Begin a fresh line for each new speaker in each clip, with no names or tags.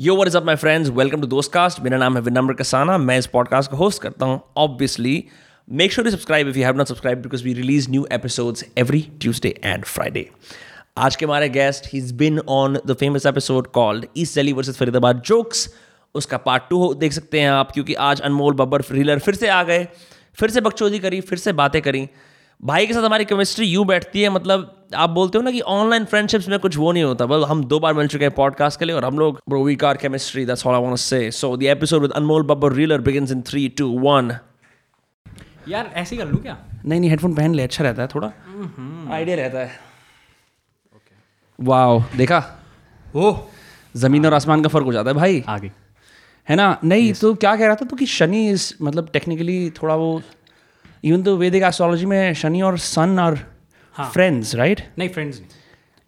Yo what is up my friends welcome to Dostcast मेरा नाम है विनम्र कसाना। मैं इस पॉडकास्ट को होस्ट करता हूँ obviously make sure to subscribe if you have not subscribe because we release new episodes every Tuesday and Friday आज के हमारे guest he is been on the famous episode called East Delhi versus Faridabad jokes उसका part two देख सकते हैं आप, क्योंकि आज अनमोल, बब्बर रीलर फिर से आ गए। फिर से बकचोदी करी, फिर से बातें करी। भाई के साथ हमारी केमिस्ट्री यूँ बैठती है मतलब आप बोलते हो ना कि ऑनलाइन फ्रेंडशिप्स में कुछ वो नहीं होता। बल हम दो बार मिल चुके हैं पॉडकास्ट के लिए और हम लोग bro we car chemistry that's all I want to say so the episode with Anmol Babbar Reeler begins in 3 2 1
यार ऐसे कर लूँ क्या?
नहीं नहीं हेडफोन पहन ले अच्छा रहता है थोड़ा। आइडिया रहता है। वाओ देखा?
ओह
ज़मीन और आसमान का फ़र्क हो जाता है भाई।
आगे।
है ना? नहीं तो क्या कह रहा था तो कि शनि इस मतलब टेक्निकली थोड़ा वो इवन तो वैदिक एस्ट्रोलॉजी में शनि और सन आर फ्रेंड्स राइट
नहीं फ्रेंड्स नहीं।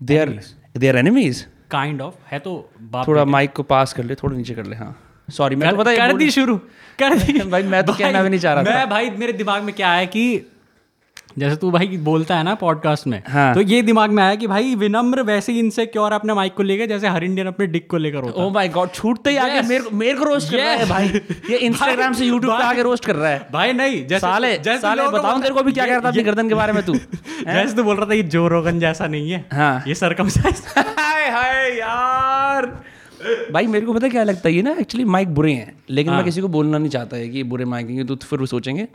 They are they are enemies
kind of है तो बाप
थोड़ा माइक को पास कर ले थोड़ा नीचे कर ले हाँ। सॉरी मैं तो पता है
कर दी शुरू। कर दी।
भाई, मैं तो कहना भी नहीं चाह रहा था।
मैं भाई मेरे दिमाग में क्या है कि जैसे तू भाई बोलता है ना पॉडकास्ट में
हाँ।
तो ये दिमाग में आया कि भाई विनम्र वैसे ही इनसे क्यों अपने माइक को लेकर जैसे हर इंडियन अपने डिक को लेकर होता
ओ माय गॉड छूटते ही आगे मेरे को मेरे को रोस्ट कर रहा है भाई। ये इंस्टाग्राम से यूट्यूब पे आके रोस्ट कर रहा है।
भाई नहीं जैसे
साले
जैसे
साले बताऊँ तेरे को भी क्या था अपनी गर्दन के बारे में तू?
जैसे तू बोल रहा था ये जो रोगन जैसा नहीं है।
हाँ।
ये सरकमसाइज
हाय हाय यार। भाई मेरे को पता क्या लगता है ये ना एक्चुअली माइक बुरे हैं लेकिन मैं किसी को बोलना नहीं चाहता है कि बुरे माइक हैं तो फिर वो सोचेंगे।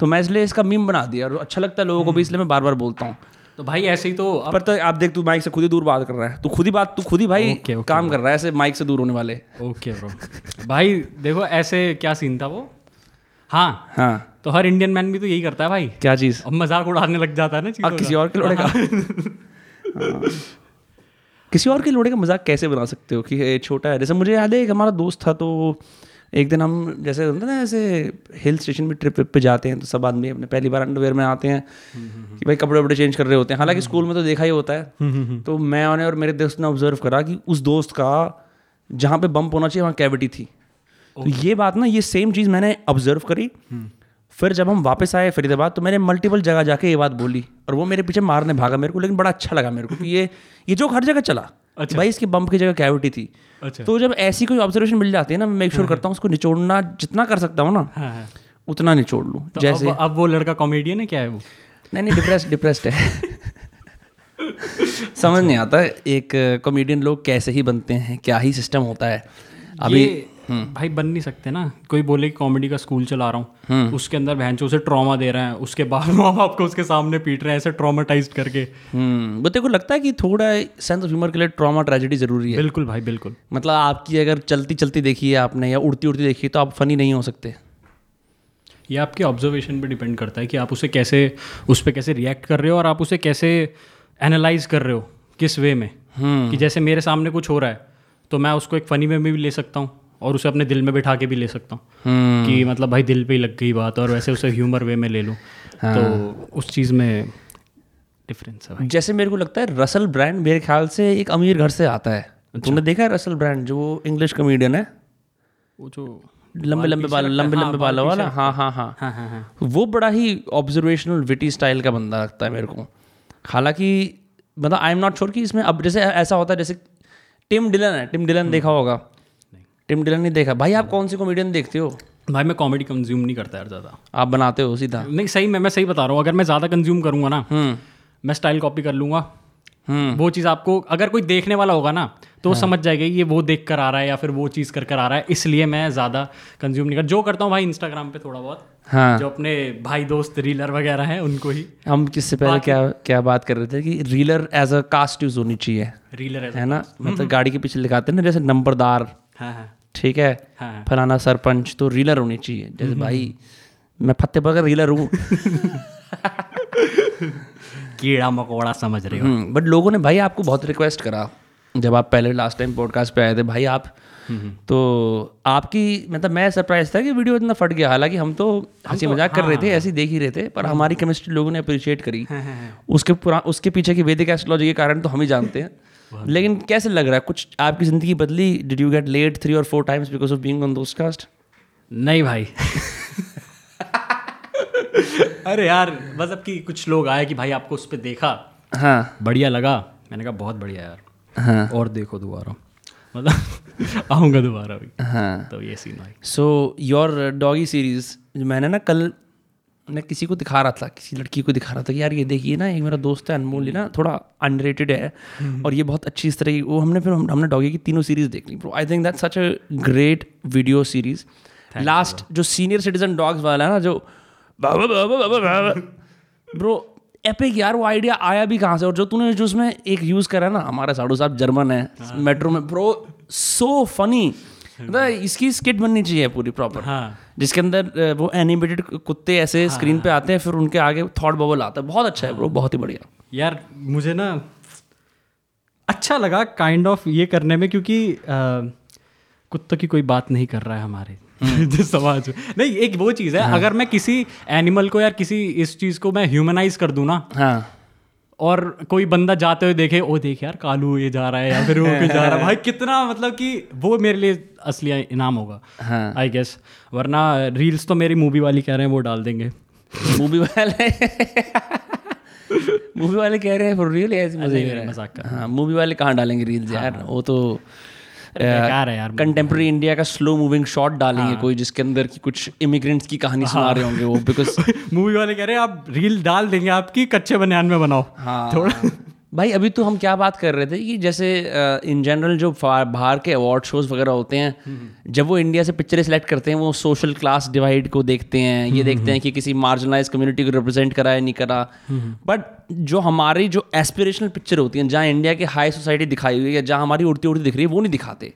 तो मैं इसलिए इसका मीम बना दिया और अच्छा लगता है लोगों को भी इसलिए मैं बार बार बोलता हूँ।
तो भाई ऐसे ही तो अब
पर तो आप देख तू माइक से खुद ही दूर बात कर रहा है। तू खुद ही बात तू खुद ही भाई
ओके, ओके,
काम कर रहा है ऐसे माइक से दूर होने वाले।
ओके ब्रो भाई देखो ऐसे क्या सीन था वो? हाँ।
हाँ।
तो हर इंडियन मैन भी तो यही करता है भाई।
क्या चीज़?
अब मज़ाक उड़ाने लग जाता है ना
किसी और के लोड़े का? हाँ। किसी और के लोड़े का मज़ाक कैसे बना सकते हो? कि छोटा है। जैसे मुझे याद है एक हमारा दोस्त था तो एक दिन हम जैसे होता ना ऐसे हिल स्टेशन पे ट्रिप पे जाते हैं तो सब आदमी अपने पहली बार अंडरवेयर में आते हैं कि भाई कपड़े वपड़े चेंज कर रहे होते हैं। हालाँकि स्कूल में तो देखा ही होता है। तो मैं उन्हें और मेरे दोस्त ने ऑब्ज़र्व करा कि उस दोस्त का जहाँ पे बम्प होना चाहिए वहाँ कैविटी थी। तो ये बात ना ये सेम चीज़ मैंने ऑब्ज़र्व करी। फिर जब हम वापस आए फरीदाबाद तो मैंने मल्टीपल जगह जाके ये बात बोली और वो मेरे पीछे मारने भागा मेरे को लेकिन बड़ा अच्छा लगा मेरे को कि ये ये जो हर जगह चला।
अच्छा।
भाई इसकी बम्प की जगह कैविटी थी।
अच्छा।
तो जब ऐसी कोई ऑब्जर्वेशन मिल जाती है ना मैं मेक श्योर करता हूँ उसको निचोड़ना जितना कर सकता हूँ ना
हाँ हाँ।
उतना निचोड़ लूँ।
तो
जैसे
अब, अब वो लड़का कॉमेडियन है क्या है वो?
नहीं नहीं डिप्रेस डिप्रेस्ड है। समझ नहीं आता एक कॉमेडियन लोग कैसे ही बनते हैं क्या ही सिस्टम होता है। अभी
भाई बन नहीं सकते ना। कोई बोले कि कॉमेडी का स्कूल चला रहा हूँ। उसके अंदर बहन उसे ट्रॉमा दे रहे हैं उसके बाद माँ बाप को उसके सामने पीट रहे हैं ऐसे ट्रॉमाटाइज करके।
हम्म वो तेरे को लगता है कि थोड़ा सेंस ऑफ़ ह्यूमर के लिए ट्रॉमा ट्रेजेडी ज़रूरी है?
बिल्कुल भाई बिल्कुल।
मतलब आपकी अगर चलती चलती देखी है आपने या उड़ती उड़ती देखी है तो आप फनी नहीं हो सकते।
ये आपके ऑब्जर्वेशन पे डिपेंड करता है कि आप उसे कैसे उस पर कैसे रिएक्ट कर रहे हो और आप उसे कैसे एनालाइज कर रहे हो किस वे में? कि जैसे मेरे सामने कुछ हो रहा है तो मैं उसको एक फ़नी वे में भी ले सकता हूँ। और उसे अपने दिल में बिठा के भी ले सकता हूँ। कि मतलब भाई दिल पे ही लग गई बात और वैसे उसे ह्यूमर वे में ले लूँ। हाँ. तो उस चीज़ में डिफरेंस है भाई।
जैसे मेरे को लगता है रसल ब्रांड मेरे ख्याल से एक अमीर घर से आता है। अच्छा। तुमने देखा है रसल ब्रांड जो इंग्लिश कॉमेडियन है?
वो जो
लंबे लंबे बाल लंबे लंबे बालों वाला? हाँ हाँ। हाँ
हाँ। हाँ हाँ
वो बड़ा ही ऑब्जर्वेशनल विटी स्टाइल का बंदा लगता है मेरे को। हालाँकि मतलब आई एम नॉट श्योर कि इसमें अब जैसे ऐसा होता है जैसे टिम डिलन है। टिम डिलन देखा होगा। टिम डिलन नहीं देखा। भाई आप कौन सी कॉमेडियन देखते हो?
भाई मैं कॉमेडी कंज्यूम नहीं करता यार ज़्यादा।
आप बनाते हो सीधा।
नहीं सही में मैं सही बता रहा हूँ। अगर मैं ज़्यादा कंज्यूम करूँगा ना
हम्म।
मैं स्टाइल कॉपी कर लूँगा।
हम्म।
वो चीज़ आपको अगर कोई देखने वाला होगा ना तो वो समझ जाएगा ये वो देख कर आ रहा है या फिर वो चीज़ कर कर आ रहा है इसलिए मैं ज़्यादा कंज्यूम नहीं कर जो करता हूँ भाई इंस्टाग्राम पे थोड़ा बहुत।
हाँ।
जो अपने भाई दोस्त रीलर वगैरह हैं उनको ही।
हम किससे पहले क्या क्या बात कर रहे थे कि Reeler as a cast use होनी चाहिए
रीलर है
है ना? मतलब गाड़ी के पीछे लिखाते हैं ना जैसे नंबरदार।
हाँ हाँ।
ठीक है?
हाँ।
फलाना सरपंच तो रीलर होनी चाहिए। जैसे भाई मैं फतेह पर रीलर हूँ।
कीड़ा मकोड़ा समझ रहे हो।
बट लोगों ने भाई आपको बहुत रिक्वेस्ट करा। जब आप पहले लास्ट टाइम पॉडकास्ट पे आए थे भाई आप तो आपकी मतलब मैं सरप्राइज़ था कि वीडियो इतना फट गया। हालाँकि हम तो हँसी मज़ाक कर रहे थे ऐसे ही देख ही रहे थे पर हमारी केमिस्ट्री लोगों ने अप्रिशिएट करी। उसके पुरा उसके पीछे की वैदिक एस्ट्रोलॉजी के कारण तो हम ही जानते हैं। लेकिन कैसे लग रहा है? कुछ आपकी ज़िंदगी बदली? Did you get late three और four times because of being on Dostcast
नहीं भाई। अरे यार बस अब कि कुछ लोग आए कि भाई आपको उस पर देखा।
हाँ।
बढ़िया लगा। मैंने कहा बहुत बढ़िया यार।
हाँ।
और देखो दोबारा। मतलब आऊँगा दोबारा भी
हाँ।
तो ये सीन भाई।
सो योर डॉगी सीरीज़ मैंने ना कल मैं किसी को दिखा रहा था किसी लड़की को दिखा रहा था कि यार ये देखिए ना एक मेरा दोस्त है अनमोल ये ना थोड़ा अनरेटेड है और ये बहुत अच्छी इस तरह की वो हमने फिर हम, हमने डॉगी की तीनों सीरीज़ देख ली I think that such a great video series last जो सीनियर सिटीजन डॉग्स वाला है ना जो ब्रो एपिक यार वो आइडिया आया भी कहाँ से? और जो तूने जो उसमें एक यूज़ करा ना हमारा साडू साहब जर्मन है मेट्रो में ब्रो सो फनी इसकी स्किट बननी चाहिए पूरी प्रॉपर
हाँ।
जिसके अंदर वो एनिमेटेड कुत्ते ऐसे हाँ, स्क्रीन पे आते हैं फिर उनके आगे थॉट बबल आता है। बहुत अच्छा है ब्रो बहुत ही बढ़िया।
यार मुझे ना अच्छा लगा काइंड ऑफ़ ये करने में क्योंकि कुत्तों की कोई बात नहीं कर रहा है हमारे जिस समाज में। नहीं एक वो चीज़ है अगर मैं किसी एनिमल को यार किसी इस चीज़ को मैं ह्यूमनाइज कर दूँ ना
हाँ।
और कोई बंदा जाते हुए देखे ओ देख यार कालू ये जा रहा है या फिर वो जा रहा है। भाई कितना मतलब कि वो मेरे लिए असली इनाम होगा
हाँ।
आई गेस वरना रील्स तो मेरी मूवी वाली कह रहे हैं वो डाल देंगे।
मूवी वाले? मूवी वाले कह रहे हैं फॉर रियल ऐसे मज़े
मज़ाक कर
हाँ मूवी वाले कहाँ डालेंगे रील्स यार? वो तो
बेकार है यार
कंटेम्प्रेरी इंडिया का स्लो मूविंग शॉट डालेंगे कोई जिसके अंदर की कुछ इमिग्रेंट्स की कहानी सुना रहे होंगे वो बिकॉज़
मूवी वाले कह रहे हैं आप रील डाल देंगे आपकी कच्चे बनियान में बनाओ।
हाँ।
थोड़ा
भाई अभी तो हम क्या बात कर रहे थे कि जैसे इन जनरल जो बाहर के अवार्ड शोज़ वगैरह होते हैं जब वो इंडिया से पिक्चरें सेलेक्ट करते हैं वो सोशल क्लास डिवाइड को देखते हैं ये देखते हैं कि किसी मार्जिनलाइज कम्युनिटी को रिप्रेजेंट करा है नहीं करा। बट जो हमारी जो एस्पिरेशनल पिक्चर होती हैं जहाँ इंडिया की हाई सोसाइटी दिखाई हुई है जहाँ हमारी उड़ती उड़ती दिख रही है वो नहीं दिखाते।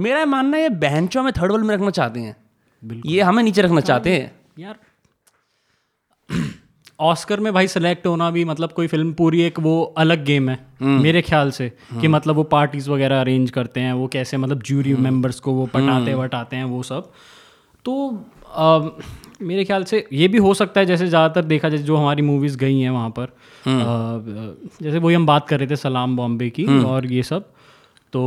मेरा मानना है ये बहनचों में थर्ड वर्ल्ड में रखना चाहते हैं। ये हमें नीचे रखना चाहते हैं।
यार ऑस्कर में भाई सेलेक्ट होना भी मतलब कोई फ़िल्म पूरी एक वो अलग गेम है मेरे ख्याल से कि मतलब वो पार्टीज़ वगैरह अरेंज करते हैं वो कैसे मतलब जूरी मेंबर्स को वो पटाते वटाते हैं वो सब। तो अ, मेरे ख्याल से ये भी हो सकता है जैसे ज़्यादातर देखा जाए जो हमारी मूवीज़ गई हैं वहाँ पर अ, जैसे वही हम बात कर रहे थे सलाम बॉम्बे की और ये सब तो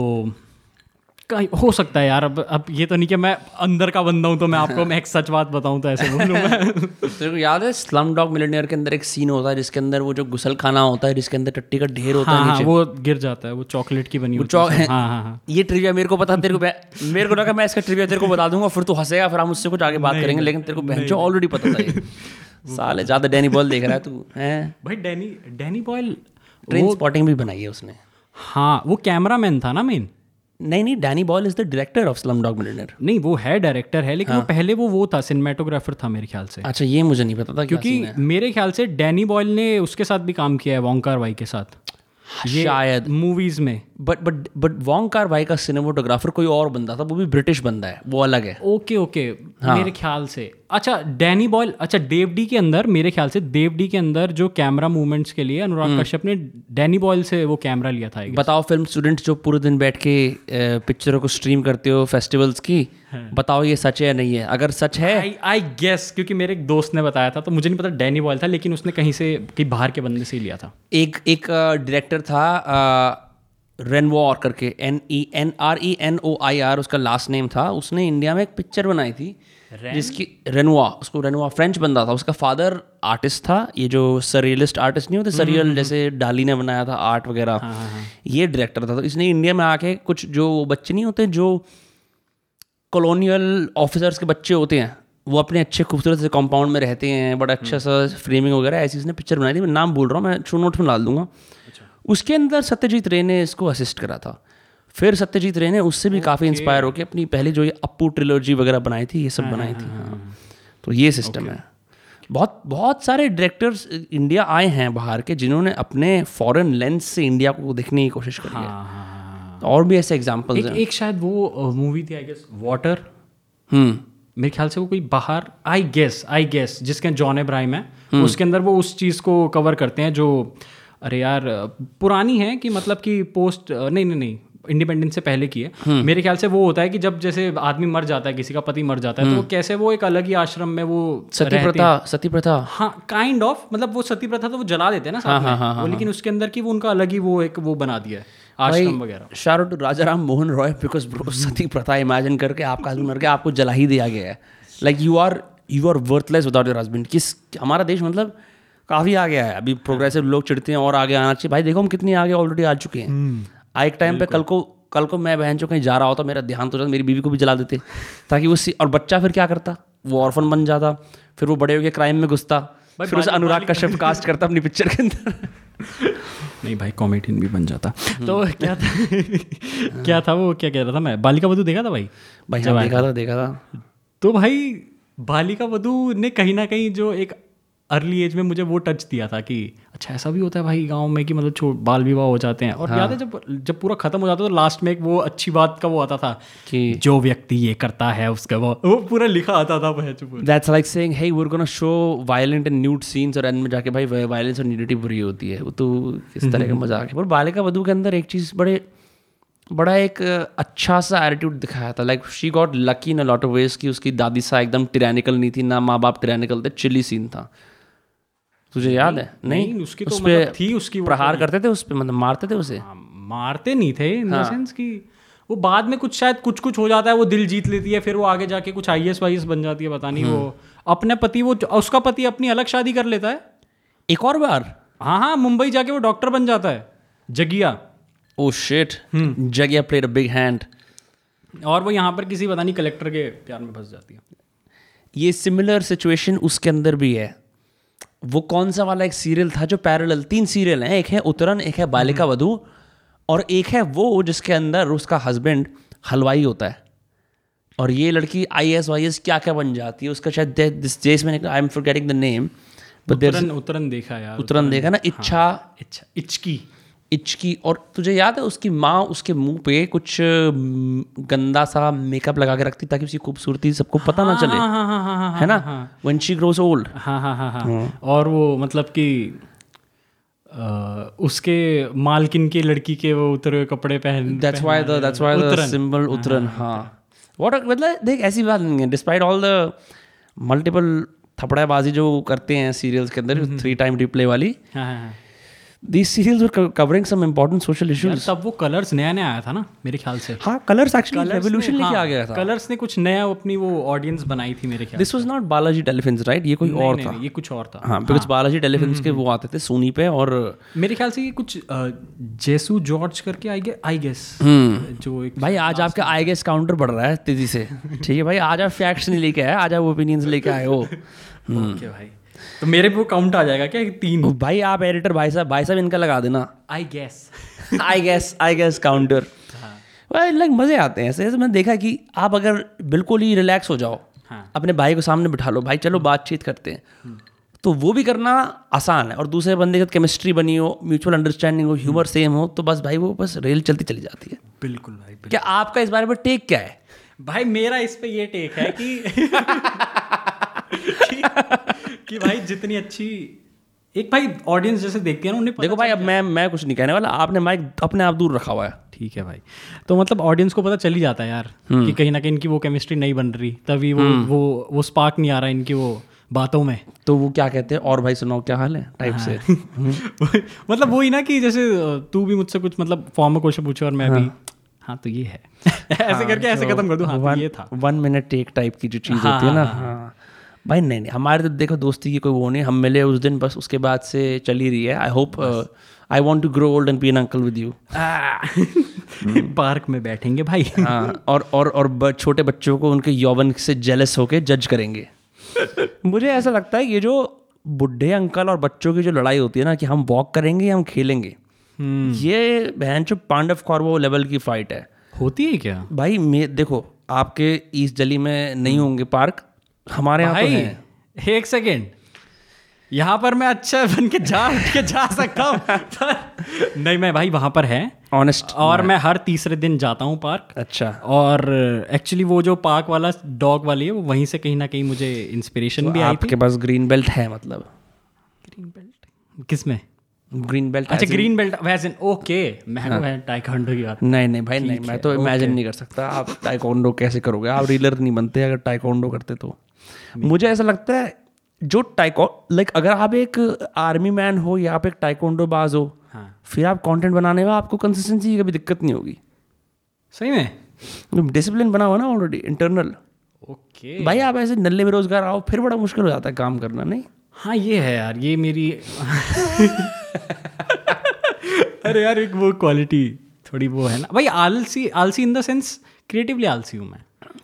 हो सकता है यार अब अब ये तो नहीं कि मैं अंदर का बंदा हूँ तो मैं आपको मैं एक सच बात बताऊँ तो ऐसे बोलूँ मैं।
तेरे याद है स्लम डॉग मिलियनियर के अंदर एक सीन होता है जिसके अंदर वो जो गुसल खाना होता है जिसके अंदर टट्टी का ढेर होता
हाँ
है
हाँ वो गिर जाता है वो चॉकलेट की बनी होती है हाँ हाँ हाँ।
ये ट्रिविया मेरे को पता तेरे को मेरे को लगा मैं इसका ट्रिविया तेरे को बता दूँगा फिर तू हंसेगा फिर हम उससे कुछ आगे बात करेंगे लेकिन तेरे को बहनचो ऑलरेडी पता था। साले ज़्यादा डैनी बॉल देख रहा है तू हैं?
भाई Danny Danny Boyle
Trainspotting भी बनाई है उसने।
हाँ वो कैमरा मैन था ना मेन
नहीं नहीं Danny Boyle is the director of Slumdog Millionaire
नहीं वो है डायरेक्टर है लेकिन हाँ. वो पहले वो वो था सिनेमाटोग्राफर था मेरे ख्याल से।
अच्छा ये मुझे नहीं पता था
क्योंकि मेरे ख्याल से डैनी बॉयल ने उसके साथ भी काम किया है वोंकार वाई के साथ।
शायद।
मूवीज़ में।
But but but Wong Kar भाई का सिनेमाटोग्राफर कोई और बंदा था वो भी ब्रिटिश बंदा है वो अलग है।
ओके ओके हाँ. मेरे ख्याल से। अच्छा डैनी बॉयल अच्छा देव डी के अंदर मेरे ख्याल से देव डी के अंदर जो कैमरा मूवमेंट्स के लिए अनुराग कश्यप ने डैनी बॉयल से वो कैमरा लिया था
बताओ फ़िल्म स्टूडेंट्स जो पूरे दिन बैठ के पिक्चरों को स्ट्रीम करते हो फेस्टिवल्स की बताओ ये सच है या नहीं है? अगर सच है
आई गेस क्योंकि मेरे एक दोस्त ने बताया था तो मुझे नहीं पता डैनी बॉयल था लेकिन उसने कहीं से कहीं बाहर के बंदे से ही लिया था।
एक एक डायरेक्टर था रेनवॉर करके N E N R E N O I R उसका लास्ट नेम था। उसने इंडिया में एक पिक्चर बनाई थी Ren? जिसकी रेनवा उसको रेनवा फ्रेंच बंदा था। उसका फादर आर्टिस्ट था ये जो सरियलिस्ट आर्टिस्ट नहीं होते सरियल जैसे डाली ने बनाया था आर्ट वगैरह। ये डायरेक्टर था तो इसने इंडिया में आके कुछ जो बच्चे नहीं होते जो कॉलोनियल ऑफिसर्स के बच्चे होते हैं वो अपने अच्छे खूबसूरत से कंपाउंड में रहते हैं बड़ा अच्छा सा फ्रेमिंग वगैरह ऐसी इसने पिक्चर बनाई थी मैं नाम बोल रहा हूँ मैं शो नोट्स में डाल दूँगा। अच्छा। उसके अंदर सत्यजीत रे ने इसको असिस्ट करा था। फिर सत्यजीत रे ने उससे भी काफ़ी इंस्पायर होकर अपनी पहली जो ये अप्पू ट्रिलोजी वगैरह बनाई थी ये सब बनाई थी। हाँ तो ये सिस्टम है। बहुत बहुत सारे डायरेक्टर्स इंडिया आए हैं बाहर के जिन्होंने अपने फॉरेन लेंस से इंडिया को देखने की कोशिश करी है
हाँ। हाँ हाँ।
और भी ऐसे एग्जाम्पल्स
एक एक शायद वो मूवी थी आई गेस वाटर
हम्म।
मेरे ख्याल से वो कोई बाहर आई गेस आई गेस जिसके जॉन इब्राहिम है उसके अंदर वो उस चीज़ को कवर करते हैं जो अरे यार पुरानी है कि मतलब कि पोस्ट नहीं नहीं नहीं इंडिपेंडेंस से पहले की है। मेरे ख्याल से वो होता है कि जब जैसे आदमी मर जाता है किसी का पति मर जाता है तो वो कैसे वो एक अलग ही आश्रम में वो
सती प्रथा सती प्रथा
हाँ काइंड ऑफ़ मतलब वो सती प्रथा तो वो जला देते हैं ना साथ में। वो लेकिन उसके अंदर की वो उनका अलग ही वो एक वो बना दिया है। आश्रम वगैरह।
Shout out to Raja Ram Mohan Roy because bro सती प्रथा इमेजिन करके आपका हस्बैंड मर गया आपको जला ही दिया गया है। Like you are you are worthless without your husband किस हमारा देश मतलब काफ़ी आ गया है। अभी प्रोग्रेसिव लोग चिढ़ते हैं और आगे आना चाहिए। भाई देखो हम कितनी आगे ऑलरेडी आ चुके हैं। आ एक टाइम पे कल को कल को मैं बहन जो कहीं जा रहा होता मेरा ध्यान तो जाता मेरी बीवी को भी जला देते। ताकि वो और बच्चा फिर क्या करता? वो ऑर्फन बन जाता फिर वो बड़े होकर क्राइम में घुसता फिर उसे अनुराग कश्यप कास्ट करता अपनी पिक्चर के अंदर।
नहीं भाई कॉमेडियन भी बन जाता। तो क्या था? क्या था वो? क्या कह रहा था मैं? बालिका वधू देखा था भाई?
भाई हाँ देखा था देखा था।
तो भाई बालिका वधू ने कहीं ना कहीं जो एक अर्ली एज में मुझे वो टच दिया था कि अच्छा ऐसा भी होता है भाई गाँव में कि मतलब बाल विवाह हो जाते हैं। और हाँ। याद है जब जब पूरा खत्म हो जाता तो लास्ट में एक वो अच्छी बात का वो आता था
कि
जो व्यक्ति ये करता है उसका वो वो पूरा लिखा आता था।
That's like saying hey we gonna show violent and nude scenes और एंड में जाके भाई वायलेंस और न्यूडिटी बुरी होती है। वो तो किस तरह का मज़ाक है। पर बालिका वधू के अंदर एक चीज़ बड़े बड़ा एक अच्छा सा एटीट्यूड दिखाया था। Like she got lucky in a lot of ways कि उसकी दादी सा एकदम टिरानिकल नहीं थी ना माँ बाप टिरानिकल थे चिली सीन था। तुझे याद है?
नहीं, नहीं? उसकी तो मतलब थी उसकी वो
प्रहार करते थे उस पर मतलब मारते थे उसे?
हाँ, मारते नहीं थे इन
हाँ।
द सेंस कि वो बाद में कुछ शायद कुछ कुछ हो जाता है वो दिल जीत लेती है फिर वो आगे जाके कुछ आई एस वाई एस बन जाती है पता नहीं वो।
हम्म।
अपने पति वो उसका पति अपनी अलग शादी कर लेता है।
एक और बार?
हाँ हाँ मुंबई जाके वो डॉक्टर बन जाता है Jagiya.
Oh shit Jagiya played a big hand
और वो यहाँ पर किसी पता नहीं कलेक्टर के प्यार में फंस जाती है।
ये सिमिलर सिचुएशन उसके अंदर भी है। वो कौन सा वाला एक सीरियल था जो पैरल तीन सीरियल हैं एक है उतरन एक है बालिका वधु और एक है वो जिसके अंदर उसका हस्बैंड हलवाई होता है। और ये लड़की आई एस वाई एस क्या क्या बन जाती है उसका शायद दिस जेस में I am forgetting the name
Uttaran Uttaran देखा यार
उतरन देखा ना इच्छा।
इच्छा इचकी।
इचकी और तुझे याद है उसकी माँ उसके मुँह पे कुछ गंदा सा मेकअप लगा के रखती ताकि उसकी खूबसूरती सबको पता हाँ, ना चले।
हाँ हाँ हाँ हाँ हाँ
है ना? वन शी ग्रोस ओल्ड
हाँ हाँ हाँ हाँ। और वो मतलब कि अ, उसके मालकिन की लड़की के वो उतरे हुए कपड़े पहन
that's why the that's why the symbol Uttaran. हाँ व्हाट मतलब देख ऐसी बात नहीं है। डिस्पाइट ऑल द मल्टीपल थपड़ाबाजी जो करते हैं सीरियल्स के अंदर थ्री टाइम रिप्ले वाली
हाँ हाँ। हाँ
these were covering some important social
यार,
इश्यूज़
तब वो कलर्स नया नया आया था ना मेरे ख्याल से।
हाँ कलर्स एक्चुअली रेवोल्यूशन लेके आ गया था।
कलर्स ने कुछ नया अपनी वो ऑडियंस बनाई थी मेरे ख्याल
this was not Balaji Telefilms right ये कोई और था।
ये कुछ और था।
हाँ बिकॉज़ बालाजी टेलीफिल्म्स के वो आते थे सोनी पे और
मेरे ख्याल से ये कुछ जेसू जॉर्ज करके आई गेस आई गेस जो एक
भाई आज आपका आई गेस काउंटर बढ़ रहा है तेज़ी से। ठीक है भाई आज आप फैक्ट्स नहीं लेके आए आज आप ओपिनियंस लेके आए हो।
ओके भाई। तो मेरे पे वो काउंट आ जाएगा क्या? तीन।
भाई आप एडिटर भाई साहब भाई साहब इनका लगा देना।
I guess
I guess I guess counter like मज़े आते हैं ऐसे ऐसे मैंने देखा कि आप अगर बिल्कुल ही रिलैक्स हो जाओ
हाँ।
अपने भाई को सामने बिठा लो भाई चलो बातचीत करते हैं। तो वो भी करना आसान है और दूसरे बंदे के साथ केमिस्ट्री बनी हो म्यूचुअल अंडरस्टैंडिंग हो ह्यूमर सेम हो तो बस भाई वो बस रेल चलती चली जाती है।
बिल्कुल भाई बिल्कुल।
क्या आपका इस बारे में टेक क्या है?
भाई मेरा इस पे ये टेक है कि कि, कि भाई जितनी अच्छी एक भाई ऑडियंस जैसे देखती है ना उन्हें
देखो भाई अब मैं मैं कुछ नहीं कहने वाला। आपने माइक अपने आप दूर रखा हुआ है।
ठीक है भाई। तो मतलब ऑडियंस को पता चल ही जाता है यार कि कहीं ना कहीं इनकी वो केमिस्ट्री नहीं बन रही। तभी वो वो वो स्पार्क नहीं आ रहा इनकी वो बातों में।
तो वो क्या कहते हैं? और भाई सुनाओ क्या हाल है? टाइप से।
मतलब वही ना कि जैसे तू भी मुझसे कुछ मतलब फॉर्म में क्वेश्चन पूछे और मैं भी हाँ तो ये है। ऐसे करके ऐसे खत्म कर दूँ? हाँ तो ये था।
वन मिनट टेक टाइप की जो चीज़ होती है ना। हाँ भाई नहीं नहीं हमारे तो देखो दोस्ती की कोई वो नहीं हम मिले उस दिन बस उसके बाद से चली रही है। I hope I want to grow old and be an uncle with you
park में बैठेंगे भाई।
हाँ और और और छोटे बच्चों को उनके यौवन से जेलस होके जज करेंगे। मुझे ऐसा लगता है ये जो बुढ़े अंकल और बच्चों की जो लड़ाई होती है ना कि हम वॉक करेंगे या हम खेलेंगे ये बहन जो पांडव कौरवो लेवल की फाइट है।
होती है क्या?
भाई मैं देखो आपके ईस्ट दिल्ली में नहीं होंगे पार्क हमारे यहाँ तो
भाई एक सेकेंड। यहाँ पर मैं अच्छा बन के जा उठ के जा सकता हूँ नहीं मैं भाई वहाँ पर है।
ऑनेस्ट
और मैं हर तीसरे दिन जाता हूँ पार्क।
अच्छा।
और एक्चुअली वो जो पार्क वाला डॉग वाली है वो वहीं से कहीं ना कहीं मुझे इंस्पिरेशन तो भी आई
आपके पास ग्रीन बेल्ट है मतलब।
ग्रीन बेल्ट किसमें?
ग्रीन बेल्ट
अच्छा ग्रीन बेल्ट वैसे ओके मैं है। टाइकोंडो की बात
नहीं नहीं भाई नहीं मैं तो इमेजिन नहीं कर सकता। आप टाइकोंडो कैसे करोगे? आप रीलर नहीं बनते अगर टाइकोंडो करते तो। मुझे ऐसा लगता है जो टाइको लाइक अगर आप एक आर्मी मैन हो या आप एक टाइकोंडो बाज हो
हाँ।
फिर आप कंटेंट बनाने में आपको कंसिस्टेंसी की कभी दिक्कत नहीं होगी।
सही में?
डिसिप्लिन बना हुआ ना ऑलरेडी इंटरनल
ओके
भाई आप ऐसे नल्ले बेरोजगार आओ फिर बड़ा मुश्किल हो जाता है काम करना नहीं?
हाँ ये है यार ये मेरी अरे यार एक वो क्वालिटी थोड़ी वो है ना। भाई आलसी आलसी इन द सेंस क्रिएटिवली आलसी हूँ मैं।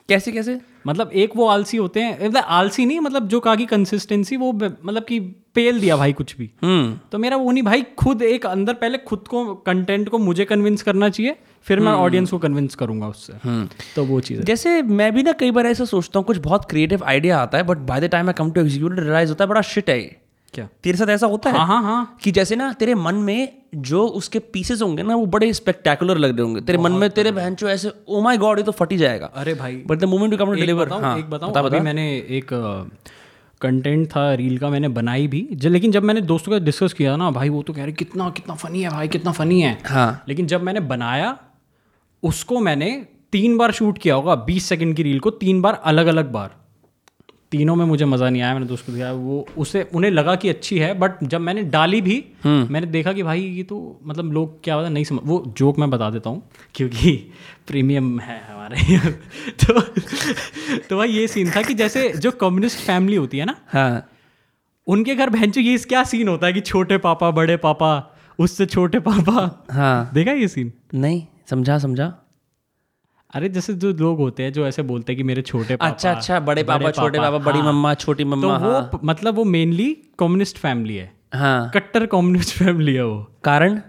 कैसे कैसे?
मतलब एक वो आलसी होते हैं मतलब आलसी नहीं मतलब जो कहा कि कंसिस्टेंसी वो मतलब कि पेल दिया भाई कुछ भी।
हम्म।
तो मेरा वो नहीं भाई खुद एक अंदर पहले खुद को कंटेंट को मुझे कन्विंस करना चाहिए फिर मैं ऑडियंस को कन्विंस करूँगा उससे। तो वो चीज़
जैसे मैं भी ना कई बार ऐसा सोचता हूँ कुछ बहुत क्रिएटिव आइडिया आता है but by the time I come to execute realize होता है बड़ा शिट है।
क्या?
तेरे साथ ऐसा होता है?
हाँ हाँ हाँ।
कि जैसे ना तेरे मन में जो उसके पीसेस होंगे ना वो बड़े स्पेक्टेकुलर लग रहे होंगे। तेरे मन में तेरे बहन चो ऐसे ओ माय गॉड ये तो फट ही जाएगा।
अरे भाई।
But the moment you come to deliver हाँ
एक बताऊँ
बता
अभी
बता।
मैंने एक कंटेंट था रील का मैंने बनाई भी। ज- लेकिन जब मैंने दोस्तों का डिस्कस किया ना भाई वो तो कह रहे कितना कितना फनी है भाई कितना फनी है।
हाँ।
लेकिन जब मैंने बनाया उसको मैंने तीन बार शूट किया होगा बीस सेकंड की रील को तीन बार अलग अलग बार। तीनों में मुझे मज़ा नहीं आया मैंने दोस्त को दिखाया। वो उसे उन्हें लगा कि अच्छी है बट जब मैंने डाली भी मैंने देखा कि भाई ये तो मतलब लोग क्या पता नहीं समझ वो जोक मैं बता देता हूँ क्योंकि प्रीमियम है हमारे। तो तो भाई ये सीन था कि जैसे जो कम्युनिस्ट फैमिली होती है ना
हाँ।
उनके घर बहन ये क्या सीन होता है कि छोटे पापा बड़े पापा उससे छोटे पापा?
हाँ।
देखा ये सीन
नहीं समझा समझा।
अरे जैसे जो लोग होते हैं जो ऐसे बोलते हैं कि मेरे छोटे पापा
अच्छा अच्छा बड़े पापा छोटे पापा बड़ी
हाँ।
मम्मा छोटी
तो
मम्मा
वो
हाँ।
मतलब वो मेनली कम्युनिस्ट फैमिली है।
हाँ।
कट्टर कम्युनिस्ट फैमिली है वो।
कारण?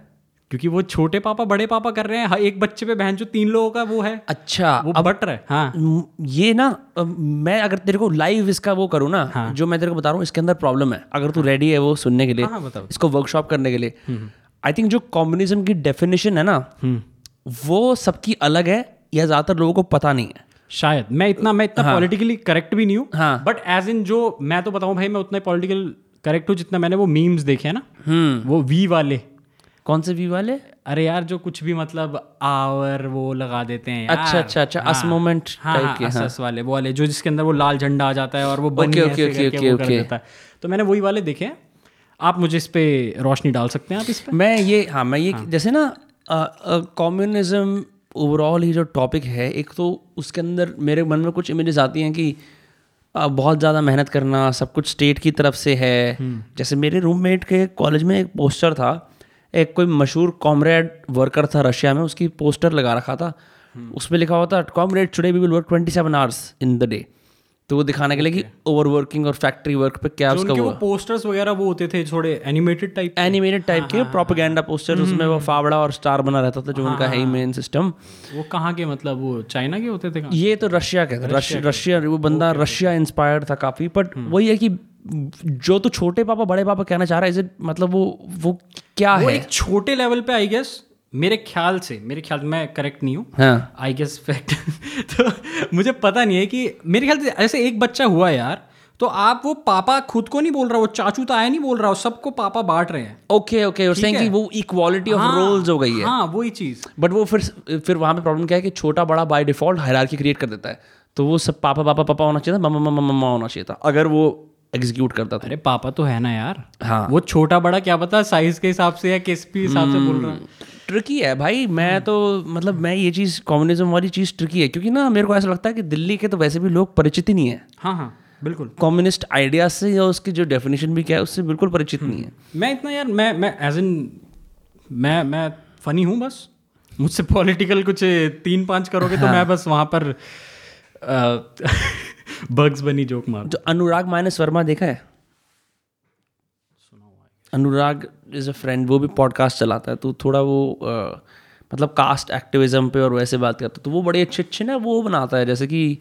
क्योंकि वो छोटे पापा बड़े पापा कर रहे हैं। हाँ, एक बच्चे पे बहन जो तीन लोगों का वो है।
अच्छा
वो अब बट रहा है हाँ।
ये ना मैं अगर तेरे को लाइव इसका वो करूँ ना हाँ। जो मैं तेरे को बता रहा हूँ इसके अंदर प्रॉब्लम है। अगर तू रेडी है वो सुनने के लिए
हाँ, हाँ, बताओ।
इसको वर्कशॉप करने के लिए। आई थिंक जो कम्युनिज्म की डेफिनेशन है ना वो सबकी अलग है या ज़्यादातर लोगों को पता नहीं है।
शायद। मैं इतना मैं इतना पॉलिटिकली करेक्ट भी नहीं हूँ
हाँ।
बट एज इन जो मैं तो बताऊँ भाई मैं उतना पॉलिटिकल करेक्ट हूँ जितना मैंने वो मीम्स देखे हैं ना। वो वी वाले।
कौन से वी वाले?
अरे यार जो कुछ भी मतलब आवर वो लगा देते हैं यार।
अच्छा अच्छा अच्छा अस मोमेंट
हाँ हाँ
के
असस वाले वो वाले जो जिसके अंदर वो लाल झंडा आ जाता है और वो बनी
Okay,
ऐसे
okay, okay, okay, okay.
देता है। तो मैंने वही वाले देखे हैं। आप मुझे इस पे रोशनी डाल सकते हैं आप इस पे?
मैं ये हाँ मैं ये जैसे ना कम्युनिज्म ओवरऑल ही जो टॉपिक है एक तो उसके अंदर मेरे मन में कुछ इमेजेस आती हैं कि बहुत ज़्यादा मेहनत करना सब कुछ स्टेट की तरफ़ से है। जैसे मेरे रूममेट के कॉलेज में एक पोस्टर था एक कोई मशहूर कॉमरेड वर्कर था रशिया में उसकी पोस्टर लगा रखा था। उसमें लिखा हुआ था comrade today we will work twenty seven hours in the day तो वो दिखाने के लिए कि ओवर वर्किंग और फैक्ट्री वर्क पे क्या उसका वो
पोस्टर्स वगैरह वो होते थे थोड़े एनिमेटेड टाइप
एनिमेटेड टाइप के प्रोपेगेंडा पोस्टर उसमें वो फावड़ा और स्टार बना रहता था जो उनका है ही मेन सिस्टम
वो कहाँ के मतलब वो चाइना के होते थे
ये तो रशिया के रशिया वो बंदा रशिया इंस्पायर्ड था काफ़ी बट वही है कि जो तो छोटे पापा बड़े पापा कहना चाह रहा है इज़ मतलब वो वो क्या
वो
है?
एक छोटे लेवल पे आई गेस मेरे ख्याल से मेरे ख्याल मैं करेक्ट नहीं हूँ। आई गेस फैक्ट तो मुझे पता नहीं है कि मेरे ख्याल से ऐसे एक बच्चा हुआ यार तो आप वो पापा खुद को नहीं बोल रहा वो चाचू ताया नहीं बोल रहा सबको पापा बांट रहे हैं।
ओके ओके और सेइंग कि वो इक्वालिटी ऑफ़ रोल्स हो गई है।
हाँ वही चीज़।
बट वो फिर फिर वहाँ पे प्रॉब्लम क्या है कि छोटा बड़ा बाय डिफ़ॉल्ट हायरार्की क्रिएट कर देता है। तो वो सब पापा पापा पापा होना चाहिए था मम्मा मम्मा मम्मा होना चाहिए था। अगर वो एग्जीक्यूट करता था।
अरे पापा तो है ना यार।
हाँ।
वो छोटा बड़ा क्या पता साइज़ के हिसाब से या किस भी हिसाब से बोल रहा है।
ट्रिकी है भाई। मैं तो मतलब मैं ये चीज़ कम्युनिज्म वाली चीज़ ट्रिकी है क्योंकि ना मेरे को ऐसा लगता है कि दिल्ली के तो वैसे भी लोग परिचित ही नहीं है।
हाँ हाँ बिल्कुल।
कम्युनिस्ट आइडियाज़ से या उसकी जो डेफिनेशन भी क्या है उससे बिल्कुल परिचित नहीं है।
मैं इतना यार मैं मैं एज इन मैं मैं फनी हूँ बस। मुझसे पॉलिटिकल कुछ तीन पाँच करोगे तो मैं बस वहाँ पर बग्स बनी जोक मार
जो अनुराग माइनस वर्मा देखा है अनुराग इज़ अ फ्रेंड वो भी पॉडकास्ट चलाता है तो थोड़ा वो अ, मतलब कास्ट एक्टिविज्म पे और वैसे बात करता है तो वो बड़े अच्छे अच्छे ना वो बनाता है जैसे कि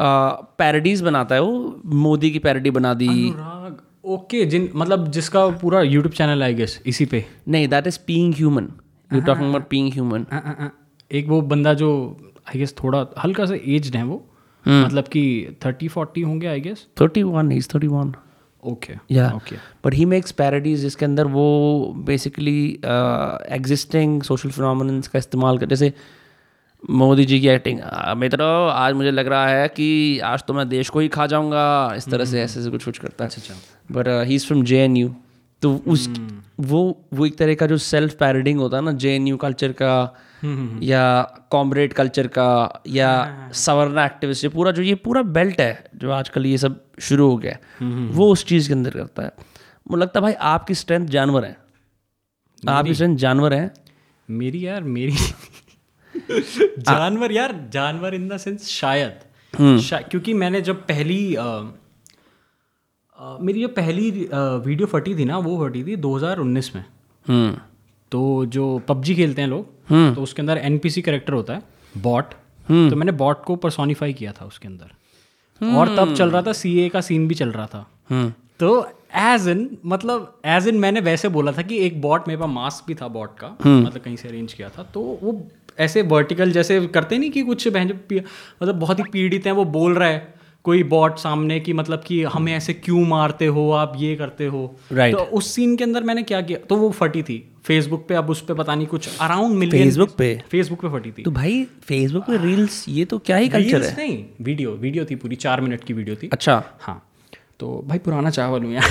पैरडीज बनाता है वो मोदी की पैरडी बना दी
अनुराग ओके जिन मतलब जिसका पूरा यूट्यूब चैनल आई गेस इसी पे
नहीं that is Being Human you talking about Being Human
uh, uh, uh, एक वो बंदा जो आई गेस थोड़ा हल्का सा एज्ड है वो मतलब कि थर्टी फोर्टी होंगे I guess
thirty one is thirty one
okay
या
okay
but he makes parodies जिसके अंदर वो बेसिकली एग्जिस्टिंग सोशल फिनोमिनस का इस्तेमाल कर जैसे मोदी जी की एक्टिंग मित्रों आज मुझे लग रहा है कि आज तो मैं देश को ही खा जाऊँगा इस तरह से ऐसे ऐसे कुछ कुछ करता है। But he is from J N U तो उस वो वो एक तरह का जो सेल्फ पैरडिंग होता है ना जे एन यू कल्चर का या कॉमरेड कल्चर का या सवर्ना एक्टिविस्ट ये पूरा जो ये पूरा बेल्ट है जो आजकल ये सब शुरू हो गया है वो उस चीज़ के अंदर करता है। मुझे लगता है भाई आपकी स्ट्रेंथ जानवर है। आपकी स्ट्रेंथ जानवर है।
मेरी यार मेरी जानवर यार जानवर इन द सेंस शायद।
हम्म।
शा, क्योंकि मैंने जब पहली मेरी जो पहली वीडियो फटी थी ना वो फटी थी 2019 में।
हम्म।
तो जो पबजी खेलते हैं लोग
हम्म।
तो उसके अंदर एनपीसी करेक्टर होता है बॉट तो मैंने बॉट को पर्सोनिफाई किया था उसके अंदर। और तब चल रहा था सीए का सीन भी चल रहा था।
हम्म।
तो एज इन मतलब एज इन मैंने वैसे बोला था कि एक बॉट मेरे पास मास्क भी था बॉट का
हम्म।
मतलब कहीं से अरेंज किया था। तो वो ऐसे वर्टिकल जैसे करते नहीं कि कुछ बहन मतलब बहुत ही पीड़ित हैं वो बोल रहा है कोई बॉट सामने की मतलब कि हमें ऐसे क्यों मारते हो आप ये करते हो।
Right.
तो उस सीन के अंदर मैंने क्या किया तो वो फटी थी। फेसबुक पे अब उस पर पता नहीं कुछ अराउंड मिलियन
Facebook पे?
फेसबुक पे फटी थी।
तो भाई फेसबुक पे रील्स ये तो क्या ही कल्चर है?
नहीं वीडियो वीडियो थी पूरी चार मिनट की वीडियो थी।
अच्छा।
हाँ। तो भाई पुराना चावल हूँ यार।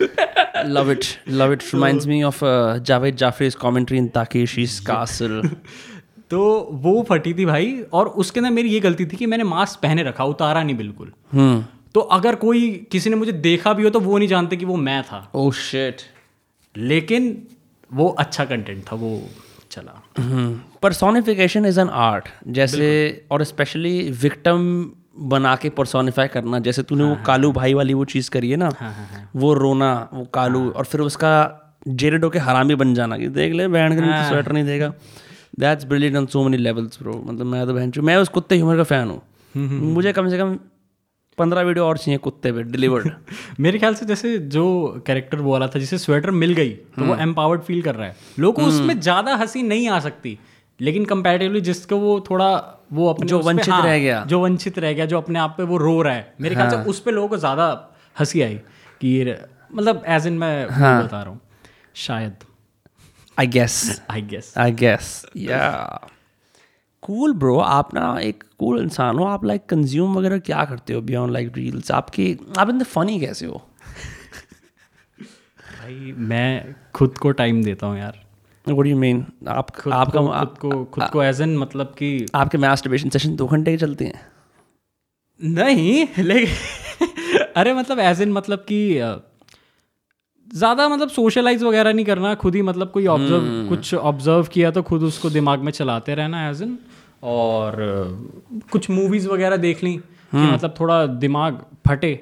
Love it love it. reminds me of uh, Javed Jaffrey's commentary in Takeshi's Castle.
तो वो फटी थी भाई और उसके अंदर मेरी ये गलती थी कि मैंने मास्क पहने रखा उतारा नहीं बिल्कुल।
हम्म।
तो अगर कोई किसी ने मुझे देखा भी हो तो वो नहीं जानते कि वो मैं था।
Oh shit.
लेकिन वो अच्छा कंटेंट था वो चला।
पर्सोनिफिकेशन इज़ एन आर्ट जैसे और स्पेशली विक्टम बना के पर्सोनिफाई करना जैसे तूने हाँ, वो कालू भाई वाली वो चीज़ करी है ना? हाँ, हाँ, वो रोना वो कालू और फिर उसका जेरेड के हरामी बन जाना कि देख ले बहन के तो स्वेटर नहीं देगा। That's brilliant on so many levels bro मतलब मैं तो बहन चू मैं उस कुत्ते ह्यूमर का फ़ैन हूँ। मुझे कम से कम पंद्रह वीडियो और चाहिए कुत्ते पे डिलीवर्ड
मेरे ख्याल से जैसे जो कैरेक्टर वो वाला था जिसे स्वेटर मिल गई तो वो एम्पावर्ड फील कर रहा है। लोगों को उसमें ज़्यादा हँसी नहीं आ सकती लेकिन कंपैरेटिवली जिसको वो थोड़ा वो अपने
जो वंचित
हाँ,
रह गया।
जो वंचित रह गया जो अपने आप पे वो रो रहा है। मेरे ख्याल से उस पर लोगों को ज़्यादा हँसी आई कि मतलब एज इन मैं बता रहा हूँ शायद।
I guess
I guess
I guess या कूल ब्रो आप ना एक कूल इंसान हो. आप लाइक कंज्यूम वगैरह क्या करते हो बियॉन्ड लाइक रील्स आपकी आप इतने फनी कैसे हो?
भाई मैं खुद को टाइम देता हूँ यार।
व्हाट यू मीन आप
खुद
आपका
को,
आप,
खुद को खुद आ, को एज इन मतलब कि
आपके मास्टरबेशन सेशन दो घंटे के चलते हैं।
नहीं लेकिन अरे मतलब एज इन मतलब कि ज़्यादा मतलब सोशलाइज वगैरह नहीं करना खुद ही मतलब कोई ऑब्ज़र्व hmm. कुछ ऑब्ज़र्व किया तो खुद उसको दिमाग में चलाते रहना एज इन और कुछ मूवीज़ वगैरह देख ली कि मतलब थोड़ा दिमाग फटे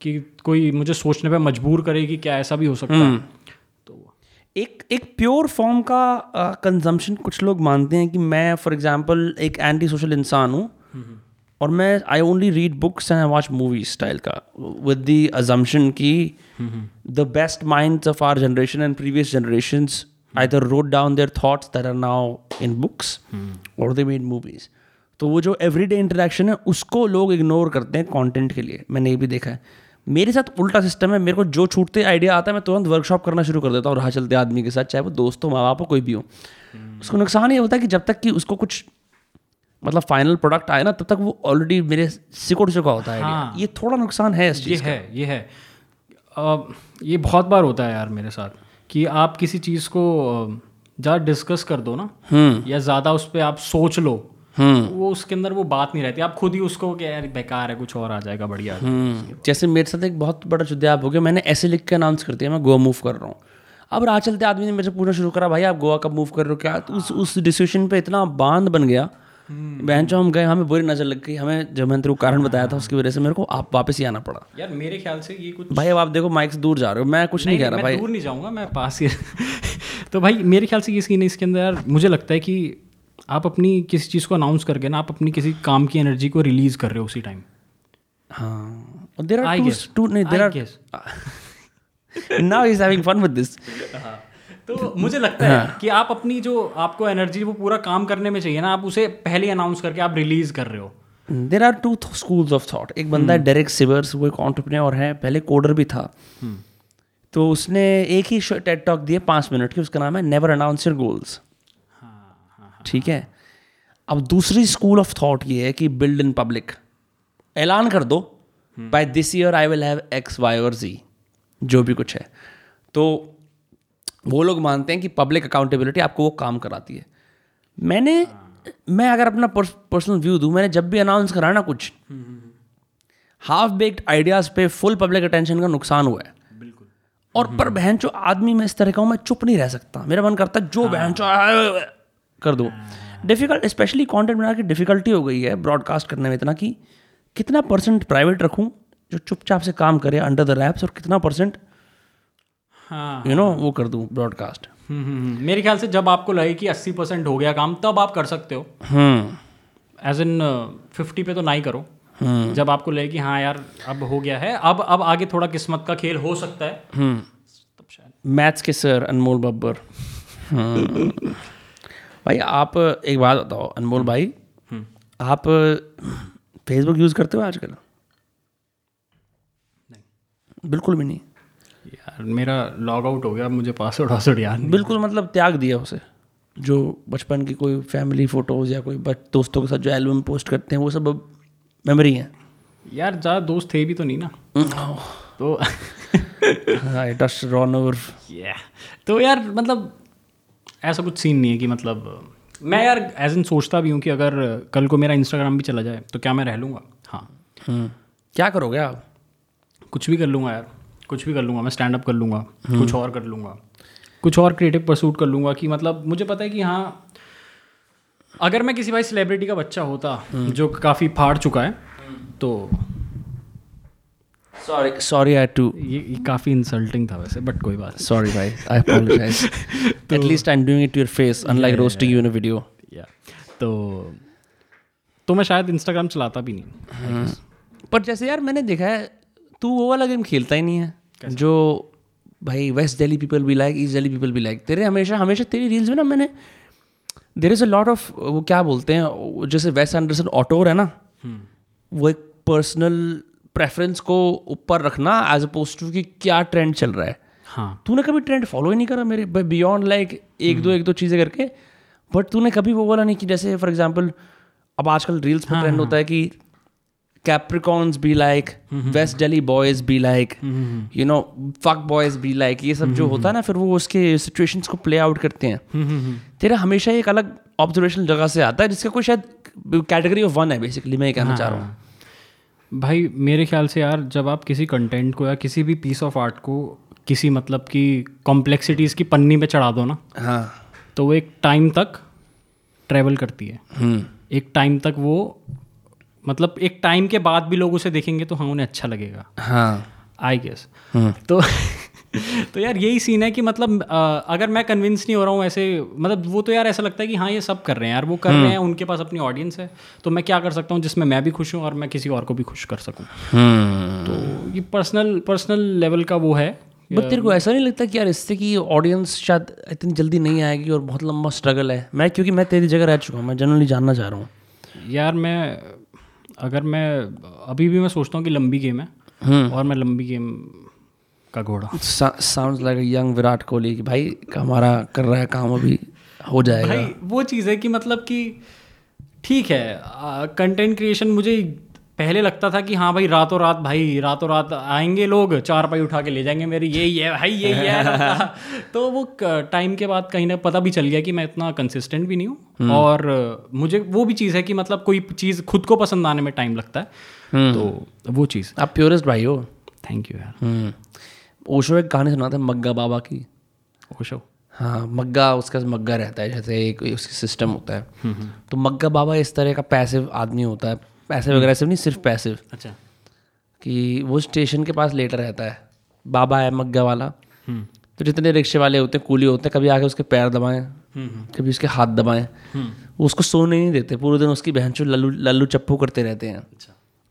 कि कोई मुझे सोचने पे मजबूर करे कि क्या ऐसा भी हो सकता है। तो
एक एक प्योर फॉर्म का कंजम्पशन कुछ लोग मानते हैं कि मैं फॉर एग्जांपल एक एंटी सोशल इंसान हूँ। और मैं I only read books and I watch movie style का विद दी अजम्पशन की the best minds of our generation and previous generations either wrote down their thoughts that are now in books or they made movies. तो वो जो everyday interaction है उसको लोग ignore करते हैं कंटेंट के लिए। मैंने ये भी देखा है। मेरे साथ उल्टा सिस्टम है मेरे को जो छूटते आइडिया आता है मैं तुरंत वर्कशॉप करना शुरू कर देता हूँ राह चलते आदमी के साथ चाहे वो दोस्त हो माँ बाप हो कोई भी हो। उसको नुकसान ये होता है कि जब तक कि उसको कुछ मतलब फाइनल प्रोडक्ट आए ना तब तक वो ऑलरेडी मेरे सिकुड़ चुका होता है।
हाँ।
ये थोड़ा नुकसान है इस
ये
चीज़
है ये है। अ, ये बहुत बार होता है यार मेरे साथ कि आप किसी चीज़ को ज़्यादा डिस्कस कर दो ना या ज़्यादा उस पर आप सोच लो वो उसके अंदर वो बात नहीं रहती। आप खुद ही उसको कि यार बेकार है कुछ और आ जाएगा बढ़िया।
हम्म, जैसे मेरे साथ एक बहुत बड़ा जुद्याब हो गया मैंने ऐसे लिख के अनाउंस कर दिया मैं गोवा मूव कर रहा हूँ। अब राह चलते आदमी ने मेरे से पूछना शुरू करा भाई आप गोवा कब मूव कर रहे हो? क्या? तो उस उस डिसीज़न पे इतना बाँध बन गया बहन जो हम गए हमें बुरी नज़र लग गई। हमें जब मैंने तेरे को कारण बताया था उसकी वजह से मेरे को आप वापस ही आना पड़ा।
यार मेरे ख्याल से ये कुछ
भाई अब आप देखो माइक से दूर जा रहे हो। मैं कुछ नहीं, कह रहा भाई।
दूर नहीं जाऊँगा मैं पास ही तो भाई मेरे ख्याल से ये सीन इसके अंदर यार मुझे लगता है कि आप अपनी किसी चीज़ को अनाउंस करके ना आप अपनी किसी काम की एनर्जी को रिलीज़ कर रहे हो उसी टाइम
हाँ। देर आर टू नहीं there are now is having fun with this
तो मुझे लगता है कि आप अपनी जो आपको एनर्जी वो पूरा काम करने में चाहिए ना आप उसे पहले अनाउंस करके आप रिलीज़ कर रहे हो।
There are two schools of thought एक बंदा है डेरेक सिवर्स वो एक ऑन्टरप्रेन्योर है पहले कोडर भी था। तो उसने एक ही टेड टॉक दिए पाँच मिनट की उसका नाम है नेवर अनाउंस योर गोल्स ठीक है? अब दूसरी स्कूल ऑफ़ थॉट ये है कि बिल्ड इन पब्लिक ऐलान कर दो by this year I will have X Y और जी जो भी कुछ है। तो वो लोग मानते हैं कि पब्लिक अकाउंटेबिलिटी आपको वो काम कराती है। मैंने मैं अगर अपना पर्सनल व्यू दूँ मैंने जब भी अनाउंस करा ना कुछ हाफ़ बेक्ड आइडियाज़ पे फुल पब्लिक अटेंशन का नुकसान हुआ है।
बिल्कुल।
और पर बहन जो आदमी मैं इस तरह का हूँ मैं चुप नहीं रह सकता। मेरा मन करता जो बहन चो कर दो। डिफ़िकल्ट स्पेशली कंटेंट बना के डिफिकल्टी हो गई है ब्रॉडकास्ट करने में इतना कि कितना परसेंट प्राइवेट रखूँ जो चुपचाप से काम करे अंडर द रैप्स और कितना परसेंट
हाँ
यू नो वो कर दूँ ब्रॉडकास्ट
हम्म, हम्म, हम्म। मेरे ख्याल से जब आपको लगे कि अस्सी परसेंट हो गया काम तब आप कर सकते हो। एज इन फिफ्टी पे तो ना ही करो। जब आपको लगे कि हाँ यार अब हो गया है अब अब आगे थोड़ा किस्मत का खेल हो सकता है। तब शायद।
मैथ्स के सर अनमोल बब्बर। भाई आप एक बात बताओ अनमोल भाई। आप फेसबुक यूज़ करते हो आजकल? बिल्कुल भी नहीं।
मेरा लॉग आउट हो गया मुझे पासवर्ड वासवर्ड याद नहीं।
बिल्कुल मतलब त्याग दिया उसे। जो बचपन की कोई फैमिली फ़ोटोज़ या कोई दोस्तों के साथ जो एल्बम पोस्ट करते हैं वो सब अब मेमोरी हैं।
यार ज़्यादा दोस्त थे भी तो नहीं ना। तो
रॉन ओवर
yeah. तो यार मतलब ऐसा कुछ सीन नहीं है कि मतलब मैं यार एज इन सोचता भी हूँ कि अगर कल को मेरा इंस्टाग्राम भी चला जाए तो क्या मैं रह लूँगा? हाँ।
क्या करोगे आप?
कुछ भी कर लूँगा यार। कुछ भी कर लूँगा मैं स्टैंड अप कर लूँगा कुछ और कर लूँगा कुछ और क्रिएटिव परसूट कर लूँगा कि मतलब मुझे पता है कि हाँ अगर मैं किसी भाई सेलिब्रिटी का बच्चा होता जो काफ़ी फाड़ चुका है तो
सॉरी सॉरी आई टू
ये, काफ़ी इंसल्टिंग था वैसे बट कोई बात
सॉरी भाई I apologise at least I am doing it to your face unlike roasting you in video
या तो तो मैं शायद इंस्टाग्राम चलाता भी नहीं।
पर जैसे यार मैंने देखा है तू वो वाला गेम खेलता ही नहीं है। जो भाई वेस्ट दिल्ली पीपल भी लाइक ईस्ट दिल्ली पीपल भी लाइक तेरे हमेशा हमेशा तेरी रील्स में ना मैंने there is a lot of वो क्या बोलते हैं जैसे वेस्ट एंडरसन ऑटोर है ना वो एक पर्सनल प्रेफरेंस को ऊपर रखना एज अपोज टू कि क्या ट्रेंड चल रहा है।
हाँ।
तूने कभी ट्रेंड फॉलो ही नहीं करा मेरे बियॉन्ड लाइक एक दो एक दो चीज़ें करके बट तूने कभी वो बोला नहीं कि जैसे फॉर एग्ज़ाम्पल अब आजकल रील्स में ट्रेंड होता है कि Capricorns be like West Delhi boys be like you know fuck boys be like ये सब जो होता है ना फिर वो उसके सिचुएशंस को प्ले आउट करते हैं। तेरा हमेशा एक अलग ऑब्जर्वेशन जगह से आता है जिसका कोई शायद कैटेगरी ऑफ़ वन है बेसिकली मैं ये कहना चाह रहा हूँ।
भाई मेरे ख्याल से यार जब आप किसी कंटेंट को या किसी भी पीस ऑफ़ आर्ट को किसी मतलब की कॉम्प्लेक्सिटीज़ की पन्नी पे चढ़ा दो ना
हाँ।
तो वो एक टाइम तक ट्रैवल करती है।
हम्म।
एक टाइम तक वो मतलब एक टाइम के बाद भी लोग उसे देखेंगे तो हाँ उन्हें अच्छा लगेगा।
हाँ।
I guess
hmm.
तो तो यार यही सीन है कि मतलब अ, अगर मैं कन्विंस नहीं हो रहा हूँ ऐसे मतलब वो तो यार ऐसा लगता है कि हाँ ये सब कर रहे हैं यार वो कर रहे हैं उनके पास अपनी ऑडियंस है तो मैं क्या कर सकता हूँ जिसमें मैं भी खुश हूँ और मैं किसी और को भी खुश कर सकूँ?
हम्म।
तो ये पर्सनल पर्सनल लेवल का वो है।
बट तेरे को ऐसा नहीं लगता कि यार इससे कि ऑडियंस शायद इतनी जल्दी नहीं आएगी और बहुत लंबा स्ट्रगल है? मैं क्योंकि मैं तेरी जगह रह चुका हूँ मैं जनरली जानना चाह रहा हूँ।
यार मैं अगर मैं अभी भी मैं सोचता हूँ कि लंबी गेम है और मैं लंबी गेम का घोड़ा
sounds like young Virat Kohli कि भाई हमारा कर रहा है काम अभी हो जाएगा।
भाई वो चीज़ है कि मतलब कि ठीक है कंटेंट क्रिएशन मुझे पहले लगता था कि हाँ भाई रातों रात भाई रातों रात आएँगे लोग चार पाई उठा के ले जाएँगे मेरी यही है भाई यही है तो वो टाइम के बाद कहीं ना पता भी चल गया कि मैं इतना कंसिस्टेंट भी नहीं हूँ। और मुझे वो भी चीज़ है कि मतलब कोई चीज़ खुद को पसंद आने में टाइम लगता है। तो वो चीज़।
आप प्योरेस्ट भाई हो।
थैंक यू यार।
हम्म। ओशो एक कहानी सुनाता है मग्गा बाबा की।
ओशो?
हाँ मग्गा उसका मग्गा रहता है जैसे एक उसकी सिस्टम होता है। तो मग्गा बाबा इस तरह का पैसिव आदमी होता है। पैसे वगैरह सिर्फ़ नहीं सिर्फ़ पैसिव
अच्छा।
कि वो स्टेशन के पास लेटर रहता है। बाबा है मग्गा वाला। तो जितने रिक्शे वाले होते हैं कूली होते हैं कभी आके उसके पैर दबाएँ। कभी उसके हाथ दबाएँ। उसको सोने नहीं देते पूरे दिन उसकी बहन चो लल्लू लल्लू चप्पू करते रहते हैं।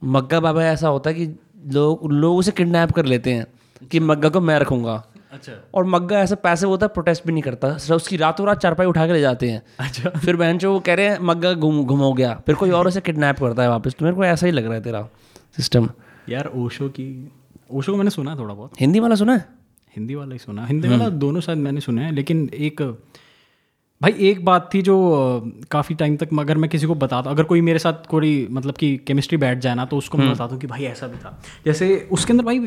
मग्गा बाबा ऐसा होता है कि लोग लोग उसे किडनैप कर लेते हैं कि मग्गा को मैं रखूँगा।
अच्छा।
और मग्गा ऐसा पैसे होता है प्रोटेस्ट भी नहीं करता। सिर्फ़ उसकी रातों रात चारपाई उठा के ले जाते हैं।
अच्छा।
फिर बहन जो वो कह रहे हैं मग्गा गुम गुम हो गया। फिर कोई और उसे किडनैप करता है वापस। तो मेरे को ऐसा ही लग रहा है तेरा सिस्टम
यार ओशो की ओशो को मैंने सुना थोड़ा बहुत।
हिंदी वाला सुना है?
हिंदी वाला ही सुना हिंदी वाला दोनों शायद मैंने सुना है लेकिन एक भाई एक बात थी जो काफ़ी टाइम तक अगर मैं किसी को बताता अगर कोई मेरे साथ कोई मतलब कि केमिस्ट्री बैठ जाए ना तो उसको मैं बताता हूँ कि भाई ऐसा भी था। जैसे उसके अंदर भाई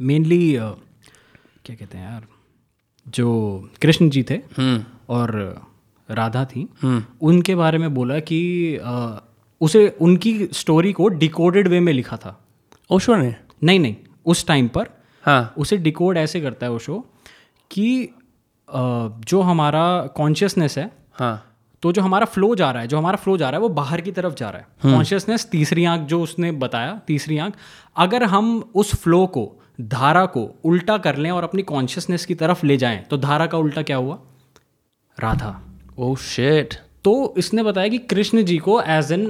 मेनली क्या कहते हैं यार जो कृष्ण जी थे और राधा थी उनके बारे में बोला कि अ, उसे उनकी स्टोरी को डिकोडेड वे में लिखा था।
ओशो ने?
नहीं नहीं उस टाइम पर
हाँ।
उसे डिकोड ऐसे करता है ओशो कि जो हमारा कॉन्शियसनेस है
हाँ।
तो जो हमारा फ्लो जा रहा है जो हमारा फ्लो जा रहा है वो बाहर की तरफ़ जा रहा है। कॉन्शियसनेस तीसरी आँख जो उसने बताया तीसरी आँख अगर हम उस फ्लो को धारा को उल्टा कर लें और अपनी कॉन्शियसनेस की तरफ़ ले जाएँ तो धारा का उल्टा क्या हुआ? राधा।
ओ शिट
तो इसने बताया कि कृष्ण जी को एज एन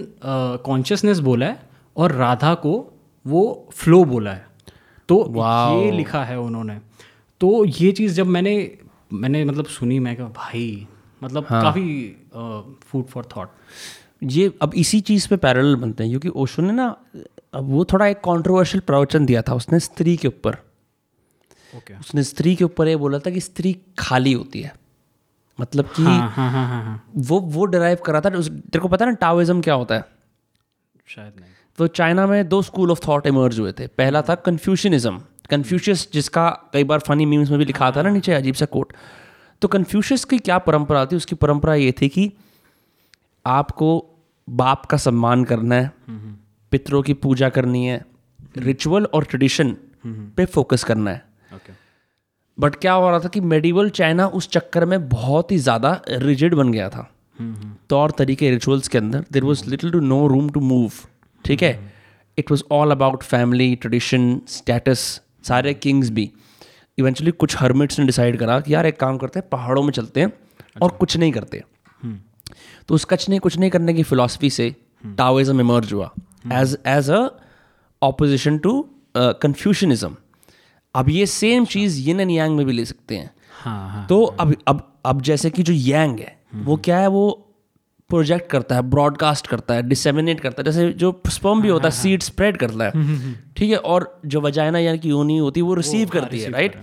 कॉन्शियसनेस बोला है और राधा को वो फ्लो बोला है। तो wow. ये लिखा है उन्होंने। तो ये चीज़ जब मैंने मैंने मतलब सुनी मैं कहा भाई मतलब हाँ. काफ़ी फ़ूड फॉर थॉट
ये अब इसी चीज़ पे पैरेलल बनते हैं क्योंकि ओशो ने ना अब वो थोड़ा एक कंट्रोवर्शियल प्रवचन दिया था उसने स्त्री के ऊपर।
ओके
उसने स्त्री के ऊपर ये बोला था कि स्त्री खाली होती है। मतलब कि
हाँ हाँ हाँ हाँ हाँ।
वो वो डिराइव करा था उस- तेरे को पता है ना टाओइज्म क्या होता है?
शायद नहीं।
तो चाइना में दो स्कूल ऑफ़ थॉट इमर्ज हुए थे। पहला था कन्फ्यूशनिज्म कन्फ्यूशियस जिसका कई बार फनी मीम्स में भी लिखा था ना नीचे अजीब सा कोट तो कन्फ्यूशियस की क्या परंपरा थी? उसकी परंपरा ये थी कि आपको बाप का सम्मान करना है पितरों की पूजा करनी है रिचुअल और ट्रेडिशन पे फोकस करना है। बट क्या हो रहा था कि मेडिवल चाइना उस चक्कर में बहुत ही ज़्यादा रिजिड बन गया था। तौर तरीके रिचुअल्स के अंदर there was little to no room to move ठीक है? It was all about family tradition status सारे किंग्स भी। इवेंचुअली कुछ हर्मिट्स ने डिसाइड करा कि यार एक काम करते हैं पहाड़ों में चलते हैं अच्छा। और कुछ नहीं करते। तो उस कच नहीं कुछ नहीं करने की फिलॉसफी से टाओइज्म इमर्ज हुआ। As as a opposition to Confucianism अब ये सेम चीज़ यिन एंड यांग में भी ले सकते हैं।
हाँ हाँ
तो हाँ, अब अब अब जैसे कि जो यांग है वो क्या है वो प्रोजेक्ट करता है ब्रॉडकास्ट करता है डिसेमिनेट करता है जैसे जो स्पर्म भी होता है सीड स्प्रेड करता है। ठीक है? और जो वजाइना यानी कि योनी होती है वो रिसीव करती है राइट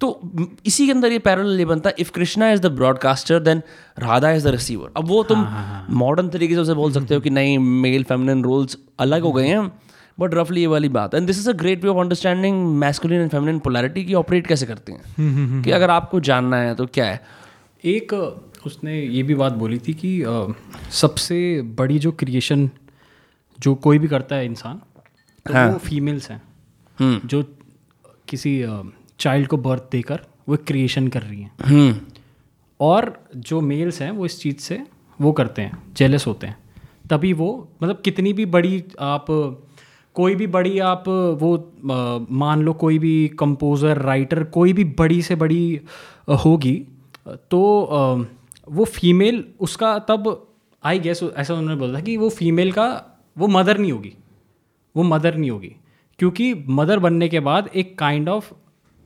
तो इसी के अंदर ये पैरल ये बनता है if Krishna is the broadcaster then Radha is the receiver अब वो तुम मॉडर्न तरीके से उसे बोल सकते हो कि नहीं मेल फेमिनिन रोल्स अलग हो गए हैं बट रफली ये वाली बात and this is a great way of understanding masculine and feminine polarity की ऑपरेट कैसे करते हैं। कि अगर आपको जानना है तो क्या है?
एक उसने ये भी बात बोली थी कि अ, सबसे बड़ी जो क्रिएशन जो कोई भी करता है इंसान तो हाँ. वो फीमेल्स हैं।
हम्म।
जो किसी चाइल्ड को बर्थ देकर वो क्रिएशन कर रही हैं।
हम्म।
और जो मेल्स हैं वो इस चीज़ से वो करते हैं जेलस होते हैं। तभी वो मतलब कितनी भी बड़ी आप कोई भी बड़ी आप वो अ, मान लो कोई भी कंपोज़र राइटर कोई भी बड़ी से बड़ी होगी तो अ, वो फीमेल उसका तब आई गेस ऐसा उन्होंने बोला था कि वो फीमेल का वो मदर नहीं होगी। वो मदर नहीं होगी। क्योंकि मदर बनने के बाद एक काइंड ऑफ़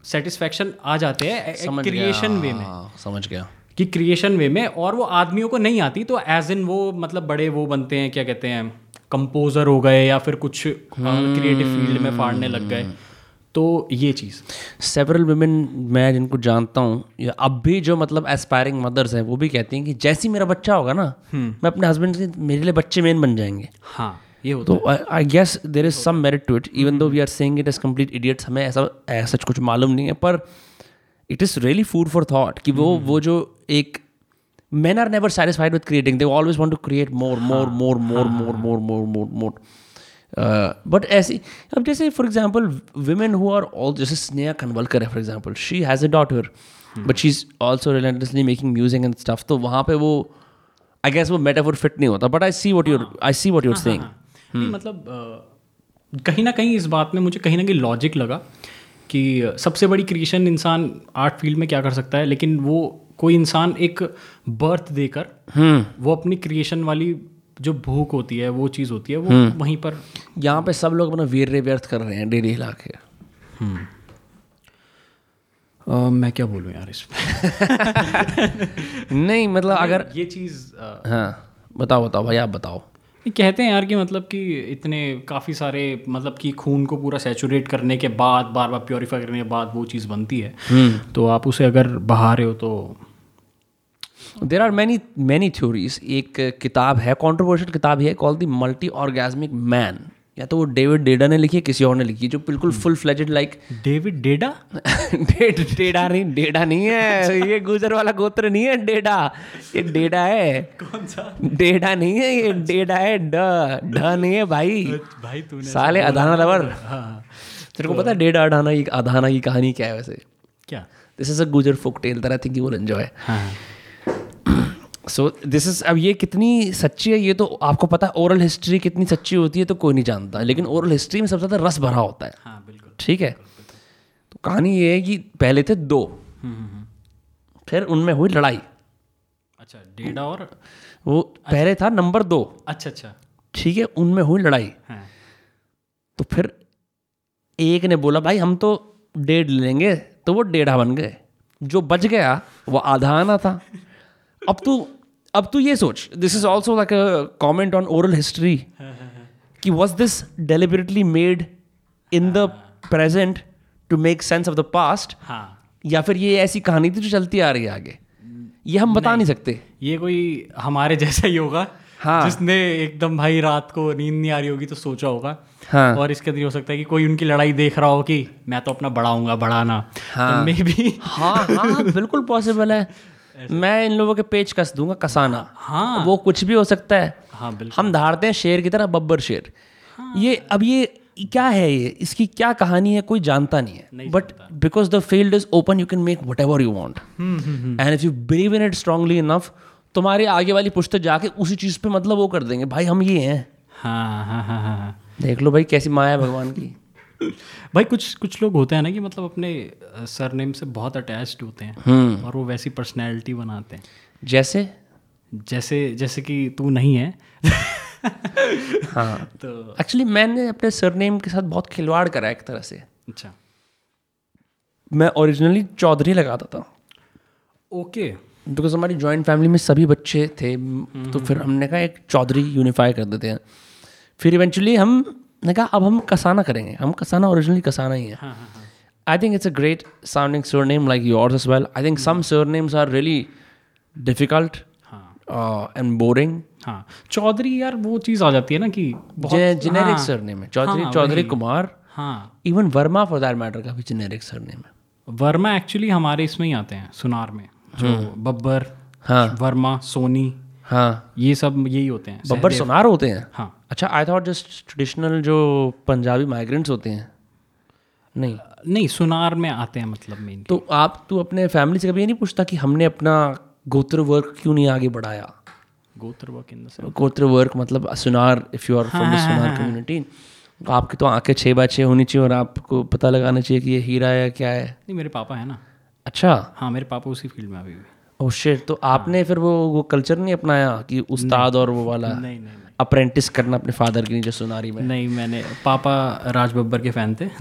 सेटिस्फैक्शन आ जाते हैं क्रिएशन वे में।
हाँ, समझ गया।
कि क्रिएशन वे में और वो आदमियों को नहीं आती तो एज इन वो मतलब बड़े वो बनते हैं क्या कहते हैं कंपोजर हो गए या फिर कुछ क्रिएटिव फ़ील्ड में फाड़ने लग गए। तो ये चीज़।
सेवरल वुमेन मैं जिनको जानता हूँ अब भी जो मतलब एस्पायरिंग मदर्स हैं वो भी कहती हैं कि जैसे ही मेरा बच्चा होगा ना मैं अपने हस्बैंड से मेरे लिए बच्चे मेन बन जाएँगे।
हाँ ये होता
तो I guess there is some merit to it even though we are saying it is complete idiots हमें ऐसा ऐसा कुछ मालूम नहीं है पर it is really food for thought कि वो वो जो एक man are never satisfied with creating they always want to create more more more more more more more more more uh, but ऐसी अब जैसे for example women who are all जैसे स्नेहा कनवलकर है for example she has a daughter but she is also relentlessly making music and stuff तो वहाँ पे वो I guess वो मेटाफोर फिट नहीं होता but I see what you're I see what you're saying
मतलब कहीं ना कहीं इस बात में मुझे कहीं ना कहीं लॉजिक लगा कि सबसे बड़ी क्रिएशन इंसान आर्ट फ़ील्ड में क्या कर सकता है लेकिन वो कोई इंसान एक बर्थ देकर वो अपनी क्रिएशन वाली जो भूख होती है वो चीज़ होती है वो वहीं पर।
यहाँ पे सब लोग अपना वीर व्यर्थ कर रहे हैं डेली हिला के
अ, मैं क्या बोलूँ यार इस
नहीं मतलब अगर
ये चीज़
हाँ बताओ बताओ भाई आप बताओ।
ये कहते हैं यार कि मतलब कि इतने काफ़ी सारे मतलब कि खून को पूरा सेचुरेट करने के बाद बार बार प्योरीफाई करने के बाद वो चीज़ बनती है। तो आप उसे अगर बहा रहे हो तो
there are many many theories एक किताब है कॉन्ट्रोवर्शियल किताब है call the multi orgasmic man या तो वो डेविड डेडा ने लिखी है किसी और ने लिखी है जो बिल्कुल full fledged like
David Deida
dead Deida नहीं डेडा नहीं है. ये गुजर वाला गोत्र नहीं है डेडा ये डेडा है.
कौन सा?
डेडा नहीं है ये डेडा है. ड ढ नहीं है भाई.
भाई तूने
साले अदाना लवर.
हाँ।
तेरे को पता है डेढ़ आधाना की आधाना की कहानी क्या है वैसे?
क्या?
This is a Gujjar folk tale that I think you will enjoy
हाँ।
सो दिस इज़ अब ये कितनी सच्ची है ये तो आपको पता है ओरल हिस्ट्री कितनी सच्ची होती है तो कोई नहीं जानता लेकिन ओरल हिस्ट्री में सबसे ज़्यादा रस भरा होता है।
हाँ बिल्कुल।
ठीक है? तो कहानी ये है कि पहले थे दो फिर उनमें हुई लड़ाई।
अच्छा डेढ़ा और?
वो पहले था नंबर दो।
अच्छा अच्छा।
ठीक है? उनमें हुई लड़ाई।
हाँ।
तो फिर एक ने बोला भाई हम तो डेढ़ लेंगे। तो वो डेढ़ा बन गए। जो बच गया वो आधा आना था। अब तू अब तू ये सोच this is also like a comment on oral history कि was this deliberately made in the present to make sense of the past
हाँ।
या फिर ये ऐसी कहानी थी जो चलती आ रही है आगे? ये हम बता नहीं सकते।
ये कोई हमारे जैसा ही होगा
हाँ।
जिसने एकदम भाई रात को नींद नहीं आ रही होगी तो सोचा होगा।
हाँ।
और इसके अंदर हो सकता है कि कोई उनकी लड़ाई देख रहा हो कि मैं तो अपना बढ़ाऊँगा बढ़ाना।
हाँ।
मे बी
हाँ हाँ बिल्कुल पॉसिबल है। मैं इन लोगों के पेच कस दूँगा कसाना।
हाँ।
वो कुछ भी हो सकता है।
हाँ बिल्कुल।
हम धारते हैं शेर की तरह बब्बर शेर। ये अब ये क्या है ये? इसकी क्या कहानी है कोई जानता नहीं है। But because the field is open you can make whatever you want and if you believe in it strongly enough तुम्हारे आगे वाली पुश्ते जाके उसी चीज़ पे मतलब वो कर देंगे। भाई हम ये हैं।
हाँ हाँ हाँ हाँ हाँ।
देख लो भाई कैसी माया भगवान की।
भाई कुछ कुछ लोग होते हैं ना कि मतलब अपने सरनेम से बहुत अटैच्ड होते हैं
हम्म।
और वो वैसी पर्सनैलिटी बनाते हैं।
जैसे?
जैसे जैसे कि तू नहीं है।
हाँ।
तो
एक्चुअली मैंने अपने सरनेम के साथ बहुत खिलवाड़ करा एक तरह से।
अच्छा।
मैं ओरिजिनली चौधरी लगाता था।
ओके
बिकॉज़ हमारी जॉइंट फैमिली में सभी बच्चे थे तो फिर हमने कहा एक चौधरी यूनिफाई कर देते हैं। फिर इवेंचुअली हम ने कहा अब हम कसाना करेंगे हम कसाना ओरिजिनली कसाना ही है.
हाँ हाँ हाँ।
I think it's a great sounding surname like yours as well I think some surnames are really difficult and boring
हाँ। चौधरी यार वो चीज़ आ जाती है ना कि
जेनेरिक
हाँ,
सरनेम है। चौधरी
हाँ,
चौधरी कुमार
हाँ।
Even Verma for that matter का भी जेनेरिक सरनेम है।
वर्मा एक्चुअली हमारे इसमें ही आते हैं सुनार में। जो बब्बर
हाँ।
वर्मा सोनी
हाँ।
ये सब यही होते हैं
बब्बर सुनार होते हैं?
हाँ।
अच्छा आई थॉट जस्ट ट्रेडिशनल जो पंजाबी माइग्रेंट्स होते हैं। नहीं।
नहीं सुनार में आते हैं मतलब मेन
तो आप तू अपने फैमिली से कभी ये नहीं पूछता कि हमने अपना गोत्र वर्क क्यों नहीं आगे बढ़ाया?
Gotra work in the
gotra work मतलब Sunar if you are from the Sunar community आपकी तो आँखें छः बाय छः होनी चाहिए और आपको पता लगाना चाहिए कि ये हीरा है क्या है।
नहीं मेरे पापा है ना।
अच्छा।
हाँ मेरे पापा उसी फ़ील्ड में अभी भी।
ओ शिट तो आपने फिर वो वो कल्चर नहीं अपनाया कि उस्ताद और वो वाला?
नहीं नहीं।
अप्रेंटिस करना अपने फादर के नीचे सुनारी में।
नहीं मैंने पापा राज बब्बर के फ़ैन थे।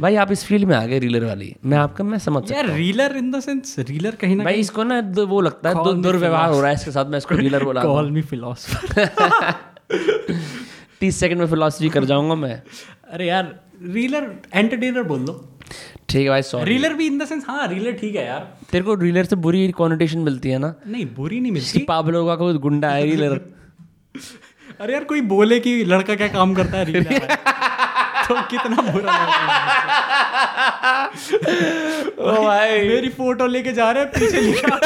भाई आप इस फ़ील्ड में आ गए रीलर वाली। मैं आपका मैं समझ सकता
यार reeler in the sense reeler कहीं ना
भाई इसको ना वो लगता है दुर्व्यवहार हो रहा है इसके साथ मैं इसको रीलर बोला
कॉल मी फिलोसफर
तीस सेकंड में फिलोसफी कर जाऊँगा मैं।
अरे यार रीलर एंटरटेनर बोल दो।
ठीक है भाई सॉरी
रीलर भी इन द सेंस हाँ रीलर ठीक है यार।
तेरे को रीलर से बुरी कॉन्ोटेशन मिलती है ना?
नहीं बुरी नहीं मिलती।
पाबलो का कोई गुंडा है रीलर
अरे यार कोई बोले कि लड़का क्या काम करता है रीलर तो कितना बुरा
ओ भाई
मेरी फ़ोटो लेके जा रहे हैं पीछे लिखा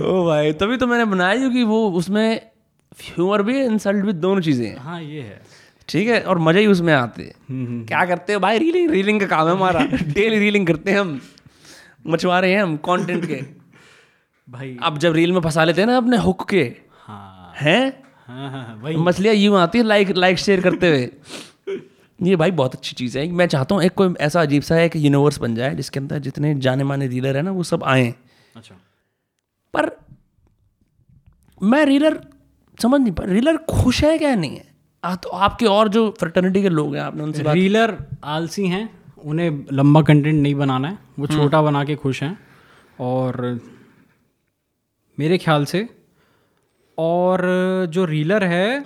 ओ भाई तभी तो मैंने बनाया क्योंकि वो उसमें ह्यूमर भी इंसल्ट भी दोनों चीज़ें हैं।
हाँ ये है।
ठीक है? और मज़ा ही उसमें आते हैं। क्या करते हो भाई? रीलिंग रीलिंग का काम है हमारा। डेली रीलिंग करते हैं हम। मछुआरे हैं हम कंटेंट के।
भाई।
अब जब रील में फंसा लेते हैं ना अपने हुक के
हाँ।
हैं?
हाँ हाँ हाँ,
मछलियाँ यूँ आती है लाइक लाइक शेयर करते हुए। ये भाई बहुत अच्छी चीज़ है। मैं चाहता हूँ एक कोई ऐसा अजीब सा एक यूनिवर्स बन जाए जिसके अंदर जितने जाने माने रीलर है ना वो सब आए।
अच्छा।
पर मैं रीलर समझ नहीं पा रीलर खुश है क्या नहीं है? आ, तो आपके और जो फ्रेटर्निटी के लोग हैं आपने उनसे बात
रीलर आलसी हैं उन्हें लंबा कंटेंट नहीं बनाना है वो छोटा बना के खुश हैं। और मेरे ख्याल से और जो रीलर है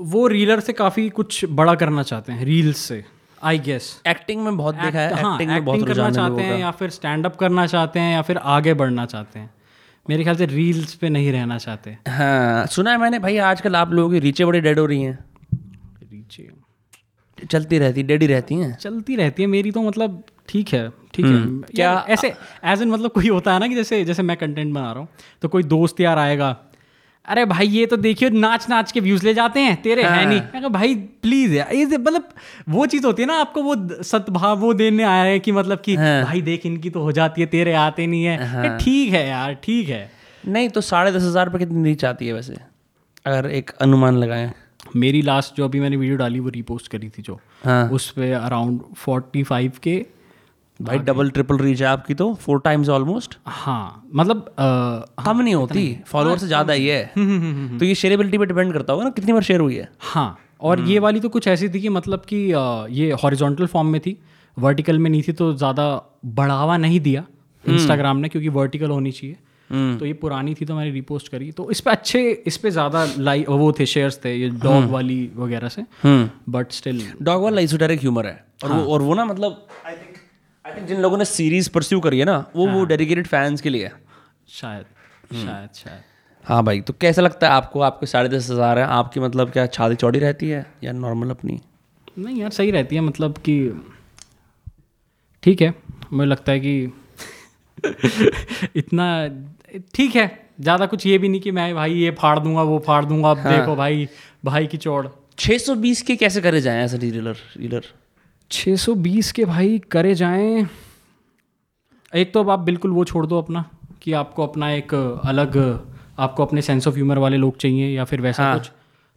वो रीलर से काफ़ी कुछ बड़ा करना चाहते हैं रील्स से आई गेस
एक्टिंग में बहुत देखा है
हाँ
एक्टिंग में बहुत
करना चाहते हैं या फिर स्टैंड अप करना चाहते हैं या फिर आगे बढ़ना चाहते हैं। मेरे ख्याल से रील्स पे नहीं रहना चाहते।
हाँ सुना है मैंने भाई आजकल आप लोगों की रीचे बड़ी डेड हो रही हैं।
रीचे
चलती रहती डेडी ही रहती हैं।
चलती रहती है मेरी तो मतलब ठीक है ठीक है। क्या ऐसे एज इन मतलब कोई होता है ना कि जैसे जैसे मैं कंटेंट बना रहा हूँ तो कोई दोस्त यार आएगा अरे भाई ये तो देखियो नाच नाच के व्यूज़ ले जाते हैं तेरे हाँ। है। नहीं। मैं भाई प्लीज़ यार ये मतलब वो चीज़ होती है ना आपको वो सद्भाव वो देने आया है कि मतलब कि हाँ। भाई देख इनकी तो हो जाती है तेरे आते नहीं है। ये ठीक है यार ठीक है।
नहीं तो साढ़े दस हज़ार रुपये कितनी रीच आती है वैसे? अगर एक अनुमान लगाएँ।
मेरी लास्ट जो अभी मैंने वीडियो डाली वो रीपोस्ट करी थी जो।
हाँ।
उस पर अराउंड फोर्टी फाइव के
भाई डबल ट्रिपल रीच है आपकी तो फोर टाइम्स ऑलमोस्ट
हाँ मतलब अ,
कम नहीं होती फॉलोअर से ज़्यादा ही है। तो ये शेयरेबिलिटी पे डिपेंड करता होगा ना कितनी बार शेयर हुई है?
हाँ और ये वाली तो कुछ ऐसी थी कि मतलब कि ये हॉरिजॉन्टल फॉर्म में थी वर्टिकल में नहीं थी तो ज़्यादा बढ़ावा नहीं दिया इंस्टाग्राम ने क्योंकि वर्टिकल होनी चाहिए। तो ये पुरानी थी तो मैंने रिपोस्ट करी। तो इस पे अच्छे इस पे ज़्यादा लाइक वो थे शेयर्स थे ये डॉग वाली वगैरह से। बट स्टिल
डॉग वाला इजोटेरिक ह्यूमर है। और वो और वो ना मतलब आई थिंक आई थिंक जिन लोगों ने सीरीज़ परस्यू करी है ना वो वो डेडिकेटेड फैंस के लिए है।
शायद शायद शायद।
हाँ भाई तो कैसा लगता है आपको? आपके साढ़े दस हज़ार है आपकी मतलब क्या छाती चौड़ी रहती है या नॉर्मल अपनी?
नहीं यार सही रहती है मतलब कि ठीक है मुझे लगता है कि इतना ठीक है ज़्यादा कुछ ये भी नहीं कि मैं भाई ये फाड़ दूँगा वो फाड़ दूँगा अब देखो भाई भाई की चौड़।
620 के कैसे करे जाए ऐसा रीलर रीलर
620 के भाई करे जाएँ। एक तो अब आप बिल्कुल वो छोड़ दो अपना कि आपको अपना एक अलग आपको अपने सेंस ऑफ़ ह्यूमर वाले लोग चाहिए या फिर वैसा हाँ. कुछ।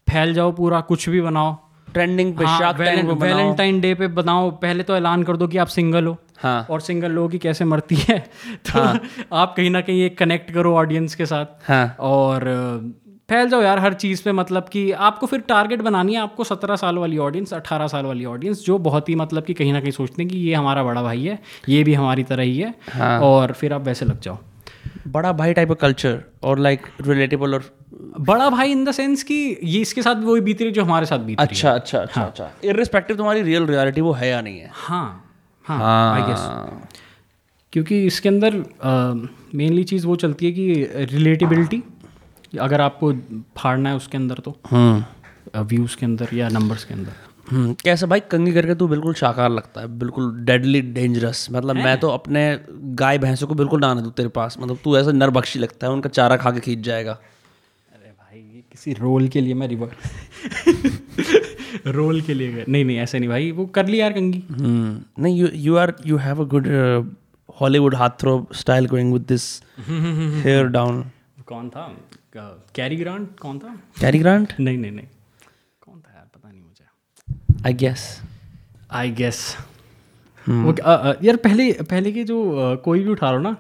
फैल जाओ पूरा कुछ भी बनाओ।
ट्रेंडिंग पे बनाओ।
वैलेंटाइन डे पे बनाओ। पहले तो ऐलान कर दो कि आप सिंगल हो।
हाँ।
और सिंगल लोगों की कैसे मरती है। तो हाँ. आप कहीं ना कहीं एक कनेक्ट करो ऑडियंस के साथ।
हाँ।
और फैल जाओ यार हर चीज़ पे मतलब कि आपको फिर टारगेट बनानी है आपको सत्रह साल वाली ऑडियंस अठारह साल वाली ऑडियंस जो बहुत ही मतलब कि कहीं ना कहीं सोचते हैं कि ये हमारा बड़ा भाई है ये भी हमारी तरह ही है
हाँ।
और फिर आप वैसे लग जाओ।
बड़ा भाई टाइप ऑफ़ कल्चर और लाइक रिलेटेबल और
बड़ा भाई इन द सेंस कि ये इसके साथ भी वही बीत रही जो हमारे साथ बीत रही
अच्छा अच्छा अच्छा अच्छा। इरिस्पेक्टिव तुम्हारी रियल रियलिटी वो है या नहीं है।
हाँ हाँ आई गेस क्योंकि इसके अंदर मेनली चीज़ वो चलती है कि रिलेटेबिलिटी अगर आपको फाड़ना है उसके अंदर तो
हम्म।
व्यूज़ के अंदर या नंबर्स के अंदर।
हम्म, कैसे भाई कंगी करके तू बिल्कुल शाकार लगता है बिल्कुल डेडली डेंजरस मतलब मैं तो अपने गाय भैंसों को बिल्कुल ना आने दूँ तेरे पास। मतलब तू ऐसा नरबख्शी लगता है उनका चारा खा के खींच जाएगा।
अरे भाई ये किसी रोल के लिए मैं रिवर्स रोल के लिए नहीं नहीं ऐसे नहीं भाई वो कर ली यार कंगी।
हम्म, नहीं you you are you have a good Hollywood heartthrob style going with this hair down
कौन था? कैरी ग्रांट कौन था?
कैरी ग्रांट
नहीं नहीं नहीं। कौन था यार? पता नहीं मुझे।
आई गेस
आई गेस यार पहले पहले के जो कोई भी उठा लो ना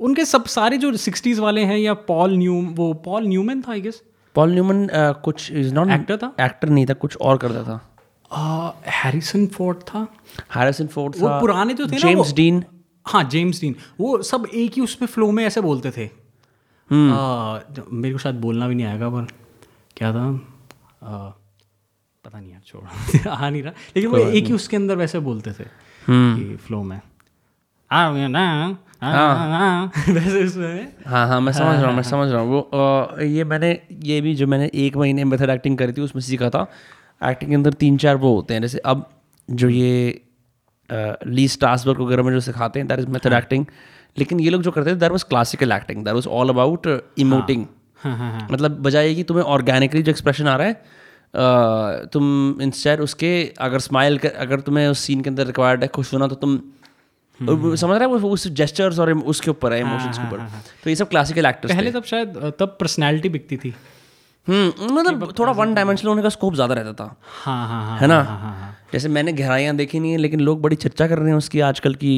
उनके सब सारे जो सिक्सटीज वाले हैं या पॉल न्यू वो पॉल न्यूमैन था आई गेस
पॉल न्यूमन कुछ इज़ नॉट
एक्टर था?
एक्टर नहीं था कुछ और करता था।
हैरिसन फोर्ड था।
हैरिसन फोर्ड
वो
था।
पुराने जो थे
जेम्स डीन
हाँ जेम्स डीन वो सब एक ही उसमें फ्लो में ऐसे बोलते थे। मेरे को शायद बोलना भी नहीं आएगा पर क्या था? आ, पता नहीं यार छोड़। आ नहीं रहा। लेकिन वो एक ही उसके अंदर वैसे बोलते थे कि फ्लो में। आ, ना, आ, आ, वैसे उसमें।
हाँ हाँ मैं समझ रहा हूँ मैं समझ रहा हूँ। वो ये मैंने ये भी जो मैंने एक महीने मेथड एक्टिंग करी थी उसमें सीखा था। एक्टिंग के अंदर तीन चार वो होते हैं जैसे अब जो ये ली स्टासबर्ग वगैरह में जो सिखाते हैं दैट इज़ मेथड एक्टिंग लेकिन ये लोग जो करते थे that was classical acting that was all about emoting
हाँ हाँ हाँ
मतलब बजाय कि तुम्हें ऑर्गेनिकली जो एक्सप्रेशन आ रहा है अ, तुम इंस्टेड उसके अगर स्माइल कर अगर तुम्हें उस सीन के अंदर रिक्वायर्ड है खुश होना तो तुम समझ रहे हो? वो उस जेस्टर्स और उसके ऊपर है इमोशंस के ऊपर। तो ये सब क्लासिकल एक्टर्स
पहले तब शायद तब पर्सनैलिटी बिकती थी।
हम्म मतलब थोड़ा वन डायमेंशनल होने का स्कोप ज़्यादा रहता था।
हाँ हाँ हाँ
है ना?
हाँ हाँ
जैसे मैंने गहराइयाँ देखी नहीं है लेकिन लोग बड़ी चर्चा कर रहे हैं उसकी आजकल की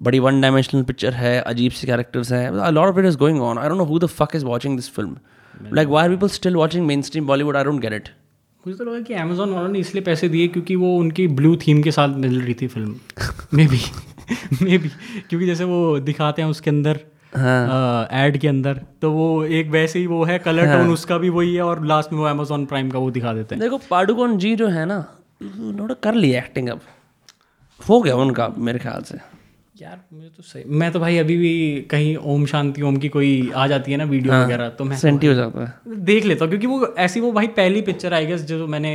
बड़ी वन डायमेंशनल पिक्चर है अजीब से कैरेक्टर्स हैं। Lot of it is going on I don't know who the fuck is watching this film like why people still watching mainstream Bollywood I don't get it
मुझे तो लगा कि Amazon वालों ने इसलिए पैसे दिए क्योंकि वो उनकी ब्लू थीम के साथ मिल रही थी film maybe maybe क्योंकि जैसे वो दिखाते हैं उसके अंदर एड के अंदर। तो वो एक वैसे ही वो है कलर टोन उसका भी वही है और लास्ट में वो अमेजोन प्राइम का वो दिखा देते हैं।
देखो पाडुकोन जी जो है ना उन्होंने कर लिया एक्टिंग अब। हो गया उनका मेरे ख्याल से।
यार मुझे तो सही मैं तो भाई अभी भी कहीं ओम शांति ओम की कोई आ जाती है ना वीडियो हाँ, वगैरह तो मैं
सेंटी हो जाता है।
देख लेता हूँ क्योंकि वो ऐसी वो भाई पहली पिक्चर आई गेस जो मैंने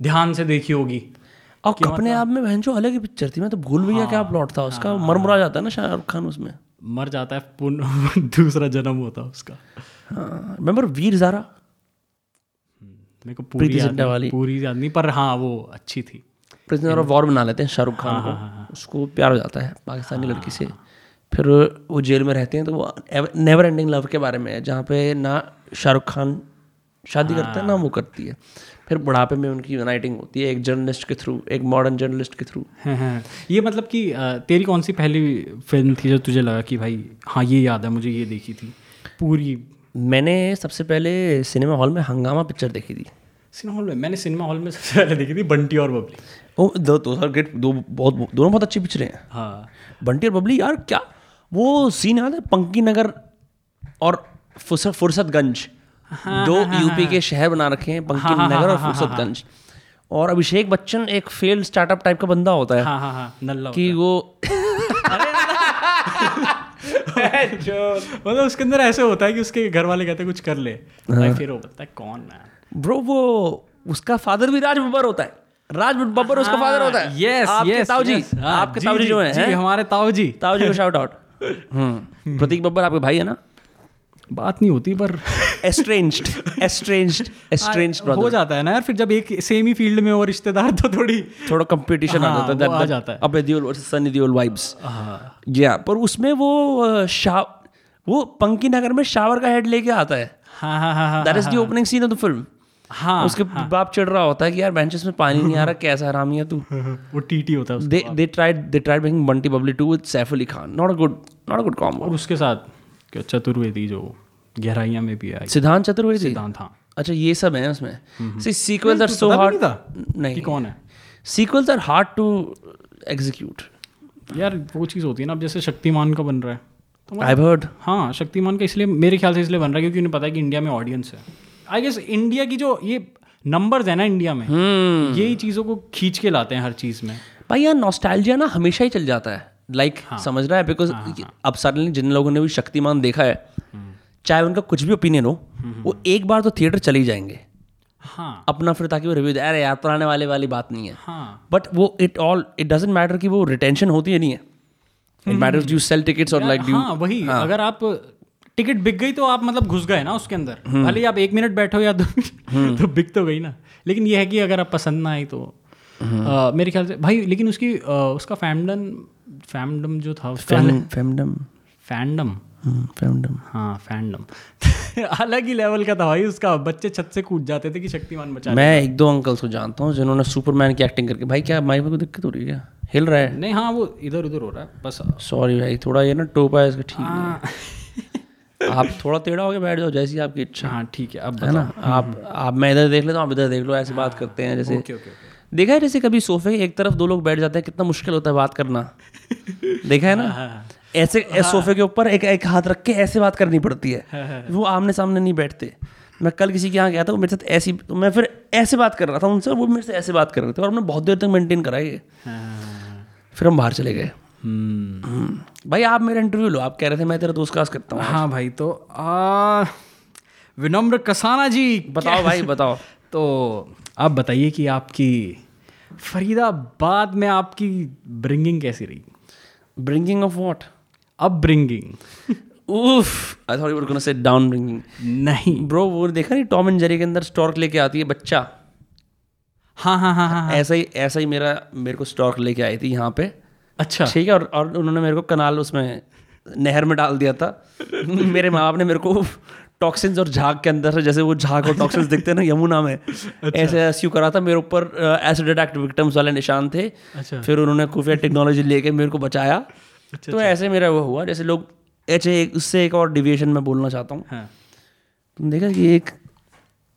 ध्यान से देखी होगी।
और अपने आप में बहन जो अलग ही पिक्चर थी मैं तो भूल भी गया क्या प्लॉट था उसका मरमुरा जाता है ना शाहरुख खान उसमें।
मर जाता है पुनः दूसरा जन्म होता है उसका।
हाँ रिमेंबर वीर जारा?
मेरे को पूरी याद नहीं-
वाली।
पूरी याद नहीं पर हाँ वो अच्छी थी।
प्रिजनर ऑफ़ वॉर बना लेते हैं शाहरुख खान
हाँ,
को। उसको प्यार हो जाता है पाकिस्तानी लड़की से। फिर वो जेल में रहते हैं तो वो नेवर एंडिंग लव के बारे में है जहाँ पे ना शाहरुख खान शादी करता है ना वो करती है। फिर बुढ़ापे में उनकी यूनाइटिंग होती है एक जर्नलिस्ट के थ्रू एक मॉडर्न जर्नलिस्ट के थ्रू
हाँ, हाँ। ये मतलब कि तेरी कौन सी पहली फ़िल्म थी जो तुझे लगा कि भाई हाँ ये याद है मुझे ये देखी थी? पूरी।
मैंने सबसे पहले सिनेमा हॉल में हंगामा पिक्चर देखी थी।
सिनेमा हॉल में? मैंने सिनेमा हॉल में सबसे पहले देखी थी बंटी और बबली
ओ दो दो आर ग्रेट दो बहुत दोनों बहुत अच्छी पिक्चरें हैं।
हाँ।
बंटी और बबली यार क्या? वो सीन याद है? पंकी नगर और फुर्सत फुर्सतगंज दो यूपी के शहर बना रखे हैं पंकी नगर और फुर्सतगंज। और अभिषेक बच्चन एक फेल्ड स्टार्टअप टाइप का बंदा होता है।
हाँ हाँ हाँ
कि वो
मतलब उसके अंदर ऐसे होता है कि उसके घर वाले कहते हैं कुछ कर ले। भाई फिर वो बोलता है कौन है?
ब्रो वो उसका फादर भी राज बब्बर होता है। राज बब्बर उसका फादर होता है।
यस यस
ताऊ जी आपके ताऊ जी है हैं?
हमारे ताऊ जी
ताऊ जी को शाउट आउट हम्म प्रतीक बब्बर आपके भाई है ना?
बात नहीं होती पर
एस्ट्रेंज्ड एस्ट्रेंज्ड एस्ट्रेंज्ड
हो जाता है ना यार फिर जब एक सेम ही फ़ील्ड में हो रिश्तेदार तो थोड़ी
थोड़ा कंपटीशन आ
हाँ,
जाता है
आ जाता है।
अबे दियोल वर्सेस सनी दियोल वाइब्स
हाँ।
या पर उसमें वो शा वो पंकी नगर में शावर का हेड लेके आता है।
हाँ हाँ हाँ हाँ
that is the opening scene of the film
हाँ
उसके हाँ, बाप चिढ़ रहा होता है कि यार बेंचेस में पानी नहीं आ रहा कैसा हरामी है तू?
वो टीटी होता है उसका।
They they tried they tried making Bunty Babli two with Saif Ali Khan not a good not a good combo
और उसके साथ क्या चतुर्वेदी जो गहराइयाँ में भी आई।
सिद्धांत चतुर्वेदी?
सिद्धांत हाँ।
अच्छा ये सब है उसमें। सी सीक्वल्स आर सो हार्ड
नहीं कि कौन है।
Sequels are hard to execute
यार वो चीज़ होती है ना अब जैसे शक्तिमान का बन रहा है तो
आई हर्ड
हाँ शक्तिमान का इसलिए मेरे ख्याल से इसलिए बन रहा है क्योंकि उन्हें पता है कि इंडिया में ऑडियंस है। आई गेस इंडिया की जो ये नंबर्स है ना इंडिया में
हम्म।
यही चीज़ों को खींच के लाते हैं हर चीज़ में।
भाई यार नॉस्टैल्जिया ना हमेशा ही चल जाता है। लाइक like, हाँ, समझ रहा है? बिकॉज़ हाँ, हाँ, अब सडनली जिन लोगों ने भी शक्तिमान देखा है चाहे उनका कुछ भी ओपिनियन हो वो एक बार तो थिएटर चले ही जाएँगे।
हाँ।
अपना फिर ताकि वो रिव्यू दे अरे यार पुराने वाले वाली बात नहीं है।
हाँ।
बट वो it all it doesn't matter कि वो रिटेंशन होती है नहीं है। It matters you sell tickets और लाइक
हाँ वही अगर आप टिकट बिक गई तो आप मतलब घुस गए ना उसके अंदर। भले ही आप एक मिनट बैठो या दो तो बिक तो गई ना। लेकिन ये है कि अगर आप पसंद ना आई तो। अ, मेरे ख्याल से भाई लेकिन उसकी अ, उसका फैमडम फैमडम जो था उसका
फेमडम
फैंडम
फेमडम
हाँ फैंडम अलग ही लेवल का था भाई उसका। बच्चे छत से कूद जाते थे कि शक्तिमान बचा
मैं एक दो अंकल्स को जानता हूँ जिन्होंने सुपरमैन की एक्टिंग करके भाई क्या माइक कोई दिक्कत हो रही है हिल रहा है।
नहीं हाँ वो इधर उधर हो रहा है। बस।
सॉरी भाई थोड़ा ये ना टोपा है इसका ठीक
हाँ।
है। आप थोड़ा टेढ़ा होके बैठ जाओ जैसी आपकी इच्छा।
हाँ ठीक है अब
है ना? आप आप मैं इधर देख लेता हूँ आप इधर देख लो ऐसे बात करते हैं जैसे देखा है जैसे कभी सोफे एक तरफ़ दो लोग बैठ जाते हैं कितना मुश्किल होता है बात करना। देखा है ना? ऐसे ऐसे सोफे के ऊपर एक एक हाथ रख के ऐसे बात करनी पड़ती है। हाँ। वो आमने सामने नहीं बैठते। मैं कल किसी के यहाँ गया था वो मेरे साथ ऐसी तो मैं फिर ऐसे बात कर रहा था उनसे वो मेरे से ऐसे बात कर रहे थे और हमने बहुत देर तक मेंटेन करा ये। फिर हम बाहर चले गए। हम्म। भाई आप मेरा इंटरव्यू लो आप कह रहे थे मैं तेरा दोस्त कास्ट करता हूँ।
हाँ भाई तो विनम्र कसाना जी
बताओ भाई बताओ।
तो आप बताइए कि आपकी फरीदाबाद में आपकी ब्रिंगिंग कैसी रही?
ब्रिंगिंग ऑफ़ वॉट
अब bringing
uh I thought you were gonna say down bringing
नहीं।
ब्रो वो देखा नहीं टॉम एंड जेरी के अंदर स्टॉर्क लेके आती है बच्चा?
हाँ हाँ हाँ हाँ।
ऐसा ही ऐसा ही मेरा मेरे को स्टॉर्क लेके आई थी यहाँ पे।
अच्छा।
ठीक है और, और उन्होंने मेरे को कनाल उसमें नहर में डाल दिया था। मेरे माँ बाप ने मेरे को टॉक्सिन्स और झाग के अंदर से जैसे वो झाग और टॉक्सिन्स दिखते हैं ना यमुना में ऐसे एसयू करा था। मेरे ऊपर एसिड अटैक विक्टिम्स वाले निशान थे।
अच्छा।
फिर उन्होंने खुफिया टेक्नोलॉजी लेके मेरे को बचाया। तो ऐसे मेरा वो हुआ जैसे लोग ऐसे एक उससे एक और डिविएशन में बोलना चाहता हूँ।
हाँ।
तुम देखा कि एक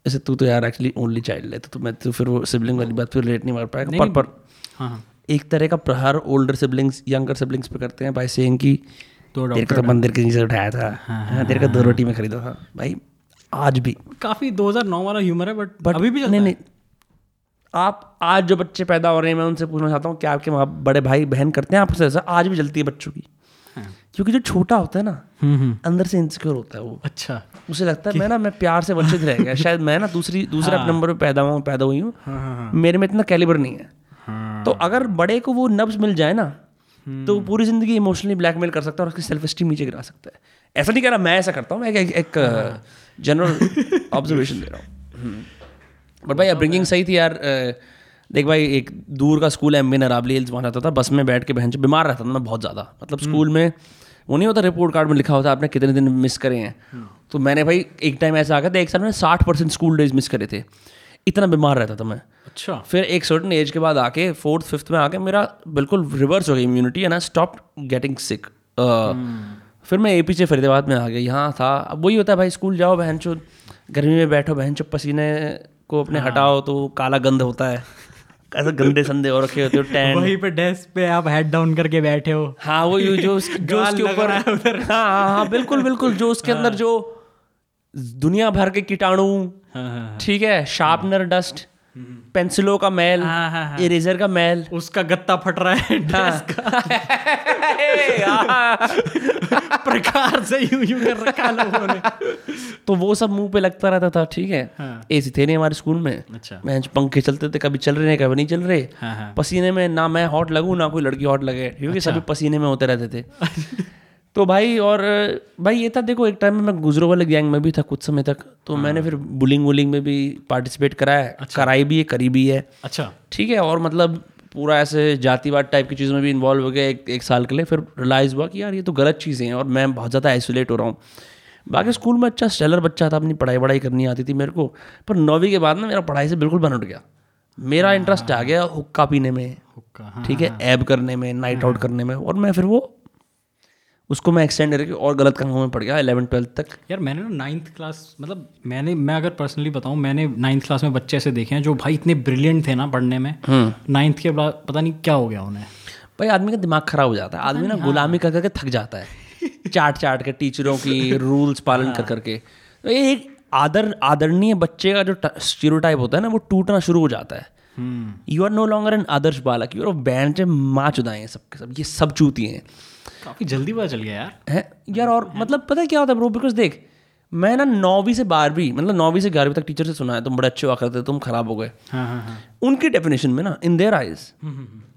ऐसे तू तो यार एक्चुअली ओनली चाइल्ड है तो तू मैं तो फिर वो सिबलिंग वाली बात फिर रिलेट नहीं कर पाएगा पर पर
हाँ हाँ।
एक तरह का प्रहार ओल्डर सिबलिंग्स यंगर सिबलिंग्स पे करते हैं भाई सेइंग कि
तो
तेरे को तो मंदिर के नीचे उठाया था। हाँ, तेरे को दो रोटी में खरीदा था भाई आज भी।
काफ़ी 2009 वाला ह्यूमर है बट
बट
अभी भी
नहीं नहीं आप आज जो बच्चे पैदा हो रहे हैं मैं उनसे पूछना चाहता हूँ क्या आपके वहाँ बड़े भाई बहन करते हैं आपसे ऐसा आज भी जलती है बच्चों की।
हाँ।
क्योंकि जो छोटा होता है ना
हम्म हम्म।
अंदर से इनसिक्योर होता है वो।
अच्छा।
उसे लगता है मैं ना मैं प्यार से वंचित रह गया शायद मैं ना दूसरी दूसरे नंबर पे पैदा हुआ पैदा हुई हूँ।
हाँ हाँ हाँ।
मेरे में इतना कैलिबर नहीं है।
हाँ।
तो अगर बड़े को वो नब्स मिल जाए ना तो वो पूरी ज़िंदगी इमोशनली ब्लैकमेल कर सकता है और उसकी सेल्फ स्टीम नीचे गिरा सकता है। ऐसा नहीं कह रहा मैं ऐसा करता हूँ मैं एक जनरल ऑब्जर्वेशन दे रहा हूँ। बट भाई ब्रिंगिंग सही थी यार देख भाई एक दूर का स्कूल एम बी नराबली हिल्स वहाँ रहता था बस में बैठ के बहन बीमार रहता था मैं बहुत ज़्यादा। मतलब स्कूल में वो नहीं होता रिपोर्ट कार्ड में लिखा होता आपने कितने दिन मिस करे हैं। तो मैंने भाई एक टाइम ऐसा आ गया था एक साल में साठ परसेंट स्कूल डेज़ मिस करे थे। इतना बीमार रहता था मैं।
अच्छा।
फिर एक सर्टन एज के बाद आके फोर्थ फिफ्थ में आके मेरा बिल्कुल रिवर्स हो गई immunity and I stop getting sick फिर मैं एपी से फरीदाबाद में आ गया यहाँ था। अब वही होता है भाई स्कूल जाओ बहन चो गर्मी में बैठो बहन चो पसीने को अपने हाँ। हटाओ तो काला गंध होता है। ऐसे गंदे संदे और रखे होते हो टैन
वहीं पे डेस्क पे आप हेड डाउन करके बैठे हो।
हाँ वो जो जो उस- जो उसके ऊपर
है उधर।
हाँ हाँ हाँ बिल्कुल बिल्कुल जो उसके अंदर जो दुनिया भर के कीटाणु
हाँ हाँ
ठीक है शार्पनर डस्ट पेंसिलों का मैल
हाँ, हाँ, हाँ।
इरेजर का मैल।
उसका गत्ता फट रहा है डेस्क प्रकार से यूँ यूँ कर रखा लोगों ने।
तो वो सब मुँह पे लगता रहता था ठीक है?
हाँ।
एसी थे नहीं हमारे स्कूल में।
अच्छा।
मैं पंखे चलते थे कभी चल रहे हैं कभी नहीं चल रहे।
हाँ हाँ।
पसीने में ना मैं हॉट लगूं ना कोई लड़की हॉट लगे क्योंकि
अच्छा।
सभी पसीने में होते रहते थे। तो भाई और भाई ये था देखो एक टाइम में मैं गुजरों वाले गैंग में भी था कुछ समय तक तो
हाँ।
मैंने फिर बुलिंग वुलिंग में भी पार्टिसिपेट कराया है। कराई भी है करी भी है।
अच्छा।
ठीक है और मतलब पूरा ऐसे जातिवाद टाइप की चीज़ों में भी इन्वॉल्व हो गया एक, एक साल के लिए। फिर रिलाइज हुआ कि यार ये तो गलत चीज़ें हैं और मैं बहुत ज़्यादा आइसोलेट हो रहा हूँ। बाकी स्कूल में अच्छा स्टेलर बच्चा था अपनी पढ़ाई वढ़ाई करनी आती थी मेरे को पर नौवीं के बाद ना मेरा पढ़ाई से बिल्कुल बन उठ गया। मेरा इंटरेस्ट आ गया हुक्का पीने में
हुक्का हाँ
ठीक है ऐब करने में नाइट आउट करने में और मैं फिर वो उसको मैं एक्सटेंड करके और गलत कामों में पड़ गया इलेवन ट्वेल्थ तक।
यार मैंने ना नाइन्थ क्लास मतलब मैंने मैं अगर पर्सनली बताऊँ मैंने नाइन्थ क्लास में बच्चे ऐसे देखे हैं जो भाई इतने ब्रिलियंट थे ना पढ़ने में। नाइन्थ के बाद पता नहीं क्या हो गया उन्हें।
भाई आदमी का दिमाग खराब हो जाता है। आदमी ना गुलामी कर करके थक जाता है। चाट चाट के टीचरों की रूल्स पालन कर करके। तो ये एक आदर आदरणीय बच्चे का जो स्टीरियोटाइप होता है ना वो टूटना शुरू हो जाता है। You are no longer an आदर्श बालक यू आर बैंड माँ चुदाए हैं सबके सब ये सब चूती हैं।
काफ़ी जल्दी पता चल गया यार।
है? यार और है? मतलब पता है क्या होता है ब्रो बिकॉज़ देख मैं ना नौवीं से बारहवीं मतलब नौवीं से ग्यारहवीं तक टीचर से सुना है तुम बड़े अच्छे हुआ करते तुम खराब हो गए।
हाँ हाँ हाँ।
उनकी डेफिनेशन में ना इन देयर आइज़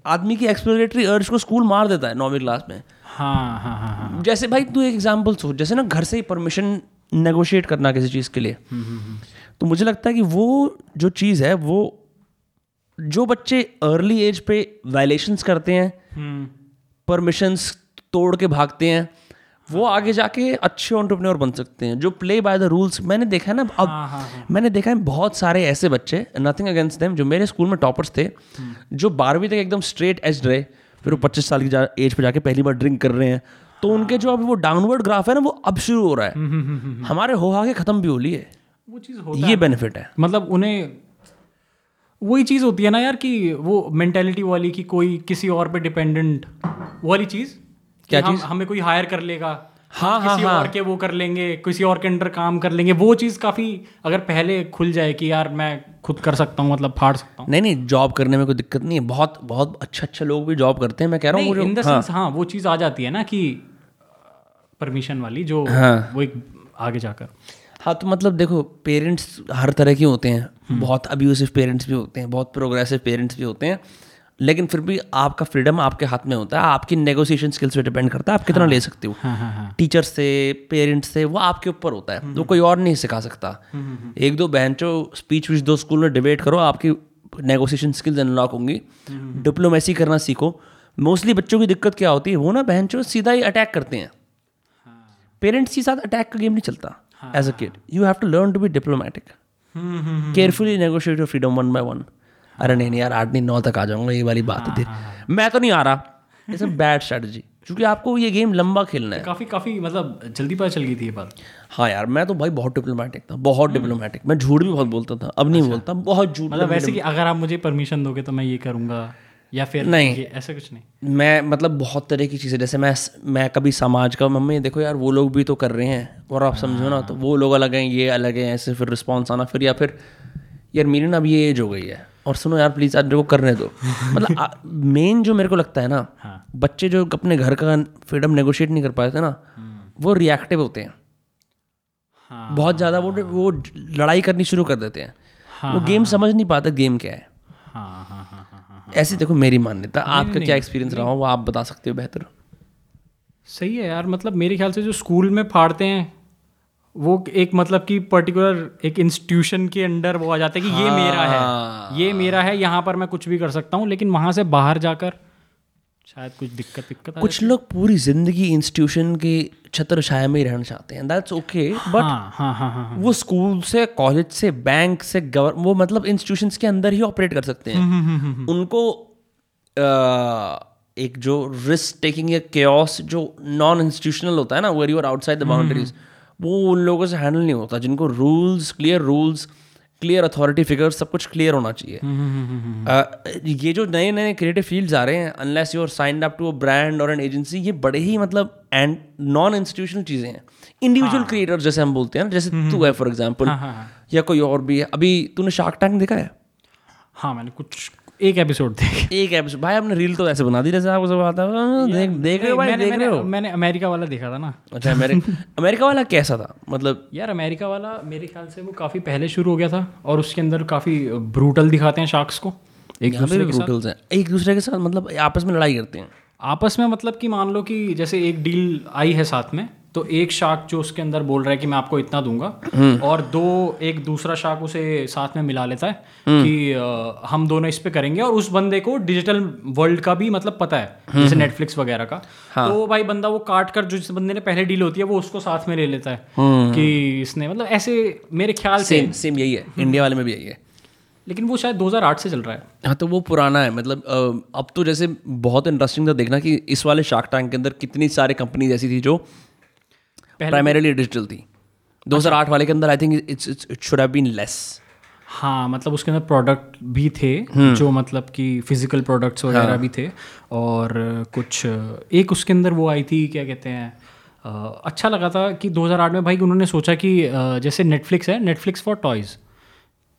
आदमी की एक्सप्लोरेटरी अर्ज़ को स्कूल मार देता है नौवीं क्लास में।
हाँ हाँ हाँ हाँ।
जैसे भाई तू एक एग्ज़ाम्पल सोच जैसे ना घर से ही परमिशन नेगोशिएट करना किसी चीज़ के लिए तो मुझे लगता है कि वो जो चीज़ है वो जो बच्चे अर्ली एज पे वायलेशंस करते हैं परमिशंस तोड़ के भागते हैं वो आगे जाके अच्छे ऑन्टरप्रनोर बन सकते हैं जो प्ले बाय द रूल्स मैंने देखा है ना अब हाँ, हाँ, हाँ. मैंने देखा है बहुत सारे ऐसे बच्चे नथिंग अगेंस्ट देम जो मेरे स्कूल में टॉपर्स थे जो बारहवीं तक एकदम स्ट्रेट एज रहे फिर वो पच्चीस साल की एज पे जाके पहली बार ड्रिंक कर रहे हैं तो उनके जो अब वो डाउनवर्ड ग्राफ है ना वो अब शुरू हो रहा है। हमारे हो आगे खत्म भी हो। लिए
वो चीज़ हो
ये बेनिफिट है।
मतलब उन्हें वही चीज़ होती है ना यार कि वो मेंटेलिटी वाली कि कोई किसी और पे डिपेंडेंट वाली चीज़
क्या
हम हमें कोई हायर कर लेगा
हाँ,
हाँ किसी हाँ। और के वो कर लेंगे किसी और के अंडर काम कर लेंगे वो चीज़ काफ़ी अगर पहले खुल जाए कि यार मैं खुद कर सकता हूँ मतलब फाड़ सकता हूँ।
नहीं नहीं जॉब करने में कोई दिक्कत नहीं है। बहुत बहुत अच्छे अच्छे लोग भी जॉब करते हैं मैं कह रहा हूँ
इन द सेंस हाँ। वो चीज़ आ जाती है ना कि परमिशन वाली जो हाँ। वो एक आगे जाकर।
हाँ तो मतलब देखो पेरेंट्स हर तरह के होते हैं। बहुत अब्यूसिव पेरेंट्स भी होते हैं बहुत प्रोग्रेसिव पेरेंट्स भी होते हैं। लेकिन फिर भी आपका फ्रीडम आपके हाथ में होता है आपकी नेगोशिएशन स्किल्स पे डिपेंड करता है आप कितना हाँ, ले सकते हो।
हाँ हाँ हाँ।
टीचर से पेरेंट्स से वो आपके ऊपर होता है वो कोई और नहीं सिखा सकता। एक दो बहनचो स्पीच विच दो स्कूल में डिबेट करो आपकी नेगोशिएशन स्किल्स अनलॉक होंगी। डिप्लोमेसी करना सीखो। मोस्टली बच्चों की दिक्कत क्या होती है वो ना बहनचो सीधा ही अटैक करते हैं। पेरेंट्स के साथ अटैक का गेम नहीं चलता as a kid you have to learn to be diplomatic carefully negotiate your freedom one by one अरे नहीं नहीं यार आठ नहीं नौ तक आ जाऊँगा ये वाली बात थी मैं तो नहीं आ रहा। इट्स अ बैड स्ट्रेटजी क्योंकि आपको ये गेम लंबा खेलना है।
काफ़ी काफ़ी मतलब जल्दी पता चल गई थी ये बात।
हाँ यार मैं तो भाई बहुत डिप्लोमेटिक था बहुत डिप्लोमेटिक मैं झूठ भी बहुत बोलता था अब नहीं बोलता बहुत झूठ
मतलब वैसे कि अगर आप मुझे परमिशन दोगे तो मैं ये करूँगा या फिर
नहीं।
ऐसा कुछ नहीं?
मैं मतलब बहुत तरह की चीज़ें जैसे मैं मैं कभी समाज का मम्मी देखो यार वो लोग भी तो कर रहे हैं। और आप समझो ना तो वो लोग अलग हैं ये अलग हैं ऐसे फिर रिस्पॉन्स आना फिर या फिर यार मेरी ना अब ये एज हो गई है। और सुनो यार प्लीज़ आज को करने दो। मतलब मेन जो मेरे को लगता है ना
हाँ।
बच्चे जो अपने घर का फ्रीडम नेगोशिएट नहीं कर पाते ना वो रिएक्टिव होते हैं।
हाँ।
बहुत ज़्यादा वो वो लड़ाई करनी शुरू कर देते हैं। हाँ, वो गेम समझ नहीं पाते गेम क्या है।
हाँ हाँ हाँ हाँ हाँ
ऐसे देखो मेरी मान्यता आपका क्या एक्सपीरियंस रहा हो वो आप बता सकते हो बेहतर।
सही है यार मतलब मेरे ख्याल से जो स्कूल में फाड़ते हैं वो एक मतलब कि पर्टिकुलर एक इंस्टीट्यूशन के अंडर वो आ जाता है कि ये मेरा
हाँ।
है। ये मेरा है यहाँ पर मैं कुछ भी कर सकता हूँ लेकिन वहाँ से बाहर जाकर शायद कुछ दिक्कत दिक्कत
कुछ लोग पूरी ज़िंदगी इंस्टीट्यूशन की छत्र छाया में ही रहना चाहते हैं। दैट्स ओके बट
हाँ हाँ हाँ हाँ
वो स्कूल से कॉलेज से बैंक से गवर वो मतलब इंस्टीट्यूशंस के अंदर ही ऑपरेट कर सकते
हम्म,
हैं उनको अ, एक जो रिस्क टेकिंग या केओस जो नॉन इंस्टीट्यूशनल होता है ना where you are outside the boundaries वो उन लोगों से हैंडल नहीं होता जिनको rules clear rules clear authority figure सब कुछ क्लियर होना चाहिए। अ, ये जो नए नए क्रिएटिव फील्ड्स आ रहे हैं unless you are signed up to a brand और एन एजेंसी ये बड़े ही मतलब एंड नॉन इंस्टीट्यूशनल चीज़ें हैं। इंडिविजुअल क्रिएटर जैसे हम बोलते हैं ना जैसे तू है फॉर एग्ज़ाम्पल या कोई और भी है। अभी तूने शार्क टैंक देखा है?
हाँ मैंने कुछ एक एपिसोड देखे।
एक एपिसोड भाई आपने रील तो ऐसे बना दी जैसे आपको सब आता है। "हाँ, देख देख रहे हो भाई देख रहे हो।
मैंने अमेरिका वाला देखा था ना।
अच्छा अमेरिका अमेरिका वाला कैसा था? मतलब
यार अमेरिका वाला मेरे ख्याल से वो काफ़ी पहले शुरू हो गया था और उसके अंदर काफ़ी ब्रूटल दिखाते हैं शार्क्स को। एक दूसरे के
ब्रूटल्स हैं। एक दूसरे के साथ मतलब आपस में लड़ाई करते हैं।
आपस में मतलब कि मान लो कि जैसे एक डील आई है साथ में तो एक शार्क जो उसके अंदर बोल रहा है कि मैं आपको इतना दूँगा और दो एक दूसरा शार्क उसे साथ में मिला लेता है कि अ, हम दोनों इस पे करेंगे और उस बंदे को डिजिटल वर्ल्ड का भी मतलब पता है जैसे नेटफ्लिक्स वगैरह का। हाँ। तो भाई बंदा वो काट कर जो जिस बंदे ने पहले डील होती है वो उसको साथ में ले लेता है कि इसने मतलब ऐसे मेरे ख्याल से।
सेम सेम यही है। इंडिया वाले में भी यही है।
लेकिन वो शायद 2008 से चल रहा है।
हाँ तो वो पुराना है मतलब अब तो जैसे बहुत इंटरेस्टिंग था देखना कि इस वाले शार्क टैंक के अंदर कितनी सारी कंपनीज़ ऐसी थी जो प्राइमरीली डिजिटल थी। 2008 वाले के अंदर I think it's it should have been less
हाँ मतलब उसके अंदर प्रोडक्ट भी थे जो मतलब कि फ़िज़िकल प्रोडक्ट्स वगैरह भी थे और कुछ एक उसके अंदर वो आई थी क्या कहते हैं अच्छा लगा था कि 2008 में भाई उन्होंने सोचा कि जैसे नेटफ्लिक्स है नेटफ्लिक्स फॉर टॉयज़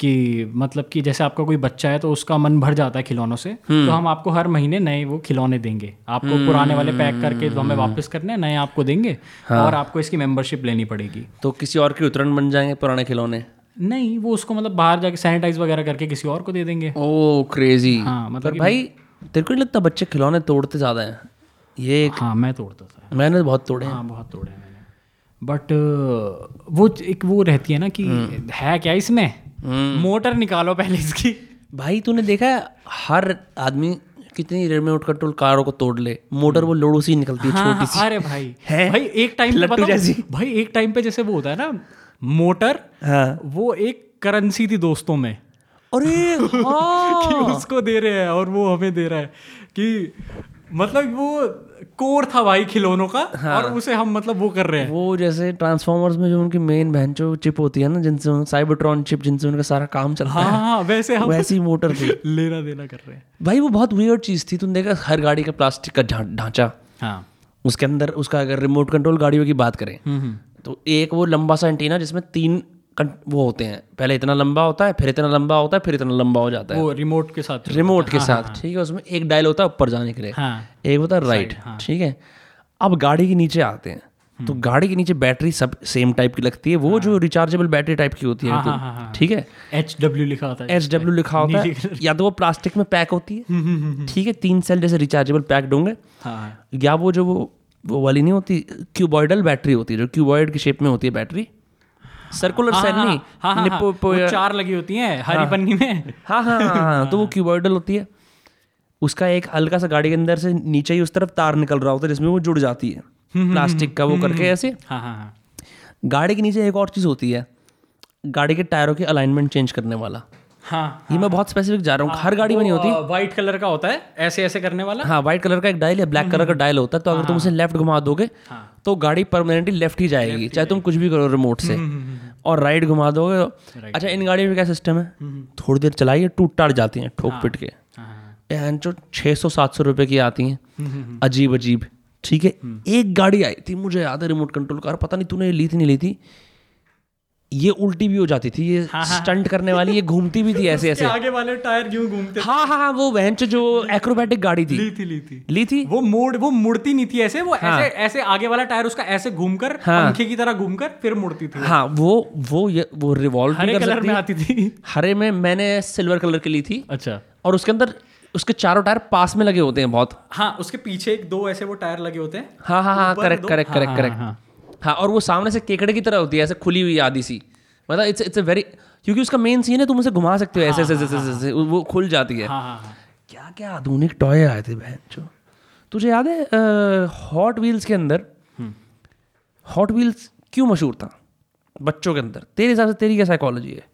कि मतलब कि जैसे आपका कोई बच्चा है तो उसका मन भर जाता है खिलौनों से तो हम आपको हर महीने नए वो खिलौने देंगे। आपको पुराने वाले पैक करके तो हमें वापस करने नए आपको देंगे हाँ। और आपको इसकी मेंबरशिप लेनी पड़ेगी।
तो किसी और के उतरण बन जाएँगे पुराने खिलौने?
नहीं वो उसको मतलब बाहर जाके सैनिटाइज वगैरह करके किसी और को दे देंगे।
ओ क्रेजी
हाँ मतलब
भाई तेरे को नहीं लगता बच्चे खिलौने तोड़ते ज़्यादा हैं? ये एक
हाँ मैं तोड़ता था।
मैंने बहुत तोड़े हाँ।
बहुत तोड़े हैं मैंने। बट वो एक वो रहती है ना कि है क्या इसमें? मोटर निकालो पहले इसकी।
भाई तूने देखा है हर आदमी कितनी रिमोट कंट्रोल कारों को तोड़ ले। मोटर वो लोड़ू सी निकलती है
हाँ,
छोटी सी।
अरे भाई।
है?
भाई एक टाइम पे
जैसी।
भाई एक टाइम पे जैसे वो होता है ना मोटर
हाँ।
वो एक करेंसी थी दोस्तों में।
अरे हाँ।
कि उसको दे रहे हैं और वो हमें दे रहा है। कि मतलब वो कोर था भाई खिलौनों का हाँ। और उसे हम मतलब वो कर रहे हैं।
वो जैसे ट्रांसफॉर्मर्स में जो उनकी मेन बहनचो चिप होती है ना जिनसे साइबरट्रॉन चिप जिनसे उनका सारा काम चलता
हाँ
है
हाँ वैसे हम
वैसी मोटर थी।
लेना देना कर रहे हैं।
भाई वो बहुत वियर्ड चीज़ थी तुम देखा हर गाड़ी का प्लास्टिक का ढांचा?
हाँ।
उसके अंदर उसका अगर रिमोट कंट्रोल गाड़ियों की बात करें तो एक वो लंबा सा एंटीना जिसमें तीन वो होते हैं। पहले इतना लंबा होता है फिर इतना लंबा होता है फिर इतना लंबा हो जाता है।
वो रिमोट के साथ
रिमोट के साथ ठीक है उसमें एक डायल होता है ऊपर जाने के लिए।
हाँ।
एक होता है राइट ठीक है। अब गाड़ी के नीचे आते हैं तो गाड़ी के नीचे बैटरी सब सेम टाइप की लगती है। वो जो रिचार्जेबल बैटरी टाइप की होती है
हाँ,
तो,
हाँ, हाँ।
ठीक है।
एच डब्ल्यू लिखा होता है।
एच डब्ल्यू लिखा होता है। या तो वो प्लास्टिक में पैक होती है। ठीक है तीन सेल जैसे रिचार्जेबल पैक्ड होंगे
हाँ
या वो जो वो वो वाली नहीं होती क्यूबॉइडल बैटरी होती है जो क्यूबॉइड की शेप में होती है बैटरी सर्कुलर सेल नहीं
हाँ हाँ
निप्पो-
वो चार लगी होती हैं हरी पन्नी में।
हाँ हाँ हाँ हाँ तो वो क्यूबॉइडल होती है। उसका एक हल्का सा गाड़ी के अंदर से नीचे ही उस तरफ़ तार निकल रहा होता है जिसमें वो जुड़ जाती है। प्लास्टिक का वो करके ऐसे।
हाँ हाँ हाँ।
गाड़ी के नीचे एक और चीज़ होती है गाड़ी के टायरों के अलाइनमेंट चेंज करने वाला।
हाँ
ये हाँ, मैं बहुत स्पेसिफिक जा रहा हूँ। हर गाड़ी में नहीं होती।
वाइट कलर का होता है ऐसे ऐसे करने वाला।
हाँ व्हाइट कलर का एक डायल या ब्लैक कलर का डायल होता है तो अगर तुम उसे लेफ़्ट घुमा दोगे तो गाड़ी परमानेंटली लेफ़्ट ही जाएगी चाहे तुम कुछ भी करो रिमोट से। और राइट घुमा दोगे तो- अच्छा इन गाड़ियों में क्या सिस्टम है? थोड़ी देर चलाइए टूट टाट जाती हैं ठोक पिट के।
हाँ
जो छः सौ सात सौ रुपये की आती हैं अजीब अजीब ठीक है? एक गाड़ी आई थी मुझे याद है रिमोट कंट्रोल कार पता नहीं तूने ली थी नहीं ली थी। ये उल्टी भी हो जाती थी ये हाँ, स्टंट करने वाली ये घूमती भी थी ऐसे ऐसे।
आगे वाले टायर क्यों घूमते
हाँ हाँ हाँ वो वहन जो एक्रोबैटिक गाड़ी थी।
ली थी ली थी।
ली थी?
वो मोड़ वो मुड़ती नहीं थी ऐसे वो हाँ, ऐसे ऐसे आगे वाला टायर उसका ऐसे घूमकर पंखे की तरह घूमकर फिर मुड़ती थी
हाँ वो वो ये वो रिवॉल्व
हरे कलर में आती थी।
हरे में मैंने सिल्वर कलर की ली थी।
अच्छा।
और उसके अंदर उसके चारों टायर पास में लगे होते हैं बहुत।
हाँ उसके पीछे एक दो ऐसे वो टायर लगे होते हैं।
हाँ हाँ हाँ करेक्ट करेक्ट
हाँ,
करेक्ट
हाँ,
करेक्ट
हाँ।
और वो सामने से केकड़े की तरह होती है ऐसे खुली हुई आधी सी। मतलब इट्स इट्स अ वेरी क्योंकि उसका मेन सीन है तुम उसे घुमा सकते हो ऐसे ऐसे ऐसे ऐसे वो खुल जाती है।
हाँ हाँ हाँ।
क्या क्या आधुनिक टॉय आए थे बहन जो तुझे याद है हॉट व्हील्स के अंदर हॉट व्हील्स क्यों मशहूर था? बच्चों के अंदर। तेरे हिसाब से तेरी क्या साइकोलॉजी है?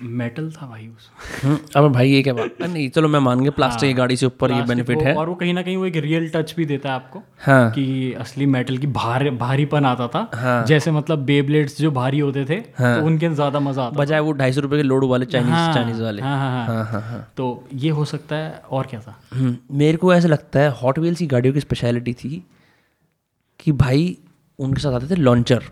मेटल था भाई उस।
हम्म, अब भाई ये क्या बात? नहीं चलो मैं मान गया प्लास्टिक की गाड़ी से ऊपर ये बेनिफिट है।
और वो कहीं ना कहीं वो एक रियल टच भी देता है आपको
हाँ।
कि असली मेटल की भार भारीपन आता था।
हाँ।
जैसे मतलब बेब्लेड्स जो भारी होते थे हाँ। तो उनके ज़्यादा मज़ा आता
बजाय वो ढाई सौ रुपये के लोड वाले चाइनीज़
हाँ,
चाइनीज़ वाले।
हाँ हाँ हाँ।
हाँ हाँ हाँ।
तो ये हो सकता है और क्या था?
हम्म, मेरे को ऐसा लगता है हॉट व्हील्स की गाड़ियों की स्पेशलिटी थी कि भाई उनके साथ आते थे लॉन्चर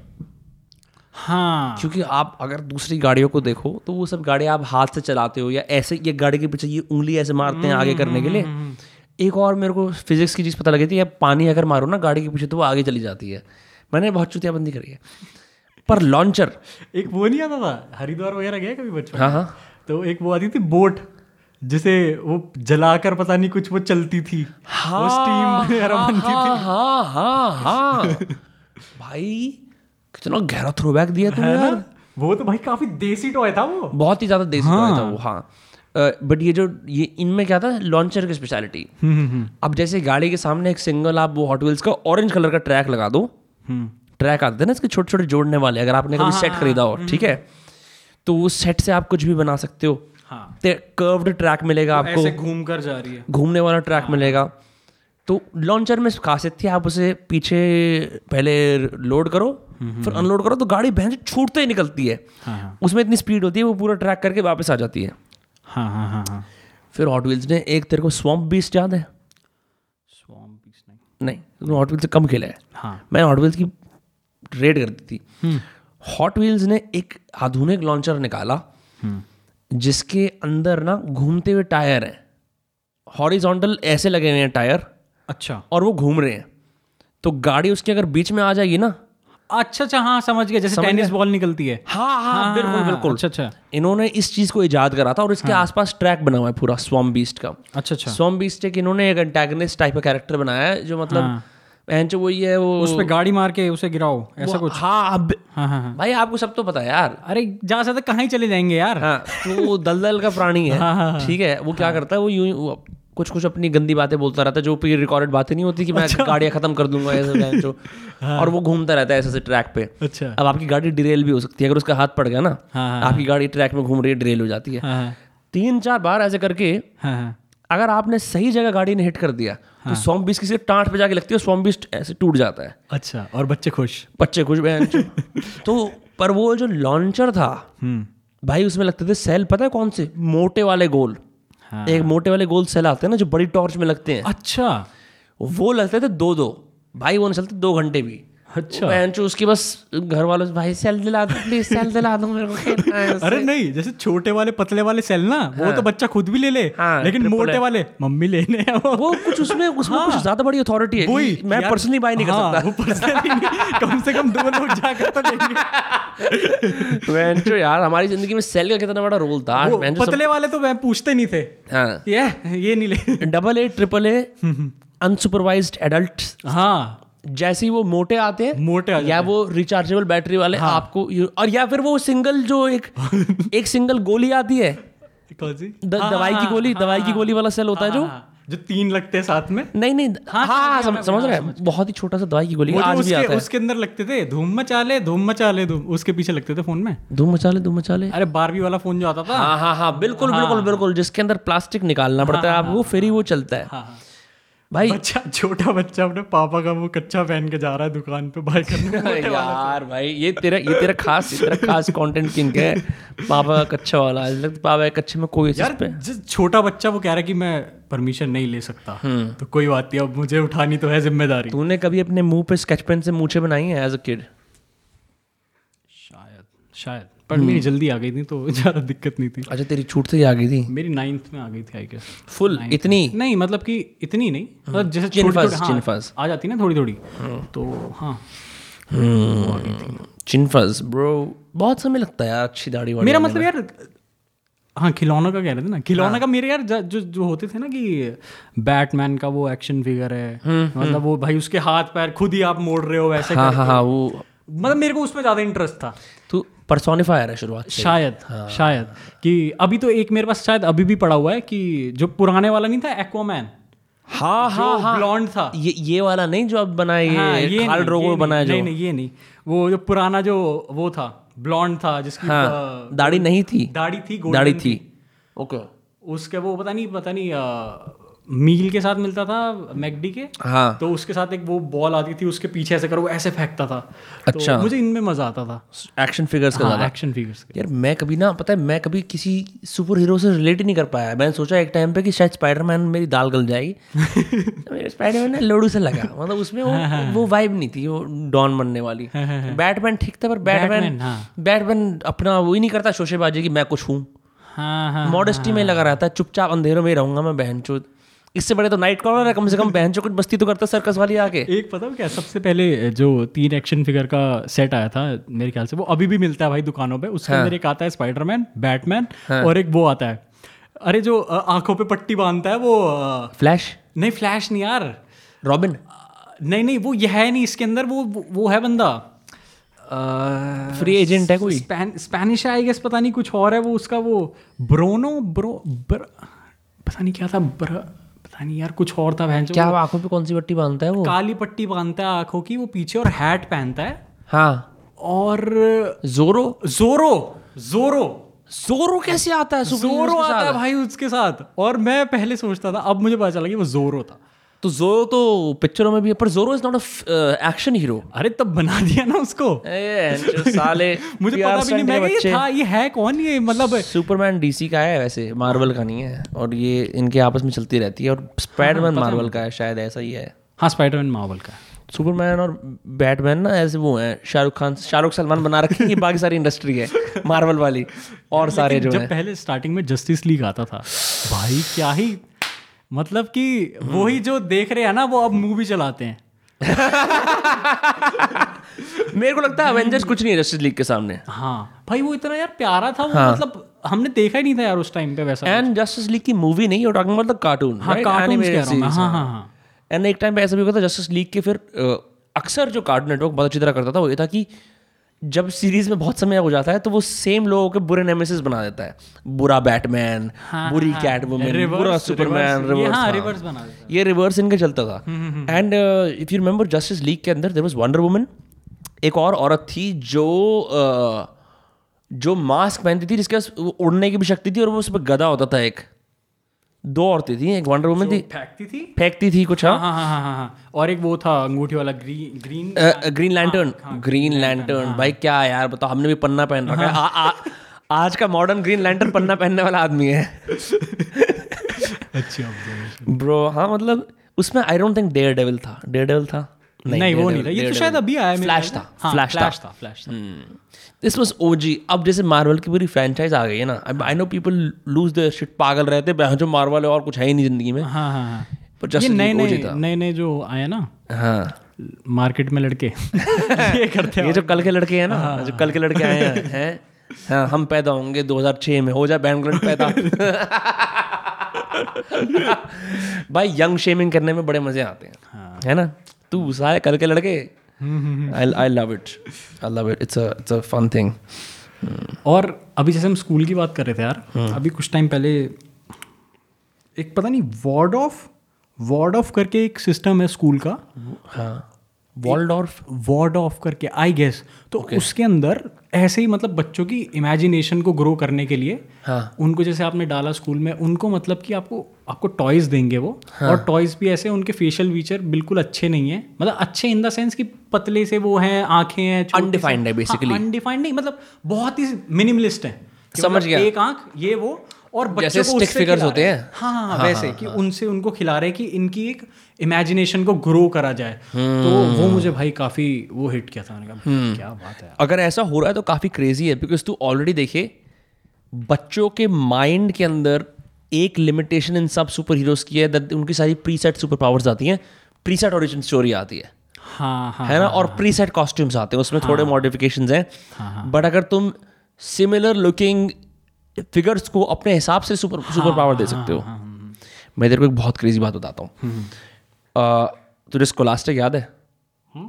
हाँ।
क्योंकि आप अगर दूसरी गाड़ियों को देखो तो वो सब गाड़ियाँ आप हाथ से चलाते हो या ऐसे ये गाड़ी के पीछे ये उंगली ऐसे मारते हैं आगे करने के लिए। एक और मेरे को फिजिक्स की चीज़ पता लगी थी या पानी अगर मारो ना गाड़ी के पीछे तो वो आगे चली जाती है। मैंने बहुत चुतियाबंदी करी है। पर लॉन्चर
एक वो नहीं आता था? हरिद्वार वगैरह गया कभी बचपन
हाँ हाँ।
तो एक वो आती थी बोट जिसे वो जलाकर पता नहीं कुछ वो चलती थी। हाँ, वो स्टीम वगैरह बनती
हाँ हाँ हाँ हाँ। भाई कितना गहरा थ्रोबैक दिया तुमने यार।
वो तो भाई काफ़ी देसी टॉय था वो।
बहुत ही ज़्यादा देसी toy था वो हाँ। बट ये जो ये इनमें क्या था? लॉन्चर की स्पेशलिटी अब जैसे गाड़ी के सामने एक सिंगल आप वो हॉट व्हील्स का ऑरेंज कलर का ट्रैक लगा दो। ट्रैक आते थे ना इसके छोटे छोटे जोड़ने वाले अगर आपने कभी सेट खरीदा हो ठीक है? तो उस सेट से आप कुछ भी बना सकते हो।
हाँ।
कर्व्ड ट्रैक मिलेगा आपको।
घूम कर जा रही है।
घूमने वाला ट्रैक हाँ। मिलेगा। तो लॉन्चर में खासियत थी आप उसे पीछे पहले लोड करो फिर अनलोड करो तो गाड़ी बहन से छूटते ही निकलती है।
हाँ हाँ।
उसमें इतनी स्पीड होती है वो पूरा ट्रैक करके वापस आ जाती है।
हाँ हाँ हाँ हाँ।
फिर हॉट व्हील्स ने एक तेरे को स्वम्प बीस याद है?
नहीं।
नहीं तुमने हॉट व्हील्स से कम खेला है।
हाँ।
मैं हॉट व्हील्स की रेड करती थी। हॉट व्हील्स ने एक आधुनिक लॉन्चर निकाला जिसके अंदर ना घूमते हुए टायर हैं। हॉरिजॉन्टल ऐसे लगे हुए हैं टायर
अच्छा।
और वो घूम रहे हैं। तो गाड़ी उसके अगर बीच में आ जाएगी ना?
अच्छा अच्छा हाँ समझ गया जैसे टेनिस बॉल निकलती है।
हाँ हाँ बिल्कुल बिल्कुल।
अच्छा अच्छा।
इन्होंने इस चीज़ को इजाद करा था और इसके हाँ। आसपास ट्रैक बना हुआ है पूरा स्वम बीस्ट का।
अच्छा अच्छा।
स्वम बीस्ट एक इन्होंने एक एंटेगनिस्ट टाइप का कैरेक्टर बनाया है जो मतलब बहन जो वही है वो
उस पे गाड़ी मार के उसे गिराओ ऐसा कुछ।
हाँ अब
हाँ हाँ हाँ।
भाई आपको सब तो पता है यार।
अरे जहाँ से कहाँ ही चले जाएँगे यार।
हाँ तो वो दलदल का प्राणी
हाँ,
है ठीक है वो क्या करता है वो यूँ कुछ कुछ अपनी गंदी बातें बोलता रहता है जो प्री रिकॉर्डेड बातें नहीं होती कि मैं
अच्छा।
गाड़ियाँ खत्म कर दूँगा ऐसे जो। और वो घूमता रहता है ऐसे ऐसे ट्रैक पे।
अच्छा।
अब आपकी गाड़ी डिरेल भी हो सकती है अगर उसका हाथ पड़ गया ना
हाँ, हाँ,
आपकी गाड़ी ट्रैक में घूम रही है डिरेल हो जाती है।
हाँ हाँ।
तीन चार बार ऐसे करके
हाँ हाँ।
अगर आपने सही जगह गाड़ी ने हिट कर दिया तो स्वम बीस किसी टाँट पे जाके लगती है स्वम बीस ऐसे टूट जाता है।
अच्छा और बच्चे खुश।
बच्चे खुश बहन तो पर वो जो लॉन्चर था भाई उसमें लगते थे सेल पता है कौन से? मोटे वाले गोल।
हाँ।
एक मोटे वाले गोल सेल आते हैं ना जो बड़ी टॉर्च में लगते हैं।
अच्छा।
वो लगते थे दो दो भाई वो नहीं चलते दो घंटे भी।
अच्छा।
उसकी बस घर वालों से भाई सेल दिला दो प्लीज़ सेल दिला दो मेरे को खेलना है
अरे नहीं जैसे छोटे वाले पतले वाले सेल ना वो तो बच्चा खुद भी ले ले
हाँ,
लेकिन मोटे वाले मम्मी लेने वो।
वो कुछ उसमें उसमें कुछ ज़्यादा बड़ी अथॉरिटी है
वही
मैं पर्सनली बाय नहीं कर
हाँ,
सकता।
कम से कम दो लोग जाकर तो लेंगे।
यार हमारी ज़िंदगी में सेल का कितना बड़ा रोल था।
पतले वाले तो मैं पूछते नहीं थे।
हाँ।
ये ये नहीं ले।
Double A triple A unsupervised adult
हाँ।
जैसे ही वो मोटे आते हैं
मोटे आ
या वो रिचार्जेबल बैटरी वाले हाँ. आपको और या फिर वो सिंगल जो एक एक सिंगल गोली आती है।
कौन सी?
द, दवाई की गोली हाँ, दवाई की गोली वाला सेल होता है जो।
हाँ, जो तीन लगते हैं साथ में?
नहीं नहीं हाँ हाँ समझ समझ रहे हैं। बहुत ही छोटा सा दवाई की गोली आज भी आता है।
उसके अंदर लगते थे धूम मचा ले धूम मचा ले धूम उसके पीछे लगते थे फ़ोन में?
धूम मचा ले धूम मचा ले।
अरे बारहवीं वाला फ़ोन जो आता था।
हाँ हाँ हाँ बिल्कुल बिल्कुल बिल्कुल जिसके अंदर प्लास्टिक निकालना पड़ता है आपको फिर ही। वो चलता है।
हाँ, हाँ।
भाई।
बच्चा छोटा बच्चा अपने पापा का वो कच्चा पहन के जा रहा है दुकान पे बाय करने
यार भाई ये तेरा ये तेरा खास ये तेरा खास कंटेंट किंग है? पापा का कच्चा वाला। आज लगता पापा का कच्चे में कोई
यार
पे
जिस छोटा बच्चा वो कह रहा है कि मैं परमिशन नहीं ले सकता
हम्म।
तो कोई बात नहीं अब मुझे उठानी तो है ज़िम्मेदारी।
तूने कभी अपने मुँह पे स्केच पेन से मूछे बनाई है एज अ किड
शायद शायद। पर मेरी जल्दी आ गई थी तो ज़्यादा दिक्कत नहीं थी।
अच्छा तेरी छूट से ही आ गई थी?
मेरी नाइन्थ में आ गई थी आई गेस
फुल इतनी?
नहीं मतलब कि इतनी नहीं। मतलब जैसे
चिन
छोटी हाँ, आ जाती ना थोड़ी थोड़ी तो हाँ।
चिनफस ब्रो बहुत समय लगता है यार अच्छी दाढ़ी
मेरा मतलब यार हाँ खिलौना का कह रहे थे ना। खिलौना का मेरे यार जो जो होते थे ना कि बैटमैन का वो एक्शन फिगर है। मतलब वो भाई उसके हाथ पैर खुद ही आप मोड़ रहे हो वैसे
हाँ हाँ हाँ वो
मतलब मेरे को उसमें ज़्यादा इंटरेस्ट था।
तू पर्सोनिफायर है शुरुआत
शायद शायद। कि अभी तो एक मेरे पास शायद अभी भी पड़ा हुआ है कि जो पुराने वाला नहीं था एक्वामैन
हाँ हाँ हाँ।
ब्लॉन्ड था।
ये ये वाला नहीं जो अब बना है
हाँ,
ये खाल
ये
ड्रोगो
नहीं, नहीं
जो।
नहीं ये नहीं। वो जो पुराना जो वो था ब्लॉन्ड था जिसकी
हाँ दाढ़ी नहीं थी।
दाढ़ी थी
दाढ़ी थी। ओके
उसके वो पता नहीं पता नहीं मील के साथ मिलता था मैकडी के।
हाँ।
तो उसके साथ एक वो बॉल आती थी उसके पीछे ऐसे करो वो ऐसे फेंकता था।
अच्छा।
तो मुझे इनमें मज़ा आता था।
एक्शन फिगर्स का
हाँ, एक्शन फिगर्स के।
यार मैं कभी ना पता है मैं कभी किसी सुपर हीरो से रिलेट ही नहीं कर पाया। मैंने सोचा एक टाइम पे कि शायद स्पाइडरमैन मेरी दाल गल जाएगी। स्पाइडरमैन ने लोडू से लगा। मतलब उसमें वो वो वाइब नहीं थी वो डॉन बनने वाली। बैटमैन ठीक था पर बैटमैन
हाँ।
बैटमैन अपना वो ही नहीं करता शोशेबाजी की मैं कुछ हूँ।
हाँ हाँ
मॉडेस्टी में लगा रहता है चुपचाप अंधेरों में ही रहूँगा मैं बहन इससे बड़े तो नाइट कॉलर है कम से कम बहन कुछ बस्ती तो करता सर्कस वाली आके।
एक पता क्या सबसे पहले जो तीन एक्शन फिगर का सेट आया था मेरे ख्याल से वो अभी भी मिलता है भाई दुकानों पे। उसके अंदर एक आता है स्पाइडरमैन बैटमैन और एक वो आता है। अरे जो आँखों पे पट्टी बांधता है वो
फ्लैश
नहीं फ्लैश नहीं यार।
रॉबिन
नहीं नहीं वो यह है नहीं इसके अंदर वो वो- वो है बंदा।
फ्री एजेंट है कोई?
स्पेनिश है आई गेस पता नहीं कुछ और है वो उसका वो ब्रोनो ब्रो बर, पता नहीं क्या था बर, पता नहीं यार कुछ और था बहन
क्या आँखों पे कौन सी पट्टी बांधता है वो?
काली पट्टी बांधता है आँखों की वो पीछे और हैट पहनता है।
हाँ।
और
जोरो?
जोरो जोरो।
जोरो कैसे आता है?
जोरो आता है भाई उसके साथ। और मैं पहले सोचता था अब मुझे पता चला कि वो जोरो था।
तो जोरो तो पिक्चरों में भी है पर Zorro is not a action hero
अरे तब बना दिया ना उसको।
साले
मुझे पता भी नहीं मैं ये था ये है कौन ये? मतलब
सुपरमैन डीसी का है वैसे मार्वल का नहीं है और ये इनके आपस में चलती रहती है और स्पाइडरमैन मार्वल का है शायद ऐसा ही है।
हाँ स्पाइडरमैन मार्वल का
सुपरमैन और बैटमैन ना ऐसे वो हैं शाहरुख खान शाहरुख सलमान बना रखे हैं, ये बाकी सारी इंडस्ट्री है मार्वल वाली और सारे जो
जब
हैं।
पहले स्टार्टिंग में जस्टिस लीग आता था भाई क्या ही मतलब कि वो ही जो देख रहे हैं ना वो अब मूवी चलाते हैं।
मेरे को लगता है अवेंजर्स कुछ नहीं है जस्टिस लीग के सामने।
हाँ। भाई वो इतना यार प्यारा था वो हाँ. मतलब हमने देखा ही नहीं था यार उस टाइम पे वैसा
एंड जस्टिस लीग की मूवी नहीं टॉकिंग अबाउट द कार्टून
हाँ कार्टून कह रहा हूँ हाँ हाँ। हाँ
एंड एक टाइम पे ऐसा भी होता था जस्टिस लीग के फिर अक्सर जो कार्टून नेटवर्क बहुत अच्छी तरह करता था वो ये था कि जब सीरीज़ में बहुत समय हो जाता है तो वो सेम लोगों के बुरे नेमेसिस बना देता है। बुरा बैटमैन बुरी कैट वुमन बुरा सुपरमैन
reverse- ये
रिवर्स
हाँ, बना देता
ये रिवर्स इनके चलता था। And if you remember Justice League के अंदर देर वॉज़ वंडर वुमन एक और औरत थी जो अ, जो मास्क पहनती थी जिसके उड़ने की भी शक्ति थी और वो उस पर गदा होता था एक। दो औरतें थी एक वंडर वुमन थी।
फेंकती थी?
फेंकती थी कुछ हाँ।
हाँ हाँ हाँ हाँ हाँ। और एक वो था अंगूठी वाला green green
green lantern green lantern भाई क्या यार बताओ हमने भी पन्ना पहन रखा है। आ, आ, आज का मॉडर्न ग्रीन लैंटर्न पन्ना पहनने वाला आदमी है।
अच्छी
ब्रो हाँ मतलब उसमें I don't think Daredevil था। डेयर डेविल था।
नहीं वो नहीं था। ये तो शायद अभी आया
फ्लैश था।
हाँ,
फ्लैश था।
फ्लैश था फ्लैश था।
दिस वाज ओजी अब जैसे मार्वल की पूरी फ्रेंचाइज आ गई है ना I know people lose the shit पागल रहते हैं जो मार्वल है और कुछ है ही नहीं ज़िंदगी में।
हाँ हाँ हाँ।
पर जस्ट
नए नए नए नए जो आए ना
हाँ।
मार्केट में लड़के। ये करते हैं
ये जो कल के लड़के हैं ना जो कल के लड़के आए हैं हैं? हाँ हम पैदा होंगे 2006 में हो जाए बैंगलोर पैदा। भाई यंग शेमिंग करने में बड़े मज़े आते हैं। हाँ। है ना? तू सारे कल के लड़के? I I love it I love it it's it's a fun thing
और अभी जैसे हम स्कूल की बात कर रहे थे यार अभी कुछ टाइम पहले एक पता नहीं वार्ड ऑफ़ वार्ड ऑफ़ करके एक सिस्टम है स्कूल का।
हाँ। वॉल्डॉर्फ
वार्ड ऑफ़ करके आई गेस तो okay. उसके अंदर ऐसे ही मतलब बच्चों की इमेजिनेशन को ग्रो करने के लिए
हाँ
उनको जैसे आपने डाला स्कूल में उनको मतलब कि आपको आपको टॉयज देंगे वो हाँ. और टॉयज भी ऐसे उनके फेशियल फीचर बिल्कुल अच्छे नहीं है मतलब अच्छे इन द सेंस कि पतले से वो हैं आँखें हैं
Undefined है basically.
हाँ, नहीं मतलब बहुत ही मिनिमलिस्ट है
समझ
मतलब
गया।
एक आँख ये वो और बच्चों को
figures होते हैं।
हाँ हाँ हाँ वैसे कि उनसे उनको खिला रहे हैं कि इनकी एक इमेजिनेशन को ग्रो करा जाए। तो वो मुझे भाई काफ़ी वो हिट किया था। मैंने कहा क्या बात है
अगर ऐसा हो रहा है तो काफ़ी क्रेजी है बिकॉज़ तू ऑलरेडी देखे बच्चों के माइंड के अंदर एक लिमिटेशन इन सब सुपर हीरोज की है उनकी सारी प्री सेट सुपर पावर्स आती हैं प्री सेट ओरिजिन स्टोरी आती है।
हाँ हाँ
है ना? और प्री सेट कॉस्ट्यूम्स आते हैं उसमें हाँ, थोड़े मॉडिफिकेशंस हैं बट अगर तुम सिमिलर लुकिंग फिगर्स को अपने हिसाब से सुपर सुपर पावर दे सकते हो। मैं तेरे को एक बहुत क्रेजी बात बताता हूँ। अ, तुझे स्कोलास्टिक याद है?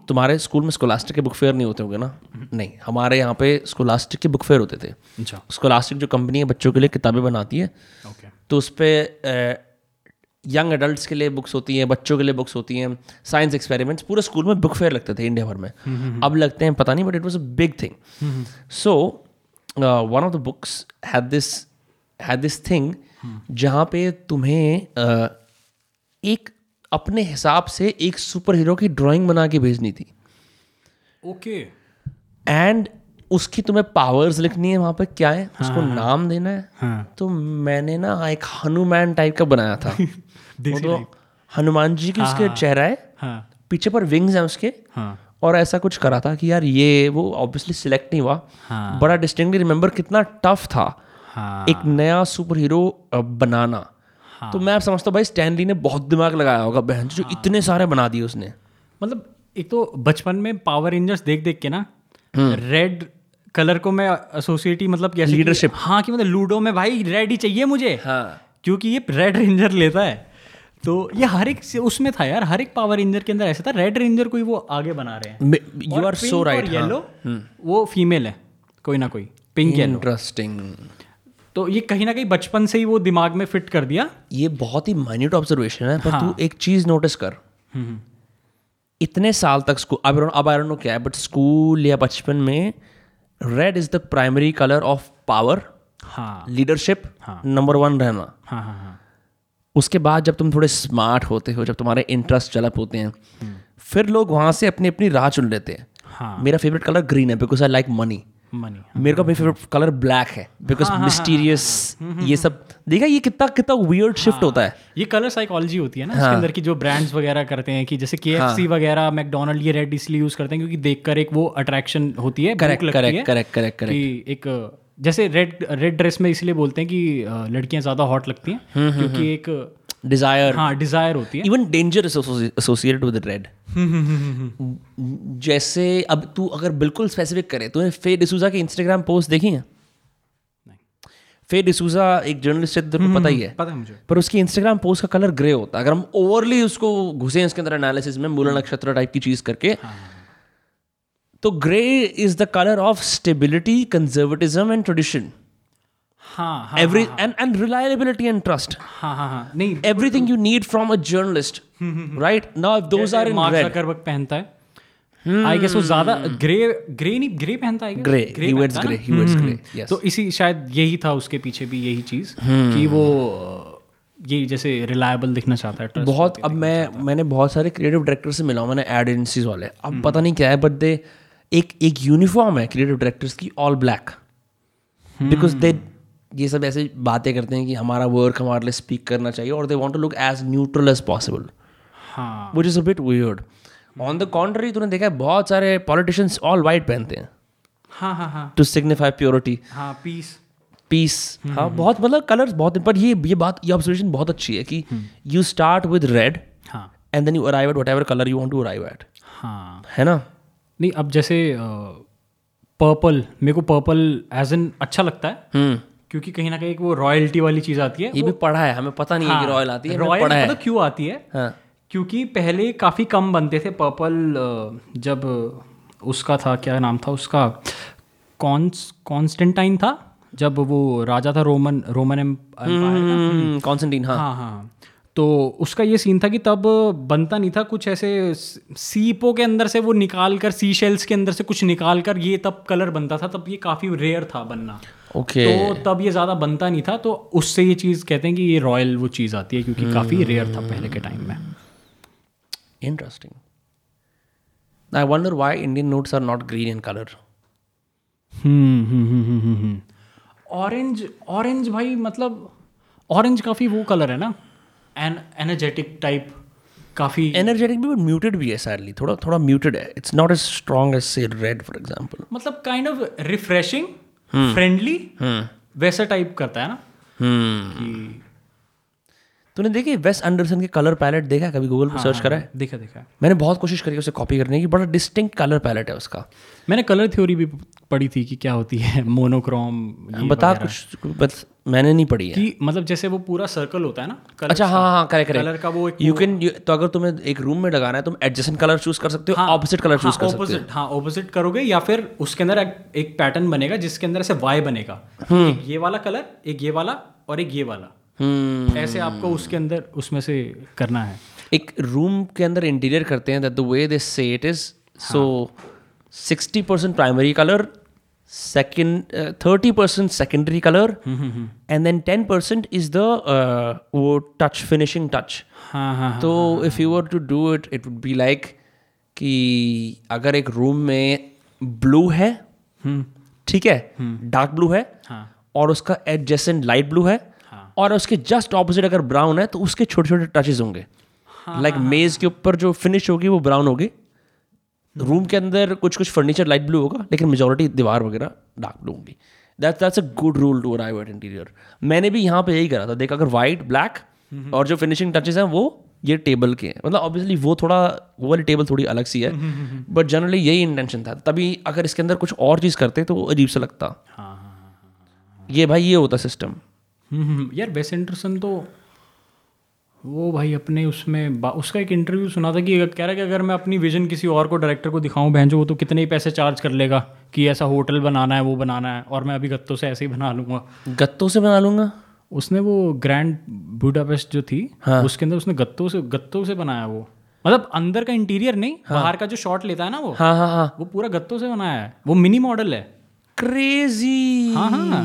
तुम्हारे स्कूल में स्कोलास्टिक के बुक फेयर नहीं होते होंगे ना? नहीं हमारे यहाँ पे स्कोलास्टिक के बुक फेयर होते थे।
अच्छा।
स्कोलास्टिक जो कंपनी है बच्चों के लिए किताबें बनाती है। तो उस पर यंग एडल्ट्स के लिए बुक्स होती हैं बच्चों के लिए बुक्स होती हैं साइंस एक्सपेरिमेंट्स पूरे स्कूल में बुक फेयर लगते थे इंडिया भर में। अब लगते हैं पता नहीं but it was a big thing so one of the books had this had this thing जहाँ पे तुम्हें uh, एक अपने हिसाब से एक सुपर हीरो की ड्राइंग बना के भेजनी थी।
ओके। Okay.
एंड उसकी तुम्हें पावर्स लिखनी है वहाँ पे क्या है? हाँ, उसको नाम देना है।
हाँ।
तो मैंने ना एक हनुमान टाइप का बनाया था। तो हनुमान जी की हाँ, उसके चेहरा है
हाँ।
पीछे पर विंग्स हैं उसके।
हाँ।
और ऐसा कुछ करा था कि यार ये वो ऑब्वियसली सिलेक्ट नहीं हुआ।
हाँ।
बड़ा डिस्टिंगली रिमेंबर कितना टफ था
हाँ।
एक नया सुपर हीरो बनाना। तो मैं समझता हूँ भाई स्टैनली ने बहुत दिमाग लगाया होगा बहन जो इतने सारे बना दिए उसने।
मतलब एक तो बचपन में पावर रेंजर्स देख देख के ना रेड कलर को मैं एसोसिएट ही मतलब कैसे
Leadership.
हाँ कि मतलब लूडो में भाई रेड ही चाहिए मुझे।
हाँ।
क्योंकि ये रेड रेंजर लेता है। तो ये हर एक उसमें था यार हर एक पावर रेंजर के अंदर ऐसा था रेड रेंजर को ही वो आगे बना रहे हैं।
You are so right
yellow वो फीमेल है कोई ना कोई। पिंक येलो
इंटरेस्टिंग
तो ये कहीं ना कहीं बचपन से ही वो दिमाग में फिट कर दिया।
ये बहुत ही माइन्यूट ऑब्जर्वेशन है पर हाँ. तू एक चीज़ नोटिस कर। इतने साल तक स्कूल अब अब आई नो क्या है बट स्कूल या बचपन में red is the primary colour of power
हाँ।
लीडरशिप नंबर वन रहना।
हाँ हाँ हाँ।
उसके बाद जब तुम थोड़े स्मार्ट होते हो जब तुम्हारे इंटरेस्ट डेवलप होते हैं फिर लोग वहाँ से अपनी अपनी राह चुन लेते हैं।
हाँ।
मेरा फेवरेट कलर ग्रीन है because I like money
money
मेरे का फेवरेट कलर ब्लैक है बिकॉज़ मिस्टीरियस ये सब देखा ये कितना कितना वियर्ड शिफ्ट होता है।
ये कलर साइकोलॉजी होती है ना इसके अंदर की जो ब्रांड्स वगैरह करते हैं कि जैसे के वगैरह मैकडोनल्ड ये रेड इसलिए यूज़ करते हैं क्योंकि देखकर एक वो अट्रैक्शन होती है
correct correct correct correct correct
एक जैसे रेड रेड ड्रेस में इसलिए बोलते हैं कि लड़कियाँ ज़्यादा हॉट लगती हैं क्योंकि एक
डिज़ायर
हाँ डिज़ायर होती है।
Even danger associated with red जैसे अब तू अगर बिल्कुल स्पेसिफिक करे तूने फे डिसूजा की इंस्टाग्राम पोस्ट देखी है? फे डिसूजा एक जर्नलिस्ट है को पता ही है।
पता है मुझे।
पर उसकी इंस्टाग्राम पोस्ट का कलर ग्रे होता है। अगर हम ओवरली उसको घुसे इसके अंदर एनालिसिस में मूल नक्षत्र टाइप की चीज़ करके तो grey is the colour of stability conservatism and tradition
हाँ हाँ
every and and reliability and trust
हाँ हाँ हाँ नहीं
everything you need from a journalist right? Now if those are in
Mark Zuckerberg पहनता है। आई गेस वो ज़्यादा ग्रे ग्रे नहीं ग्रे पहनता है
grey. He wears grey. Yes.
तो इसी शायद यही था उसके पीछे भी यही चीज़ कि वो ये जैसे रिलायबल दिखना चाहता है
बहुत अब मैं मैंने बहुत सारे क्रिएटिव डायरेक्टर से मिला हूँ मैंने एड एजेंसीज वाले। अब पता नहीं क्या है बट दे एक एक यूनिफॉर्म है क्रिएटिव डायरेक्टर्स की ऑल ब्लैक बिकॉज़ दे ये सब ऐसे बातें करते हैं कि हमारा वर्क हमारे लिए स्पीक करना चाहिए और they want to look as neutral as possible
हाँ।
Which is a bit weird on the contrary तूने देखा है बहुत सारे पॉलिटिशियंस ऑल वाइट पहनते हैं।
हाँ हाँ हाँ।
टू सिग्निफाई प्योरिटी
हाँ पीस
पीस हाँ बहुत मतलब कलर्स बहुत पर ये ये बात ये ऑब्जर्वेशन बहुत अच्छी है कि यू स्टार्ट विद रेड
हाँ।
And then you arrive at whatever colour you want to arrive at
हाँ।
है ना?
नहीं अब जैसे पर्पल मेरे को पर्पल एज एन अच्छा लगता है।
हम्म।
क्योंकि कहीं ना कहीं वो रॉयल्टी वाली चीज़ आती है
ये भी पढ़ा है हमें पता नहीं है कि रॉयल आती है
रॉयल
पढ़ा है।
पता क्यों आती है?
हाँ।
क्योंकि पहले काफ़ी कम बनते थे पर्पल जब उसका था क्या नाम था उसका? कॉन्स कॉन्स्टेंटाइन था जब वो राजा था रोमन रोमन एम्पायर
कॉन्सेंटीन हाँ।
हाँ हाँ। तो उसका ये सीन था कि तब बनता नहीं था कुछ ऐसे सीपो के अंदर से वो निकाल कर सी शेल्स के अंदर से कुछ निकाल कर ये तब कलर बनता था तब ये काफ़ी रेयर था बनना।
ओके
तो तब ये ज़्यादा बनता नहीं था तो उससे ये चीज़ कहते हैं कि ये रॉयल वो चीज़ आती है क्योंकि काफ़ी रेयर था पहले के टाइम में।
Interesting I wonder why Indian notes are not green in colour
orange orange भाई मतलब ऑरेंज काफ़ी वो कलर है ना? एन एनर्जेटिक टाइप काफ़ी
एनर्जेटिक भी बट म्यूटेड भी है सैडली थोड़ा थोड़ा म्यूटेड है. It's not as strong as say red for example
मतलब काइंड ऑफ़ रिफ्रेशिंग फ्रेंडली वैसा टाइप करता है ना कि
तूने देखी वेस्ट एंडरसन के कलर पैलेट देखा है? कभी गूगल पर सर्च करा है?
देखा देखा।
मैंने बहुत कोशिश करी उसे कॉपी करने की बड़ा डिस्टिंक्ट कलर पैलेट है उसका।
मैंने कलर थ्योरी भी पढ़ी थी कि क्या होती है मोनोक्रोम
बता कुछ बस मैंने नहीं पढ़ी है।
कि मतलब जैसे वो पूरा सर्कल होता है ना कलर
अच्छा हाँ हाँ करेक्ट
कलर का वो
यू कैन तो अगर तुम्हें एक रूम में लगाना है तुम एडजस्टेंट कलर चूज़ कर सकते हो ऑपोजिट कलर चूज़ कर सकते हो।
हाँ ऑपोजिट करोगे या फिर उसके अंदर एक, पैटर्न बनेगा जिसके अंदर ऐसे वाई बनेगा।
हम्म।
एक ये वाला कलर एक ये वाला और एक ये वाला। ऐसे आपको उसके अंदर उसमें से करना है।
एक रूम के अंदर इंटीरियर करते हैं that the way they say it is so sixty percent primary colour second thirty percent secondary colour and then ten percent is the वो टच फिनिशिंग टच
हाँ हाँ
तो if you were to do it it would be like कि अगर एक room में blue है ठीक है डार्क ब्लू है
हाँ।
और उसका एडजेसेंट लाइट ब्लू है और उसके जस्ट ऑपोजिट अगर ब्राउन है तो उसके छोटे छोटे टचेस होंगे लाइक मेज के ऊपर जो फिनिश होगी वो ब्राउन होगी। रूम के अंदर कुछ कुछ फर्नीचर लाइट ब्लू होगा लेकिन मेजोरिटी दीवार वगैरह डार्क ब्लू होंगी। That's that's a good rule to arrive at interior मैंने भी यहाँ पे यही करा था। देख अगर वाइट ब्लैक और जो फिनिशिंग टचेस हैं वो ये टेबल के हैं। मतलब ऑब्वियसली वो थोड़ा वो वाली टेबल थोड़ी अलग सी है। बट जनरली यही इंटेंशन था। तभी अगर इसके अंदर कुछ और चीज़ करते तो वो अजीब सा लगता।
हाँ हाँ
ये भाई ये होता सिस्टम
यार वेस एंडरसन तो वो भाई अपने उसमें उसका एक इंटरव्यू सुना था कि कह रहा है कि अगर मैं अपनी विजन किसी और को डायरेक्टर को दिखाऊँ बहन जो वो तो कितने ही पैसे चार्ज कर लेगा कि ऐसा होटल बनाना है वो बनाना है और मैं अभी गत्तों से ऐसे ही बना लूँगा।
गत्तों से बना लूँगा?
उसने वो ग्रैंड बुडापेस्ट जो थी
हाँ।
उसके अंदर उसने गत्तों से गत्तों से बनाया वो। मतलब अंदर का इंटीरियर नहीं हाँ। बाहर का जो शॉट लेता है ना वो
हाँ हाँ हाँ।
वो पूरा गत्तों से बनाया है। वो मिनी मॉडल है।
क्रेजी
हाँ, हाँ।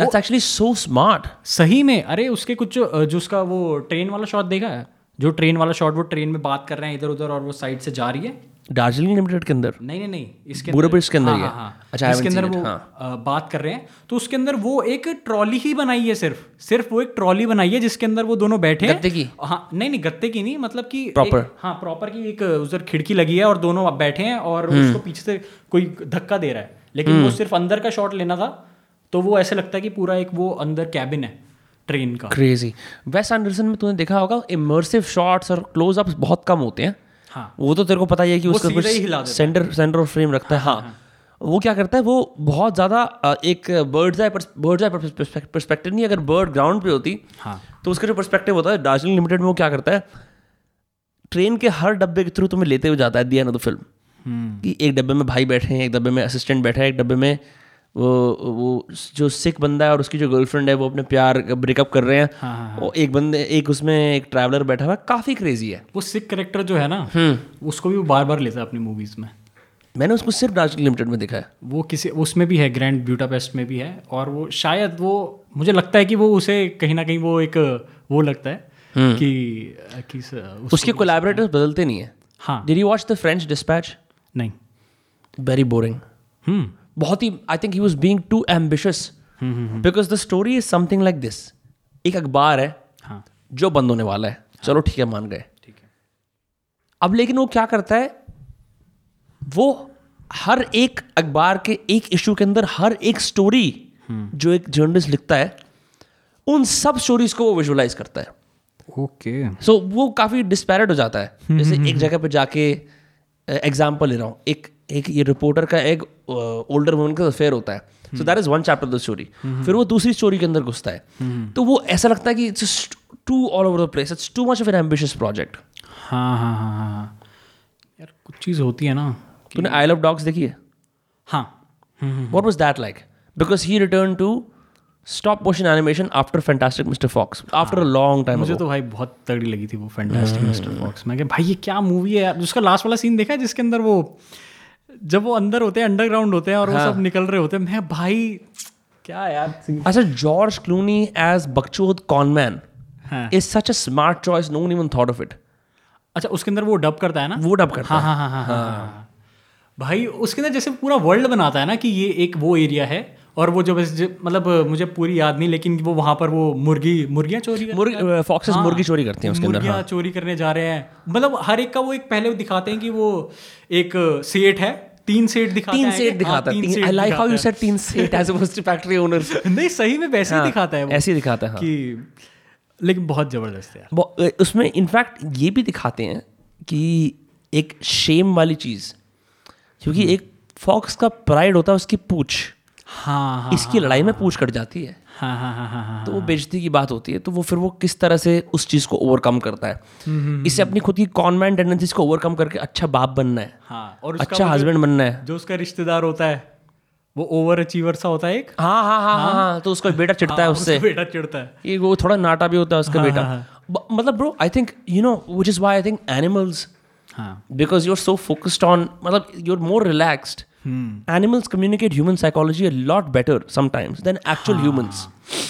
दैट्स एक्चुअली सो स्मार्ट
सही में अरे उसके कुछ जो जो उसका वो ट्रेन वाला शॉट देखा है? जो ट्रेन वाला शॉट वो ट्रेन में बात कर रहे हैं इधर उधर और वो साइड से जा रही है?
दार्जिलिंग लिमिटेड के अंदर?
नहीं नहीं नहीं इसके
पूरे ब्रिज के अंदर
हाँ,
ही। हाँ। अच्छा,
इसके अंदर वो
हाँ।
बात कर रहे हैं। तो उसके अंदर वो एक ट्रॉली ही बनाई है सिर्फ़। सिर्फ़ वो एक ट्रॉली बनाई है जिसके अंदर वो दोनों बैठे हैं।
गत्ते की?
हाँ नहीं नहीं गत्ते की नहीं मतलब कि प्रॉपर हाँ प्रॉपर की एक उधर खिड़की लगी है और दोनों अब बैठे हैं और
हम्म।
उसको पीछे से कोई धक्का दे रहा है। लेकिन वो सिर्फ़ अंदर का शॉट लेना था। तो वो ऐसे लगता है कि पूरा एक वो अंदर कैबिन है ट्रेन का।
क्रेजी वेस्ट एंडरसन में तूने देखा होगा इमर्सिव शॉट्स और क्लोज अप्स बहुत कम होते हैं।
हाँ।
वो तो तेरे को पता ही है कि
वो
उसका
ही
कुछ सेंटर सेंटर ऑफ़ फ्रेम रखता है। हाँ वो क्या करता है वो बहुत ज़्यादा एक bird's eye bird's eye perspective नहीं अगर बर्ड ग्राउंड पे होती
हाँ।
तो उसका जो परस्पेक्टिव होता है दार्जिलिंग लिमिटेड में वो क्या करता है ट्रेन के हर डब्बे के थ्रू तुम्हें लेते हुए जाता है the end of the film कि एक डब्बे में भाई बैठे हैं एक डब्बे में असिस्टेंट बैठा है एक डब्बे में वो वो जो सिख बंदा है और उसकी जो गर्लफ्रेंड है वो अपने प्यार ब्रेकअप कर रहे हैं।
हाँ हाँ
और एक बंदे एक उसमें एक ट्रैवलर बैठा हुआ है काफ़ी क्रेजी है।
वो सिख करेक्टर जो है ना
हम्म।
उसको भी वो बार बार लेता है अपनी मूवीज़ में।
मैंने उसको सिर्फ़ दार्जिलिंग लिमिटेड में देखा है।
वो किसी उसमें भी है ग्रैंड ब्यूटापेस्ट में भी है और वो शायद वो मुझे लगता है कि वो उसे कहीं ना कहीं वो एक वो लगता है कि कि
उसके कोलैबोरेटर्स बदलते नहीं है।
हाँ।
Did you watch the French Dispatch
नहीं।
Very boring
hmm.
बहुत ही I think he was being too ambitious because the story is something like this एक अखबार है
हाँ।
जो बंद होने वाला है। हाँ. चलो ठीक है मान गए।
ठीक है।
अब लेकिन वो क्या करता है? वो हर एक अखबार के एक इशू के अंदर हर एक स्टोरी जो एक जर्नलिस्ट लिखता है उन सब स्टोरीज को वो विजुअलाइज करता है।
ओके। Okay.
सो so, वो काफ़ी डिस्पैरेट हो जाता है। जैसे एक जगह पे जाके एग्ज़ाम्पल ले रहा हूँ। एक एक ये रिपोर्टर का एक ओल्डर वुमन का अफेयर होता है। So that is one chapter the story फिर वो दूसरी स्टोरी के अंदर घुसता है। तो वो ऐसा लगता है कि it's too all over the place it's too much of an ambitious project
हाँ हाँ हाँ हाँ हाँ। यार कुछ चीज़ होती है ना
तूने आई लव डॉग्स देखी है?
हाँ। हम्म,
What was that like? Because he returned to stop motion animation after Fantastic Mr. Fox. After a long time
मुझे. तो भाई बहुत तगड़ी लगी थी वो फैंटास्टिक मिस्टर फॉक्स मैं भाई ये क्या मूवी है यार? उसका लास्ट वाला सीन देखा है जिसके अंदर वो जब वो अंदर होते हैं अंडरग्राउंड होते हैं और हाँ. वो सब निकल रहे होते हैं मैं भाई क्या यार? अच्छा
George Clooney as बकचोद conman is such
a
smart choice no smart thought of it.
अच्छा उसके अंदर वो डब करता है ना?
वो डब करता
हाँ हाँ। हाँ हाँ हाँ हाँ भाई उसके अंदर जैसे पूरा वर्ल्ड बनाता है ना कि ये एक वो एरिया है और वो जो मतलब मुझे पूरी याद नहीं लेकिन वो वहाँ पर वो मुर्गी मुर्गियाँ चोरी
मुर्ग फॉक्सेस
हाँ।
मुर्गी चोरी करते हैं उसके अंदर
मुर्गियाँ चोरी करने जा रहे हैं। मतलब हर एक का वो एक पहले दिखाते हैं कि वो एक सेठ है तीन सेठ दिखाते
तीन
हैं
सेट
हाँ,
दिखाता है। I like how you said तीन set as opposed to factory owners
है। नहीं सही में वैसे ही दिखाता है वो।
ऐसे ही दिखाता है हाँ।
कि लेकिन बहुत ज़बरदस्त है
उसमें इनफैक्ट ये भी दिखाते हैं कि एक शेम वाली चीज़ क्योंकि एक फॉक्स का प्राइड होता है उसकी पूछ।
हाँ हाँ
इसकी लड़ाई में पूछ कट जाती है।
हाँ हाँ हाँ हाँ हाँ
तो वो बेजती की बात होती है तो वो फिर वो किस तरह से उस चीज़ को ओवरकम करता है? इससे अपनी खुद की कॉन्वेंट टेंडेंसीज को ओवरकम करके अच्छा बाप बनना है।
हाँ और
अच्छा हस्बैंड बनना है।
जो उसका रिश्तेदार होता है वो ओवर अचीवर सा होता है एक?
हाँ हाँ हाँ हाँ हाँ। तो उसका बेटा चिढ़ता है उससे।
बेटा चिढ़ता है।
ये वो थोड़ा नाटा भी होता है उसका बेटा।
हाँ,
मतलब bro I think you know which is why I think animals
हाँ।
because you're so focused on मतलब you're more relaxed animals communicate human psychology a lot better sometimes than actual humans.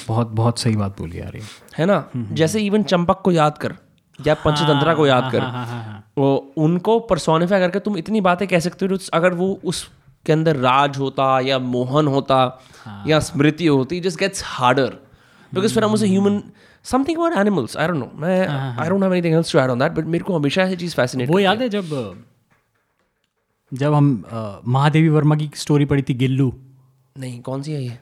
बहुत बहुत सही बात बोली यार ये।
है ना? जैसे इवन चंपक को याद कर या पंचतंत्रा को याद कर
हाँ हाँ हाँ
वो उनको परसोनिफाई करके तुम इतनी बातें कह सकते हो अगर वो उसके अंदर राज होता या मोहन होता या स्मृति होती जस्ट गेट्स हार्डर बिकॉज़ फिर हम उसे human something about animals I don't know मैं I don't have anything else to add on that but मेरे को हमेशा ये चीज़ फैसिनेट
वो याद है जब जब हम महादेवी वर्मा की स्टोरी पढ़ी थी गिल्लू।
नहीं कौन सी है ये?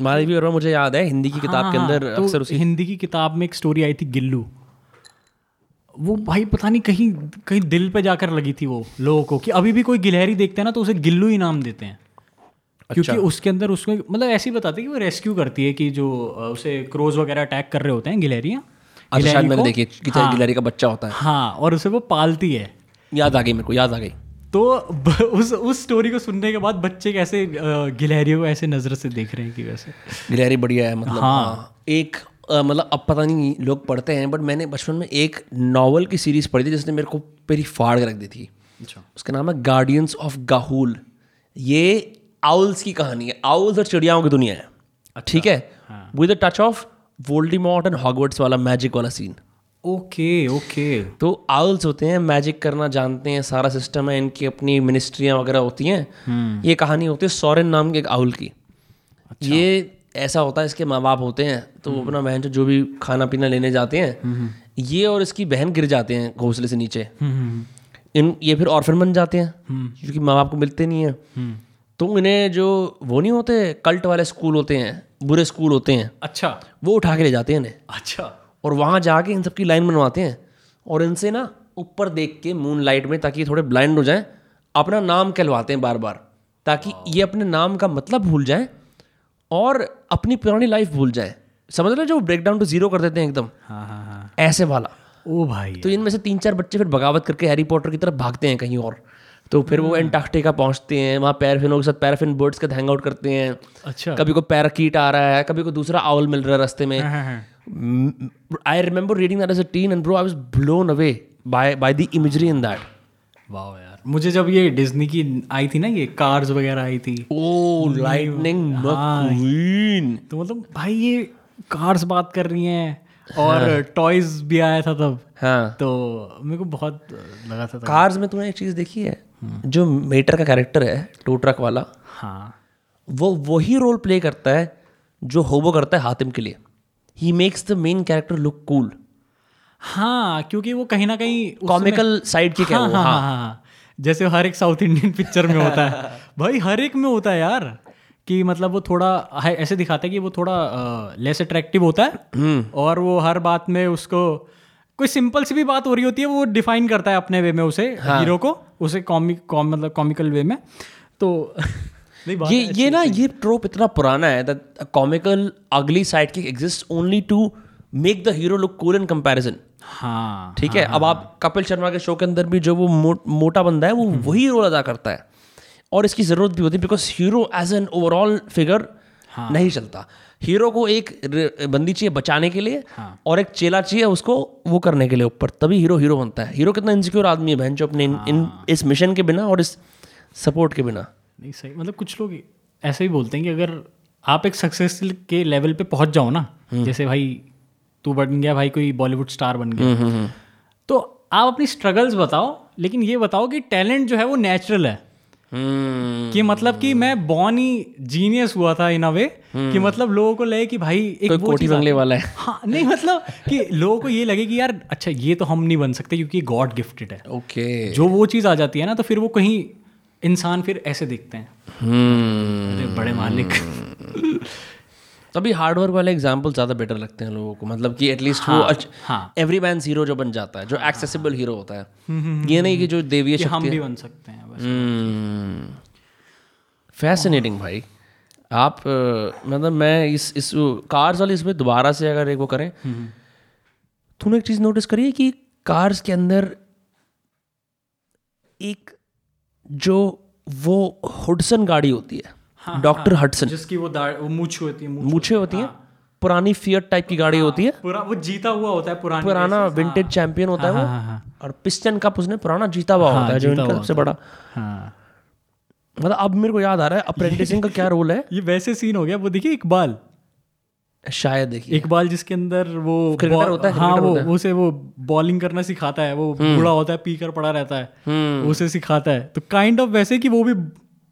महादेवी वर्मा मुझे याद है हिंदी की किताब के
हाँ,
अंदर
तो
अक्सर उसी
हिंदी की किताब में एक स्टोरी आई थी गिल्लू। वो भाई पता नहीं कहीं कहीं दिल पे जाकर लगी थी वो लोगों को कि अभी भी कोई गिलहरी देखते हैं ना तो उसे गिल्लू ही नाम देते हैं।
अच्छा।
क्योंकि उसके अंदर उसमें मतलब ऐसे ही बताते हैं कि वो रेस्क्यू करती है कि जो उसे क्रोज वगैरह अटैक कर रहे होते हैं गिलहरियाँ।
अच्छा शायद
गिलहरी
मैंने देखी कि चाहे गिलहरी का बच्चा होता है।
हाँ और उसे वो पालती है।
याद आ गई मेरे को याद आ गई।
तो उस उस स्टोरी को सुनने के बाद बच्चे कैसे गिलहरियों को ऐसे नज़र से देख रहे हैं कि वैसे।
गिलहरी बढ़िया है मतलब
हाँ।
हाँ, एक मतलब अब पता नहीं लोग पढ़ते हैं बट मैंने बचपन में एक नॉवल की सीरीज़ पढ़ी थी जिसने मेरे को मेरी फाड़ के रख दी थी।
अच्छा।
उसका नाम है गार्डियंस ऑफ़ गाहुल ये आउल्स की कहानी है। आउल्स और चिड़ियाओं की दुनिया है। ठीक है? With a touch of Voldemort and Hogwarts वाला मैजिक वाला सीन
ओके ओके।
तो आउल्स होते हैं मैजिक करना जानते हैं सारा सिस्टम है इनकी अपनी मिनिस्ट्रियाँ वगैरह होती हैं। ये कहानी होती है सोरेन नाम के एक आउल की। अच्छा। ये ऐसा होता है इसके माँ बाप होते हैं तो वो अपना बहन जो भी खाना पीना लेने जाते हैं ये और इसकी बहन गिर जाते हैं घोंसले से नीचे। इन ये फिर ऑर्फन बन जाते हैं क्योंकि माँ बाप को मिलते नहीं है। तो इन्हें जो वो नहीं होते कल्ट वाले स्कूल होते हैं बुरे स्कूल होते हैं।
अच्छा।
वो उठा के ले जाते हैं इन्हें।
अच्छा।
और वहाँ जाके इन सबकी लाइन बनवाते हैं। और इनसे ना ऊपर देख के मून लाइट में ताकि थोड़े ब्लाइंड हो जाएँ अपना नाम कहलवाते हैं बार बार ताकि ये अपने नाम का मतलब भूल जाएँ और अपनी पुरानी लाइफ भूल जाएँ। समझ लो जो ब्रेक डाउन टू ज़ीरो कर देते हैं एकदम?
हाँ हाँ हाँ।
ऐसे वाला।
ओ भाई।
तो इनमें से तीन चार बच्चे फिर बगावत करके हैरी पॉटर की तरफ़ भागते हैं कहीं और। तो फिर वो एंटार्क्टिका पहुँचते हैं वहाँ पैराफिनों के साथ पैराफिन बर्ड्स का हैंग आउट करते हैं।
अच्छा।
कभी को पैराकीट आ रहा है कभी को दूसरा आउल मिल रहा है रास्ते में।
हाँ, हाँ।
I remember reading that as a teen, and bro, I was blown away by by the imagery in that.
वाह यार. मुझे जब ये डिज्नी की आई थी ना ये कार्स वगैरह आई थी.
Oh, lightning McQueen.
तो मतलब भाई ये कार्स बात कर रही हैं और टॉयज हाँ. भी आया था तब.
हाँ.
तो मेरे को बहुत लगा था
कार्स में तुमने एक चीज़ देखी है? जो मेटर का कैरेक्टर है टू ट्रक वाला
हाँ.
वो वही रोल प्ले करता है जो होबो करता है हातिम के लिए. He makes the main character look cool
हाँ क्योंकि वो कहीं ना कहीं
कॉमिकल साइड की
हाँ, हाँ,
हाँ
हाँ, हाँ। जैसे हर एक साउथ इंडियन पिक्चर में होता है भाई हर एक में होता है यार कि मतलब वो थोड़ा है- ऐसे दिखाता है कि वो थोड़ा लेस अट्रैक्टिव होता है
हम्म।
और वो हर बात में उसको कोई सिंपल सी भी बात हो रही होती है वो डिफाइन करता है अपने वे में उसे
हाँ।
हीरो को उसे कॉमिक कॉम मतलब कॉमिकल वे में तो
ये ये ना ये ट्रोप इतना पुराना है that comical ugly sidekick exist only to make the hero look cool in comparison
हाँ
ठीक है? अब आप कपिल शर्मा के शो के अंदर भी जो वो मो, मोटा बंदा है वो वही रोल अदा करता है। और इसकी ज़रूरत भी होती है because hero as an overall figure नहीं चलता। हीरो को एक बंदी चाहिए बचाने के लिए हाँ. और एक चेला चाहिए उसको वो करने के लिए ऊपर। तभी हीरो हीरो बनता है। हीरो कितना इनसिक्योर आदमी है बहन जो अपने इन, इन इस मिशन के बिना और इस सपोर्ट के बिना।
नहीं सही। मतलब कुछ लोग ऐसे ही बोलते हैं कि अगर आप एक सक्सेस के लेवल पे पहुँच जाओ ना जैसे भाई तू बन गया भाई कोई बॉलीवुड स्टार बन गया। तो आप अपनी स्ट्रगल्स बताओ लेकिन ये बताओ कि टैलेंट जो है वो नेचुरल है। कि मतलब कि मैं बॉर्न ही जीनियस हुआ था इन अ वे कि मतलब लोगों को लगे कि भाई एक
कोठी बंगले वाला है।
हाँ नहीं मतलब कि लोगों को ये लगे कि यार अच्छा ये तो हम नहीं बन सकते क्योंकि गॉड गिफ्टेड है।
ओके
जो वो चीज़ आ जाती है ना तो फिर वो कहीं इंसान फिर ऐसे दिखते हैं। अरे बड़े मालिक।
तभी हार्डवर्क वाले एग्ज़ाम्पल ज़्यादा बेटर लगते हैं लोगों को मतलब कि एटलीस्ट हाँ, वो
हाँ।
एवरी मैन हीरो जो बन जाता है जो एक्सेसिबल हाँ, हीरो होता है। ये नहीं कि जो देवीय
कि हम भी बन सकते हैं
हम्म। फैसिनेटिंग भाई। आप मतलब मैं इस इस कार्स वाली इसमें दोबारा से अगर एक वो करें तूने एक चीज़ नोटिस करी है कि कार्स के अंदर एक जो वो हुडसन गाड़ी होती है हाँ, डॉक्टर हाँ, हटसन
जिसकी वो वो मूछ होती है मूछे
होती हैं पुरानी फियट टाइप की गाड़ी होती है।
पूरा वो जीता हुआ होता है पुरानी
पुराना विंटेज चैंपियन होता है वो
हाँ हाँ
और पिस्टन कप उसने पुराना जीता हुआ होता है जो इनका सबसे बड़ा।
हाँ।
मतलब अब मेरे को याद आ रहा है अप्रेंटिसिंग का क्या रोल है?
ये वैसे सीन हो गया वो देखिए इकबाल।
शायद देखिए।
इकबाल जिसके अंदर वो
क्रिकेटर होता है,
हाँ वो
होता है।
उसे वो बॉलिंग करना सिखाता है वो बूढ़ा होता है पीकर पड़ा रहता है
हम्म।
उसे सिखाता है। तो काइंड ऑफ़ वैसे कि वो भी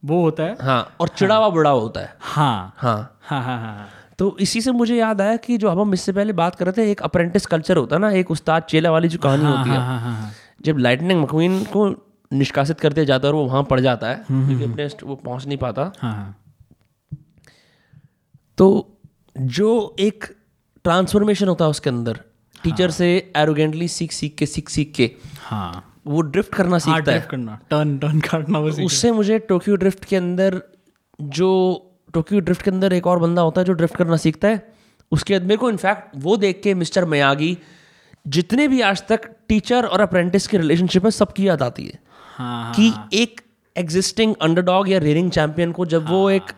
वो होता है।
हाँ और चिड़ा हुआ बड़ा होता है।
हाँ।
हाँ।
हाँ हाँ हाँ
तो इसी से मुझे याद आया कि जो अब हम इससे पहले बात कर रहे थे एक अप्रेंटिस कल्चर होता है ना एक उस्ताद चेला वाली जो कहानी होती है।
हाँ हाँ हाँ।
जब लाइटनिंग मकवीन को निष्कासित कर दिया जाता है और वो वहाँ पड़ जाता है क्योंकि अपने वो पहुँच नहीं पाता।
हाँ हाँ।
तो जो एक ट्रांसफॉर्मेशन होता है उसके अंदर टीचर हाँ. से एरोगेंटली सीख सीख के सीख सीख के
हाँ।
वो ड्रिफ्ट करना
हाँ
सीखता है।
करना टर्न टर्न काटना वो
उससे मुझे टोक्यो ड्रिफ्ट के अंदर जो टोक्यो ड्रिफ्ट के अंदर एक और बंदा होता है जो ड्रिफ्ट करना सीखता है उसके बाद मेरे को इनफैक्ट वो देख के मिस्टर मयागी जितने भी आज तक टीचर और अप्रेंटिस के रिलेशनशिप है सबकी याद आती है
हाँ
कि एक एग्जिस्टिंग अंडरडॉग या रेनिंग चैंपियन को जब वो एक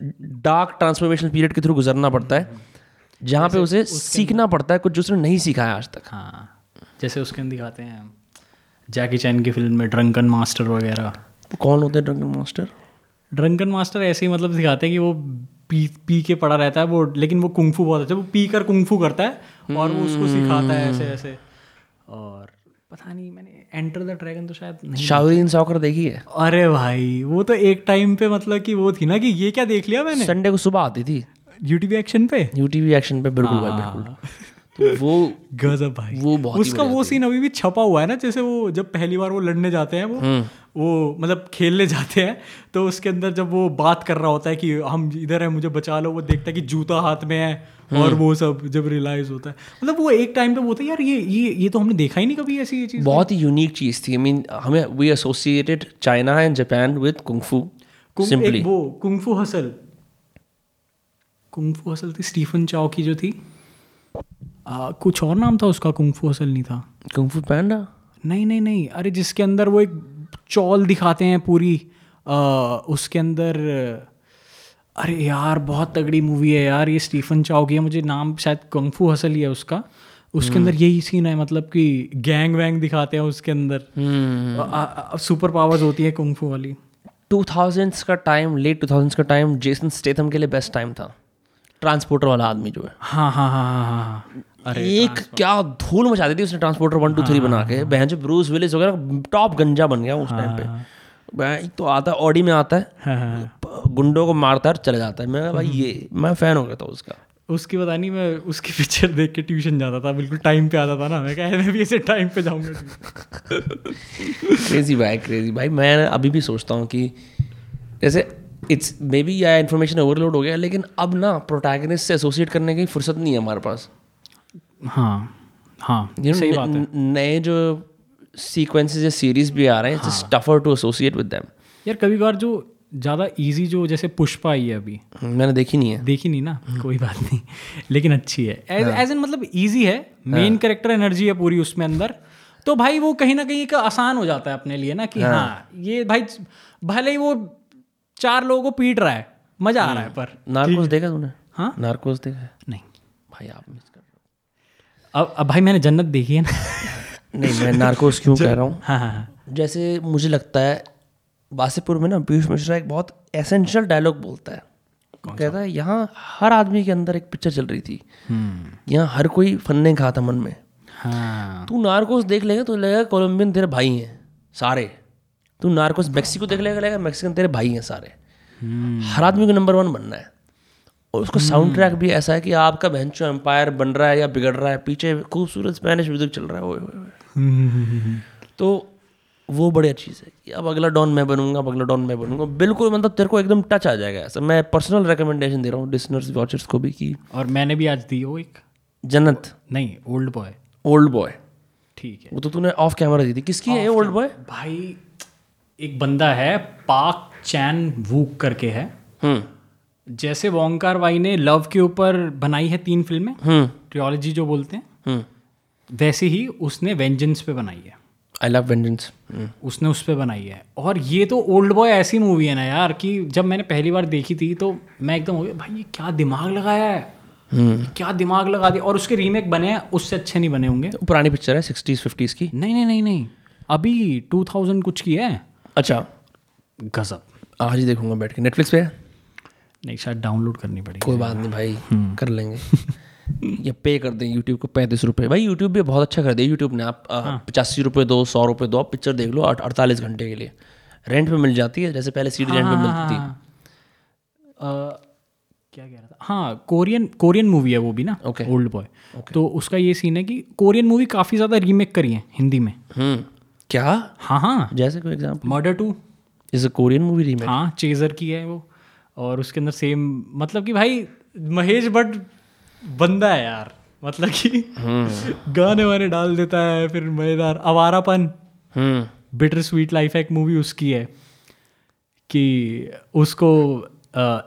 डार्क ट्रांसफॉर्मेशन पीरियड के थ्रू गुजरना पड़ता है जहाँ पे उसे सीखना पड़ता है कुछ जो उसने नहीं सीखा है आज तक।
हाँ जैसे उसके अंदर दिखाते हैं जैकी चैन की फ़िल्म में ड्रंकन मास्टर वगैरह।
कौन होते हैं ड्रंकन मास्टर
ड्रंकन मास्टर ऐसे ही मतलब दिखाते हैं कि वो पी पी के पड़ा रहता है वो लेकिन वो कुंफू बहुत अच्छा वो पी कर कुंफू करता है और वो उसको सिखाता है ऐसे ऐसे। और पता नहीं मैंने एंटर द ड्रैगन तो शायद नहीं
सॉकर देखी है।
अरे भाई वो तो एक टाइम पे मतलब कि वो थी ना कि ये क्या देख लिया मैंने?
संडे को सुबह आती थी।
यूटीवी एक्शन पे?
यूटीवी एक्शन पे बिल्कुल भाई बिल्कुल। तो वो
गजब भाई।
वो बहुत
उसका वो सीन अभी भी छपा हुआ है ना जैसे वो जब पहली बार वो लड़ने जाते हैं वो। वो मतलब खेलने जाते हैं तो उसके अंदर जब वो बात कर रहा होता है कि हम इधर है मुझे बचा लो वो देखता है कि जूता हाथ में है और वो सब जब रियलाइज़ होता है। मतलब वो एक टाइम पे होता है यार ये ये ये तो हमने देखा ही नहीं कभी ऐसी ये चीज़
बहुत ही यूनिक चीज़ थी। आई मीन हमें we associated China and Japan with kung fu
kung-
simply
वो kung fu hustle kung fu hustle थी स्टीफन चाओ की जो थी। आ, कुछ और नाम था उसका कुंगफू हसल नहीं था।
कुंफू पैंडा
नहीं नहीं नहीं। अरे जिसके अंदर वो एक चौल दिखाते हैं पूरी आ, उसके अंदर अरे यार बहुत तगड़ी मूवी है यार ये स्टीफन चाओ की है मुझे नाम शायद कंफू हसल ही है उसका। उसके अंदर यही सीन है मतलब कि गैंग वैंग दिखाते हैं उसके अंदर। सुपर पावर्स होती है कुंफू वाली।
2000s का टाइम लेट 2000s का टाइम जेसन स्टेथम के लिए बेस्ट टाइम था। ट्रांसपोर्टर वाला आदमी जो है।
हाँ हाँ हाँ हाँ हाँ अरे
एक क्या धूल मचा दी थी उसने ट्रांसपोर्टर वन टू थ्री बना के। बहन जो ब्रूस विलिस वगैरह टॉप गंजा बन गया उस टाइम पे। वह एक तो आता है ऑडी में आता है
हाँ हाँ
गुंडों को मारता है और चले जाता है। मैं भाई ये मैं फ़ैन हो गया था उसका।
उसकी पता नहीं मैं उसकी पिक्चर देख के ट्यूशन जाता था बिल्कुल टाइम पे आता था ना। मैं कहा मैं भी ऐसे टाइम पे जाऊँगा
क्रेजी भाई क्रेजी भाई। मैं अभी भी सोचता हूँ कि जैसे इट्स मे बी या इन्फॉर्मेशन ओवरलोड हो गया लेकिन अब ना प्रोटैगनिस्ट से एसोसिएट करने की फुर्सत नहीं है हमारे पास।
हाँ हाँ
You know,
सही बात है।
नए जो सीक्वेंसेस या सीरीज़ भी आ रहे हैं it's tougher to associate with them
यार कभी कभार जो ज़्यादा इजी जो जैसे पुष्पा आई है अभी।
मैंने देखी नहीं है।
देखी नहीं ना? कोई बात नहीं। लेकिन अच्छी है। एज एन मतलब इजी है। मेन कैरेक्टर एनर्जी है पूरी उसमें अंदर। तो भाई वो कहीं ना कहीं एक आसान हो जाता है अपने लिए ना कि हाँ। ये भाई भले ही वो चार लोगों को पीट रहा है मज़ा आ रहा है पर
नार्कोस देखा तूने?
हाँ।
नार्कोस देखा है?
नहीं।
भाई आप
अब अब भाई मैंने जन्नत देखी है ना।
नहीं मैं नार्कोस क्यों कह रहा हूँ?
हाँ हाँ हाँ।
जैसे मुझे लगता है बासीपुर में ना पीयूष मिश्रा एक बहुत एसेंशियल डायलॉग बोलता है। कहता है यहाँ हर आदमी के अंदर एक पिक्चर चल रही थी। यहाँ हर कोई फन्ने खा था मन में।
हाँ।
तू नार्कोस देख लेगा तो लगेगा कोलंबियन तेरे भाई हैं सारे। तू नार्कोस मैक्सिको देख लेगा लगेगा मैक्सिकन तेरे भाई हैं सारे। हर आदमी को नंबर वन बनना है। और उसका साउंड ट्रैक भी ऐसा है कि आपका बेंचो एम्पायर बन रहा है या बिगड़ रहा है पीछे खूबसूरत स्पेनिश म्यूज़िक चल रहा है ओए तो वो बढ़िया चीज़ है कि अब अगला डॉन मैं बनूँगा अब अगला डॉन मैं बनूँगा। बिल्कुल मतलब तेरे को एकदम टच आ जाएगा ऐसा। मैं पर्सनल रिकमेंडेशन दे रहा हूँ लिसनर्स वॉचर्स को भी कि
और मैंने भी आज दी वो एक।
जन्नत।
नहीं ओल्ड बॉय
ओल्ड बॉय
ठीक है।
वो तो तूने ऑफ़ कैमरा दी थी। किसकी है ओल्ड बॉय
भाई एक बंदा है पाक चैन वूक करके है।
हम्म।
जैसे वोंकार वाई ने लव के ऊपर बनाई है तीन फ़िल्में
हम्म।
ट्रियोलॉजी जो बोलते हैं
हम्म।
वैसे ही उसने वेंजेंस पे बनाई है।
आई लव वेंजेंस
उसने उस पर बनाई है। और ये तो ओल्ड बॉय ऐसी मूवी है ना यार कि जब मैंने पहली बार देखी थी तो मैं एकदम हो गया भाई ये क्या दिमाग लगाया है? क्या दिमाग लगा दिया? और उसके रीमेक बने हैं उससे अच्छे नहीं बने होंगे।
पुरानी पिक्चर है सिक्सटीज फिफ्टीज की?
नहीं नहीं नहीं नहीं। अभी टू थाउज़ेंड कुछ की है।
अच्छा।
गजब।
आज ही देखूँगा बैठ के। नेटफ्लिक्स पे है?
नहीं शायद डाउनलोड करनी पड़ेगी।
कोई बात नहीं भाई कर लेंगे। या पे कर दें यूट्यूब को पैंतीस रुपये भाई यूट्यूब भी बहुत अच्छा कर दिया यूट्यूब ने आप पचासी रुपये दो सौ रुपये दो आप पिक्चर देख लो अड़तालीस घंटे के लिए। रेंट पे मिल जाती है जैसे पहले सीडी रेंट पे मिलती थी।
क्या कह रहा था? हाँ कोरियन कोरियन मूवी है वो भी ना
ओके
ओल्ड बॉय तो उसका ये सीन है कि कोरियन मूवी काफ़ी ज़्यादा रीमेक करी है हिंदी में।
हम्म। क्या?
हाँ हाँ।
जैसे कोई example
murder two
is a Korean movie remake
हाँ चेजर की है वो। और उसके अंदर सेम मतलब कि भाई महेश भट्ट बंदा है यार। मतलब कि गाने वाने डाल देता है फिर मज़ेदार। आवारापन
हम्म।
बिटर स्वीट लाइफ एक मूवी उसकी है कि उसको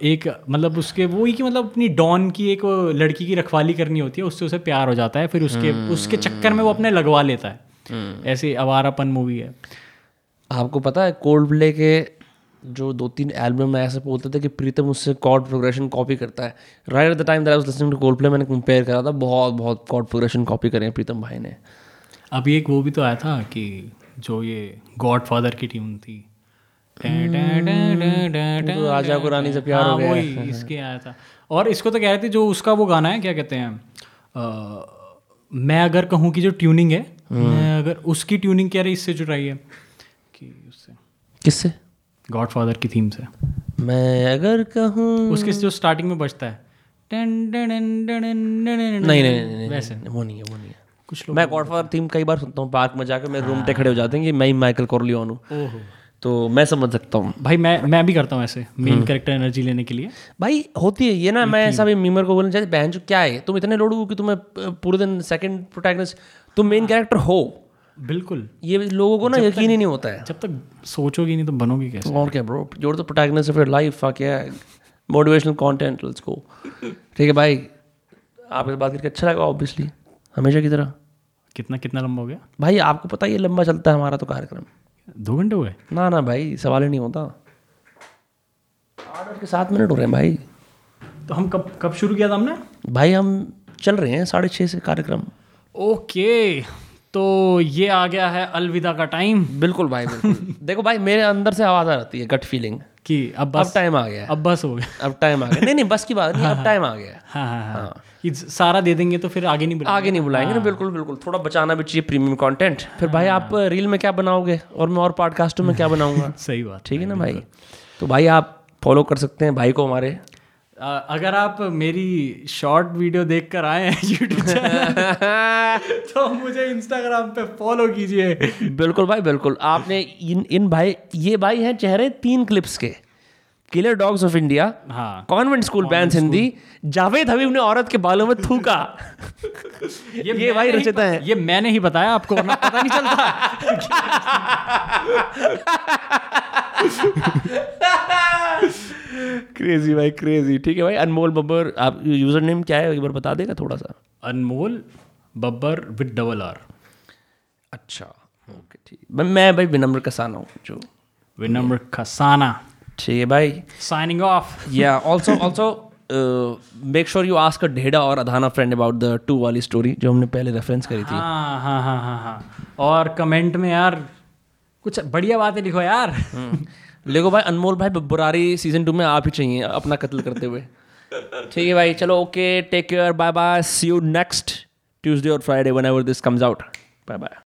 एक मतलब उसके वो ही कि मतलब अपनी डॉन की एक लड़की की रखवाली करनी होती है उससे उसे प्यार हो जाता है फिर उसके उसके चक्कर में वो अपने लगवा लेता है। ऐसे आवारापन मूवी है।
आपको पता है कोल्ड प्ले के जो दो तीन एल्बम में ऐसे बोलते थे कि प्रीतम उससे कॉर्ड प्रोग्रेशन कॉपी करता है। Right at the time that I was listening to Coldplay मैंने कंपेयर करा था बहुत बहुत कॉर्ड प्रोग्रेशन कॉपी करे हैं प्रीतम भाई ने।
अभी एक वो भी तो आया था कि जो ये गॉड फादर की ट्यून थी।
तो राजा को रानी से प्यार हो
हाँ,
गया
वही इसके आया था। और इसको तो कह रहे थे जो उसका वो गाना है क्या कहते हैं मैं अगर कहूँ कि जो ट्यूनिंग है
हम्म।
मैं अगर उसकी ट्यूनिंग कह रही इससे जुड़ाई है कि उससे।
किससे?
गॉड फादर की थीम से।
मैं अगर कहूँ
उसके जो स्टार्टिंग में बजता है।
नहीं नहीं
वैसे।
वो नहीं है वो नहीं है।
कुछ
मैं गॉडफादर थीम कई बार सुनता हूँ पार्क में जाकर मेरे रूम पे खड़े हो जाते हैं कि मैं ही माइकल कॉर्लियोन हूँ। तो मैं समझ सकता हूँ।
भाई मैं मैं भी करता हूँ ऐसे। मेन कैरेक्टर एनर्जी लेने के लिए।
भाई होती है ये ना मैं ऐसा भी मीमर को बोलना चाहती बहन जो क्या है? तुम इतने लोड़ू हो कि तुम्हें पूरे दिन सेकंड प्रोटैगनिस्ट तुम मेन कैरेक्टर हो।
बिल्कुल।
ये लोगों को ना यकीन ही नहीं होता है।
जब तक सोचोगे नहीं तो बनोगे कैसे?
और क्या ब्रो जोड़ तो प्रोटैगनिस्ट ऑफ़ योर लाइफ क्या है मोटिवेशनल कंटेंट लेट्स गो ठीक है भाई आपसे बात करके अच्छा लगा ऑब्वियसली हमेशा की तरह।
कितना कितना लंबा हो गया?
भाई आपको पता है ये लंबा चलता है हमारा तो कार्यक्रम।
दो घंटे हो गए?
ना ना भाई सवाल ही नहीं होता। आठ के सात मिनट हो रहे हैं भाई।
तो हम कब कब शुरू किया था हमने?
भाई हम चल रहे हैं साढ़े छः से कार्यक्रम।
ओके। तो ये आ गया है अलविदा का टाइम।
बिल्कुल भाई बिल्कुल। देखो भाई मेरे अंदर से आवाज़ आ जाती है गट फीलिंग
कि अब बस अब
टाइम आ गया
अब बस हो गया।
अब टाइम आ गया। नहीं नहीं बस की बात नहीं अब टाइम आ गया हाँ।
हाँ हाँ कि सारा दे देंगे तो फिर आगे नहीं बुला
आगे नहीं बुलाएँगे ना बिल्कुल बिल्कुल। थोड़ा बचाना भी चाहिए प्रीमियम कंटेंट फिर भाई आप रील में क्या बनाओगे? और मैं और पॉडकास्टों में क्या बनाऊँगा?
सही बात।
ठीक है ना भाई? तो भाई आप फॉलो कर सकते हैं भाई को हमारे।
अगर आप मेरी शॉर्ट वीडियो देख कर आए हैं यूट्यूब चैनल तो मुझे इंस्टाग्राम पे फॉलो कीजिए।
बिल्कुल भाई बिल्कुल। आपने इन इन भाई ये भाई हैं चेहरे तीन क्लिप्स के। किलर डॉग्स ऑफ़ इंडिया
हाँ।
Convent school band Hindi Javed Habib ने औरत के बालों में थूका। ये,
मैंने
भाई रचिता है।
ये मैंने ही बताया आपको वरना पता नहीं चलता।
क्रेजी भाई क्रेजी ठीक है भाई अनमोल बब्बर आप यूज़र नेम क्या है? एक बार बता देगा थोड़ा सा।
Anmol Babbar with double R
अच्छा ओके ठीक। मैं मैं भाई विनम्र कसाना हूँ जो
विनम्र खसाना
ठीक है भाई।
साइनिंग ऑफ़
या also also make sure you ask a Dheda और Adhana friend about the two वाली स्टोरी जो हमने पहले रेफरेंस करी थी।
हाँ हाँ हाँ हाँ हाँ। और कमेंट में यार कुछ बढ़िया बातें लिखो यार।
देखो भाई अनमोल भाई बुरारी सीज़न टू में आप ही चाहिए अपना कत्ल करते हुए। ठीक है भाई चलो okay take care bye bye see you next Tuesday और Friday whenever this comes out bye bye